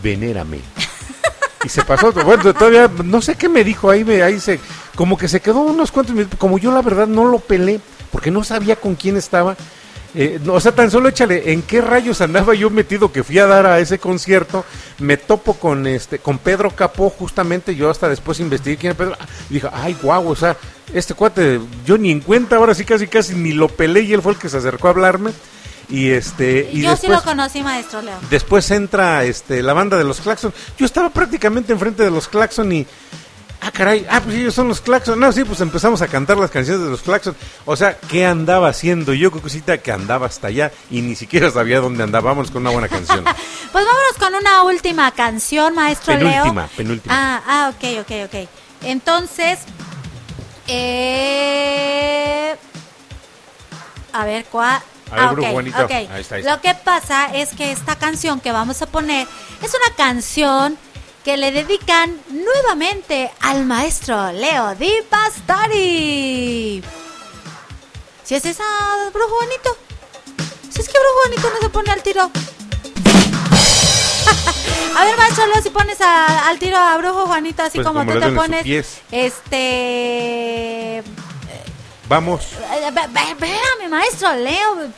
venérame. Y se pasó, bueno, todavía no sé qué me dijo ahí, me, ahí se, como que se quedó unos cuantos minutos, como yo la verdad no lo pelé, porque no sabía con quién estaba. Eh, no, o sea, tan solo échale, ¿en qué rayos andaba yo metido que fui a dar a ese concierto? Me topo con este, con Pedro Capó, justamente, yo hasta después investigué quién era Pedro, y dije, ay, guau, o sea, este cuate, yo ni en cuenta, ahora sí casi casi ni lo pelé y él fue el que se acercó a hablarme. Y este, y Yo después, sí lo conocí, maestro Leo. Después entra este la banda de los Claxon. Yo estaba prácticamente enfrente de los Claxon y ah caray, ah pues ellos son los Claxon. No, sí, pues empezamos a cantar las canciones de los Claxon. O sea, ¿qué andaba haciendo yo, Cucucita, que andaba hasta allá y ni siquiera sabía dónde andaba? Vámonos con una buena canción. Pues vámonos con una última canción, maestro penúltima, Leo. penúltima. Ah, ah, ok, ok, ok. Entonces, eh, a ver, ¿cuál? A ver, ah, Brujo ok, Juanito. ok. Ahí está, ahí está. Lo que pasa es que esta canción que vamos a poner es una canción que le dedican nuevamente al maestro Leo Di Pastori. Si es esa, Brujo Juanito. Si es que Brujo Juanito no se pone al tiro. A ver, maestro Leo, si pones a- al tiro a Brujo Juanito, así Pues como, como tú te pones. Este. Vamos. eh, Espérame, maestro Leo.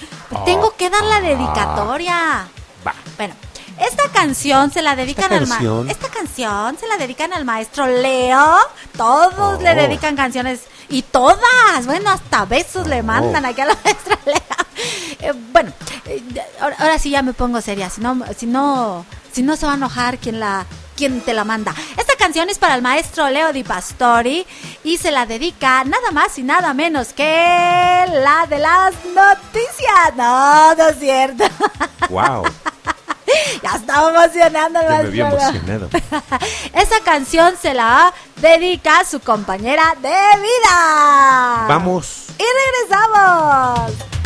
Tengo que dar la dedicatoria. Va. Bueno, esta canción se la dedican al maestro. Esta canción se la dedican al maestro Leo. Todos le Oh. dedican canciones. Y todas. Bueno, hasta besos le mandan Oh. aquí a la maestra Leo. Eh, bueno, eh, ahora, ahora sí ya me pongo seria. Si no, si no, si no se va a enojar quien la quien te la manda. Esta canción es para el maestro Leo Di Pastori y se la dedica nada más y nada menos que la de las noticias. No, no es cierto. Wow. ya estaba emocionando el me había emocionado. Esa canción se la dedica a su compañera de vida. Vamos. Y regresamos.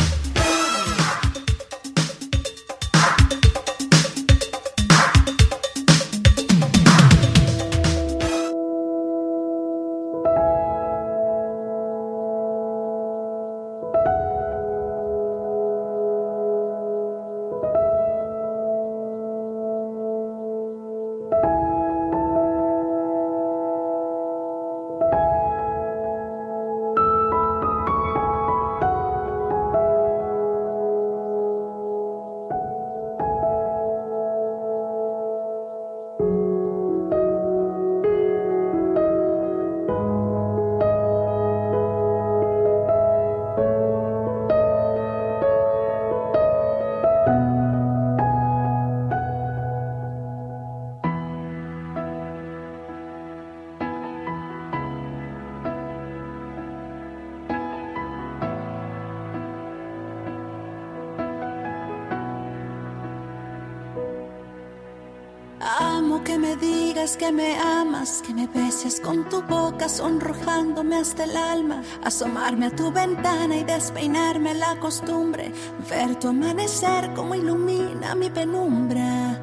Tu boca, sonrojándome hasta el alma, asomarme a tu ventana y despeinarme la costumbre, ver tu amanecer como ilumina mi penumbra.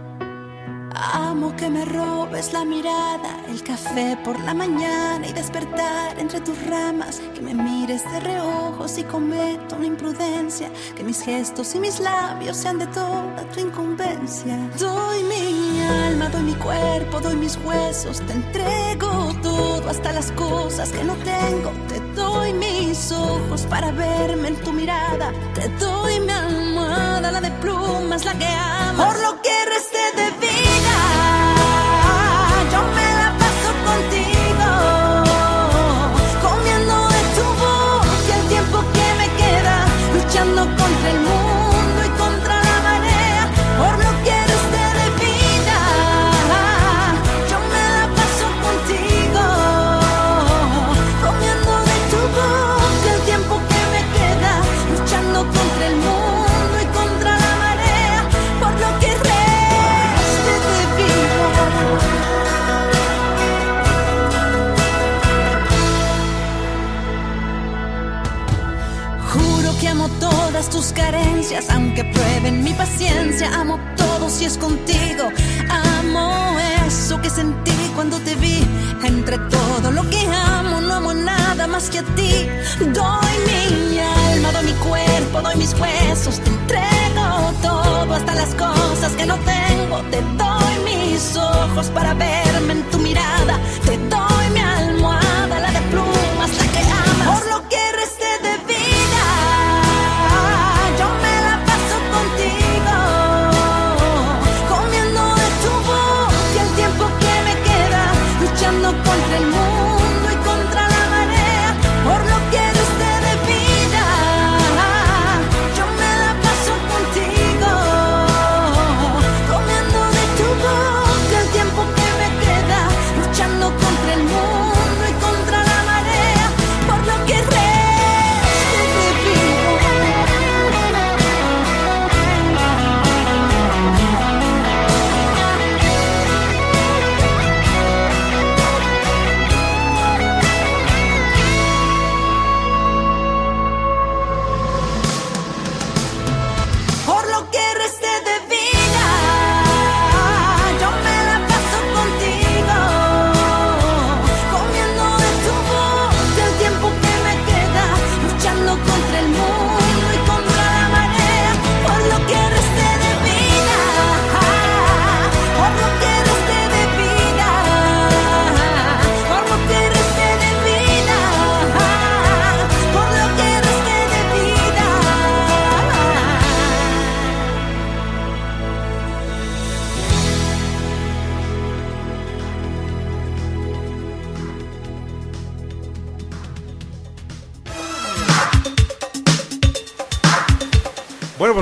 Amo que me robes la mirada, el café por la mañana y despertar entre tus ramas. Que me mires de reojo si cometo una imprudencia. Que mis gestos y mis labios sean de toda tu incumbencia. Doy mi alma, doy mi cuerpo, doy mis huesos. Te entrego hasta las cosas que no tengo. Te doy mis ojos para verme en tu mirada. Te doy mi almohada, la de plumas, la que amas. Tus carencias, aunque prueben mi paciencia. Amo todo si es contigo. Amo eso que sentí cuando te vi. Entre todo lo que amo, no amo nada más que a ti. Doy mi alma, doy mi cuerpo, doy mis huesos. Te entrego todo, hasta las cosas que no tengo. Te doy mis ojos para verme en tu mirada. Te doy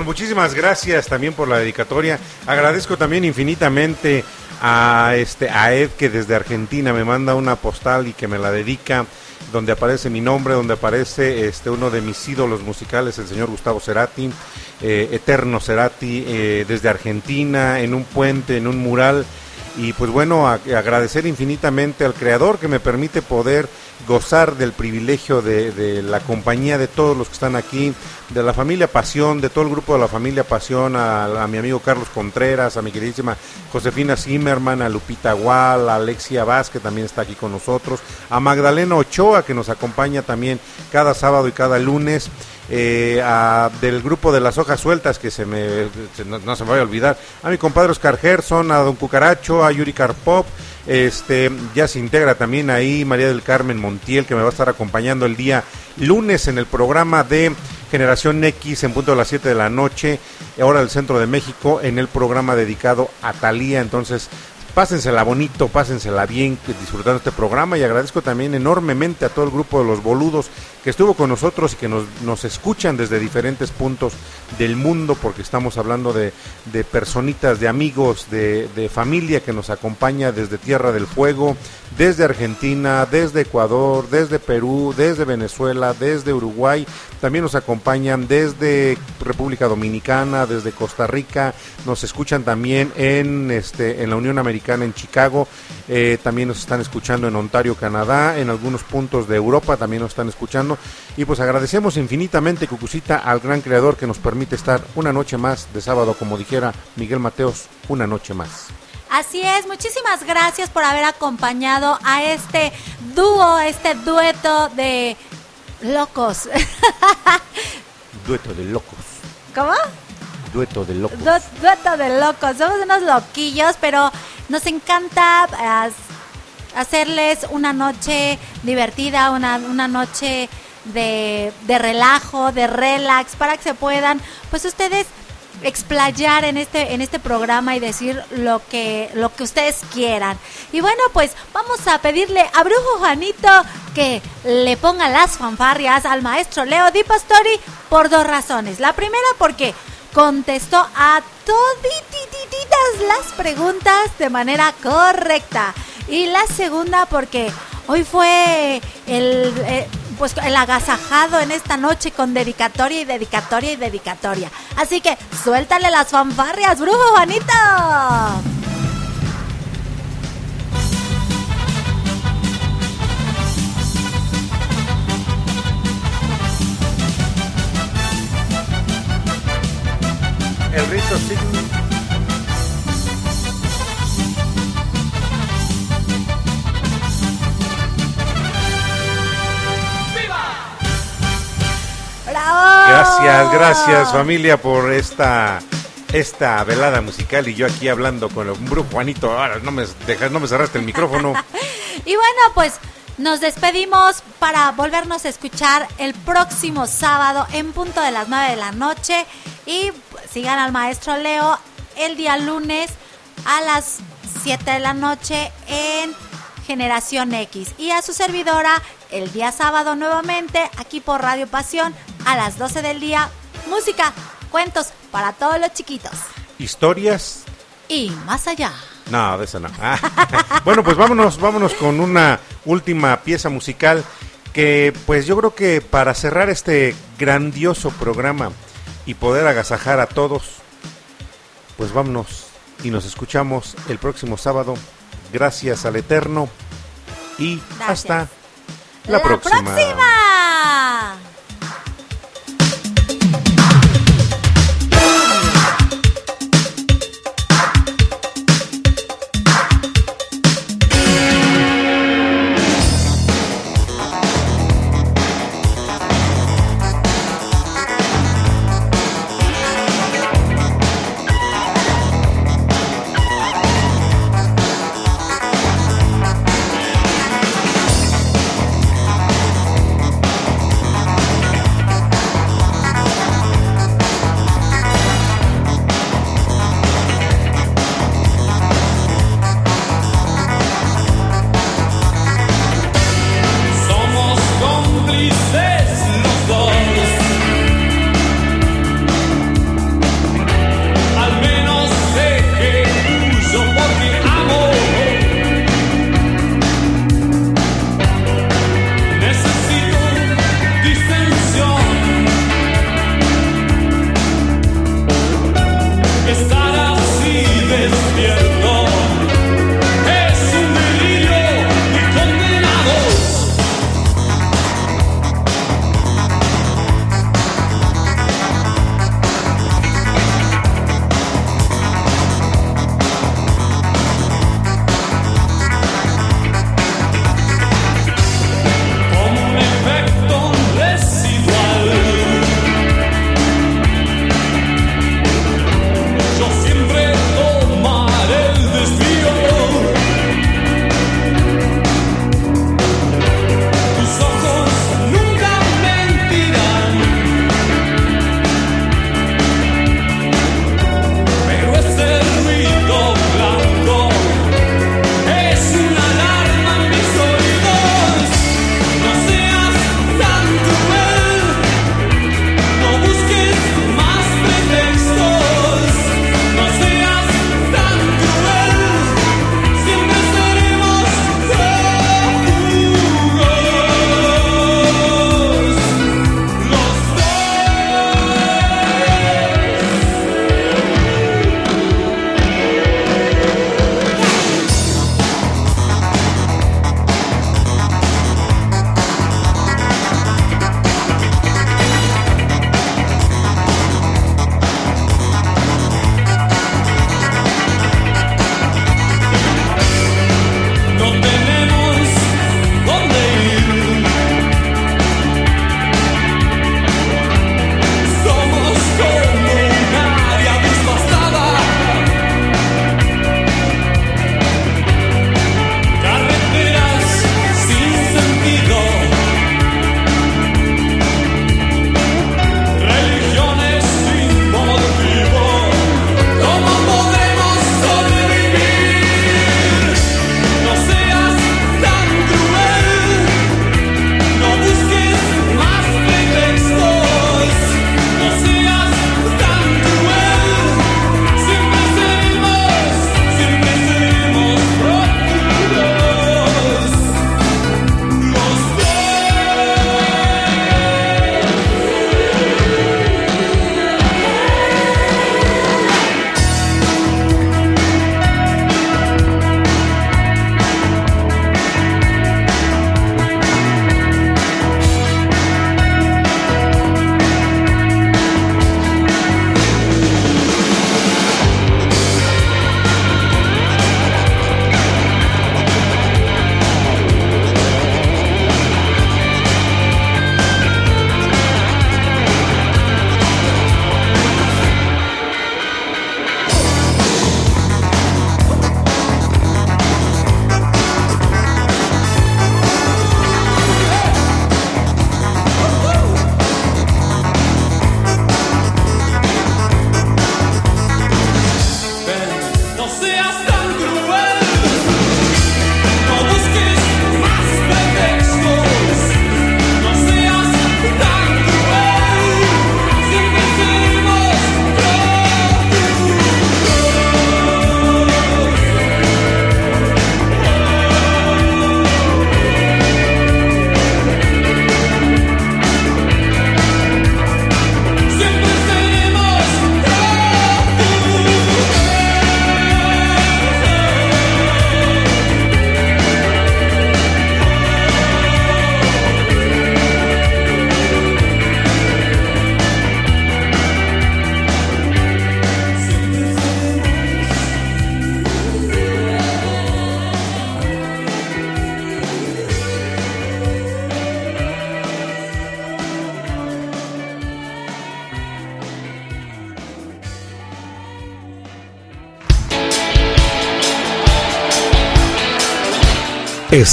muchísimas gracias también por la dedicatoria. Agradezco también infinitamente a este a Ed que desde Argentina me manda una postal y que me la dedica donde aparece mi nombre, donde aparece este uno de mis ídolos musicales, el señor Gustavo Cerati, eh, Eterno Cerati, eh, desde Argentina, en un puente, en un mural. Y pues bueno, a- agradecer infinitamente al creador que me permite poder gozar del privilegio de, la compañía de todos los que están aquí, de la familia Pasión, de todo el grupo de la familia Pasión, a, mi amigo Carlos Contreras, a mi queridísima Josefina Zimmerman, a Lupita Gual, a Alexia Vaz, que también está aquí con nosotros, a Magdalena Ochoa, que nos acompaña también cada sábado y cada lunes. eh, a- del grupo de las hojas sueltas que se me no, no se me vaya a olvidar a mi compadre Oscar Gerson a don Cucaracho a Yuri Karpov este ya se integra también ahí María del Carmen Montiel que me va a estar acompañando el día lunes en el programa de Generación X en punto de las 7 de la noche hora del centro de México en el programa dedicado a Talía entonces Pásensela bonito, pásensela bien, disfrutando este programa y agradezco también enormemente a todo el grupo de los boludos que estuvo con nosotros y que nos, nos escuchan desde diferentes puntos del mundo porque estamos hablando de, de personitas, de amigos, de, de familia que nos acompaña desde Tierra del Fuego, desde Argentina, desde Ecuador, desde Perú, desde Venezuela, desde Uruguay, también nos acompañan desde República Dominicana, desde Costa Rica, nos escuchan también en, este, en la Unión Americana, en Chicago, eh, también nos están escuchando en Ontario, Canadá, en algunos puntos de Europa también nos están escuchando. Y pues agradecemos infinitamente, Cucucita, al gran creador que nos permite estar una noche más de sábado, como dijera Miguel Mateos, una noche más. Así es, muchísimas gracias por haber acompañado a este dúo, este dueto de locos. Dueto de locos. ¿Cómo? Dueto de locos. Du- dueto de locos, somos unos loquillos, pero nos encanta as- hacerles una noche divertida, una, una noche de, de relajo, de relax, para que se puedan, pues ustedes explayar en este en este programa y decir lo que lo que ustedes quieran. Y bueno, pues vamos a pedirle a Brujo Juanito que le ponga las fanfarrias al maestro Leo Di Pastori por dos razones. La primera porque contestó a toditititas las preguntas de manera correcta. Y la segunda porque hoy fue el, eh, pues, el agasajado en esta noche con dedicatoria y dedicatoria y dedicatoria. Así que suéltale las fanfarrias, brujo Juanito. El rito signo. Gracias, gracias familia por esta esta velada musical y yo aquí hablando con un brujo Juanito. Ahora no me dejas, no me cerraste el micrófono. Y bueno, pues nos despedimos para volvernos a escuchar el próximo sábado en punto de las 9 de la noche. Y sigan al maestro Leo el día lunes a las 7 de la noche en Generación X. Y a su servidora el día sábado nuevamente aquí por Radio Pasión a las 12 del día. Música, cuentos para todos los chiquitos. Historias. Y más allá. No, de eso no. Ah. bueno, pues vámonos, vámonos con una última pieza musical que pues yo creo que para cerrar este grandioso programa y poder agasajar a todos, pues vámonos y nos escuchamos el próximo sábado. Gracias al Eterno y hasta la, próxima. próxima.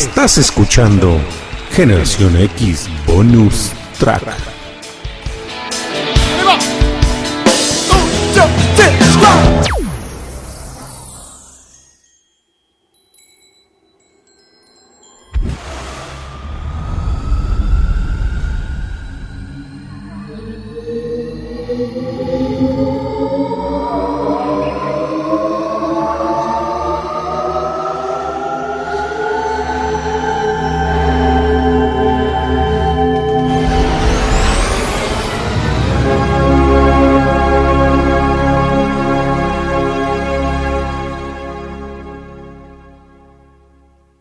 Estás escuchando Generación X Bonus Track.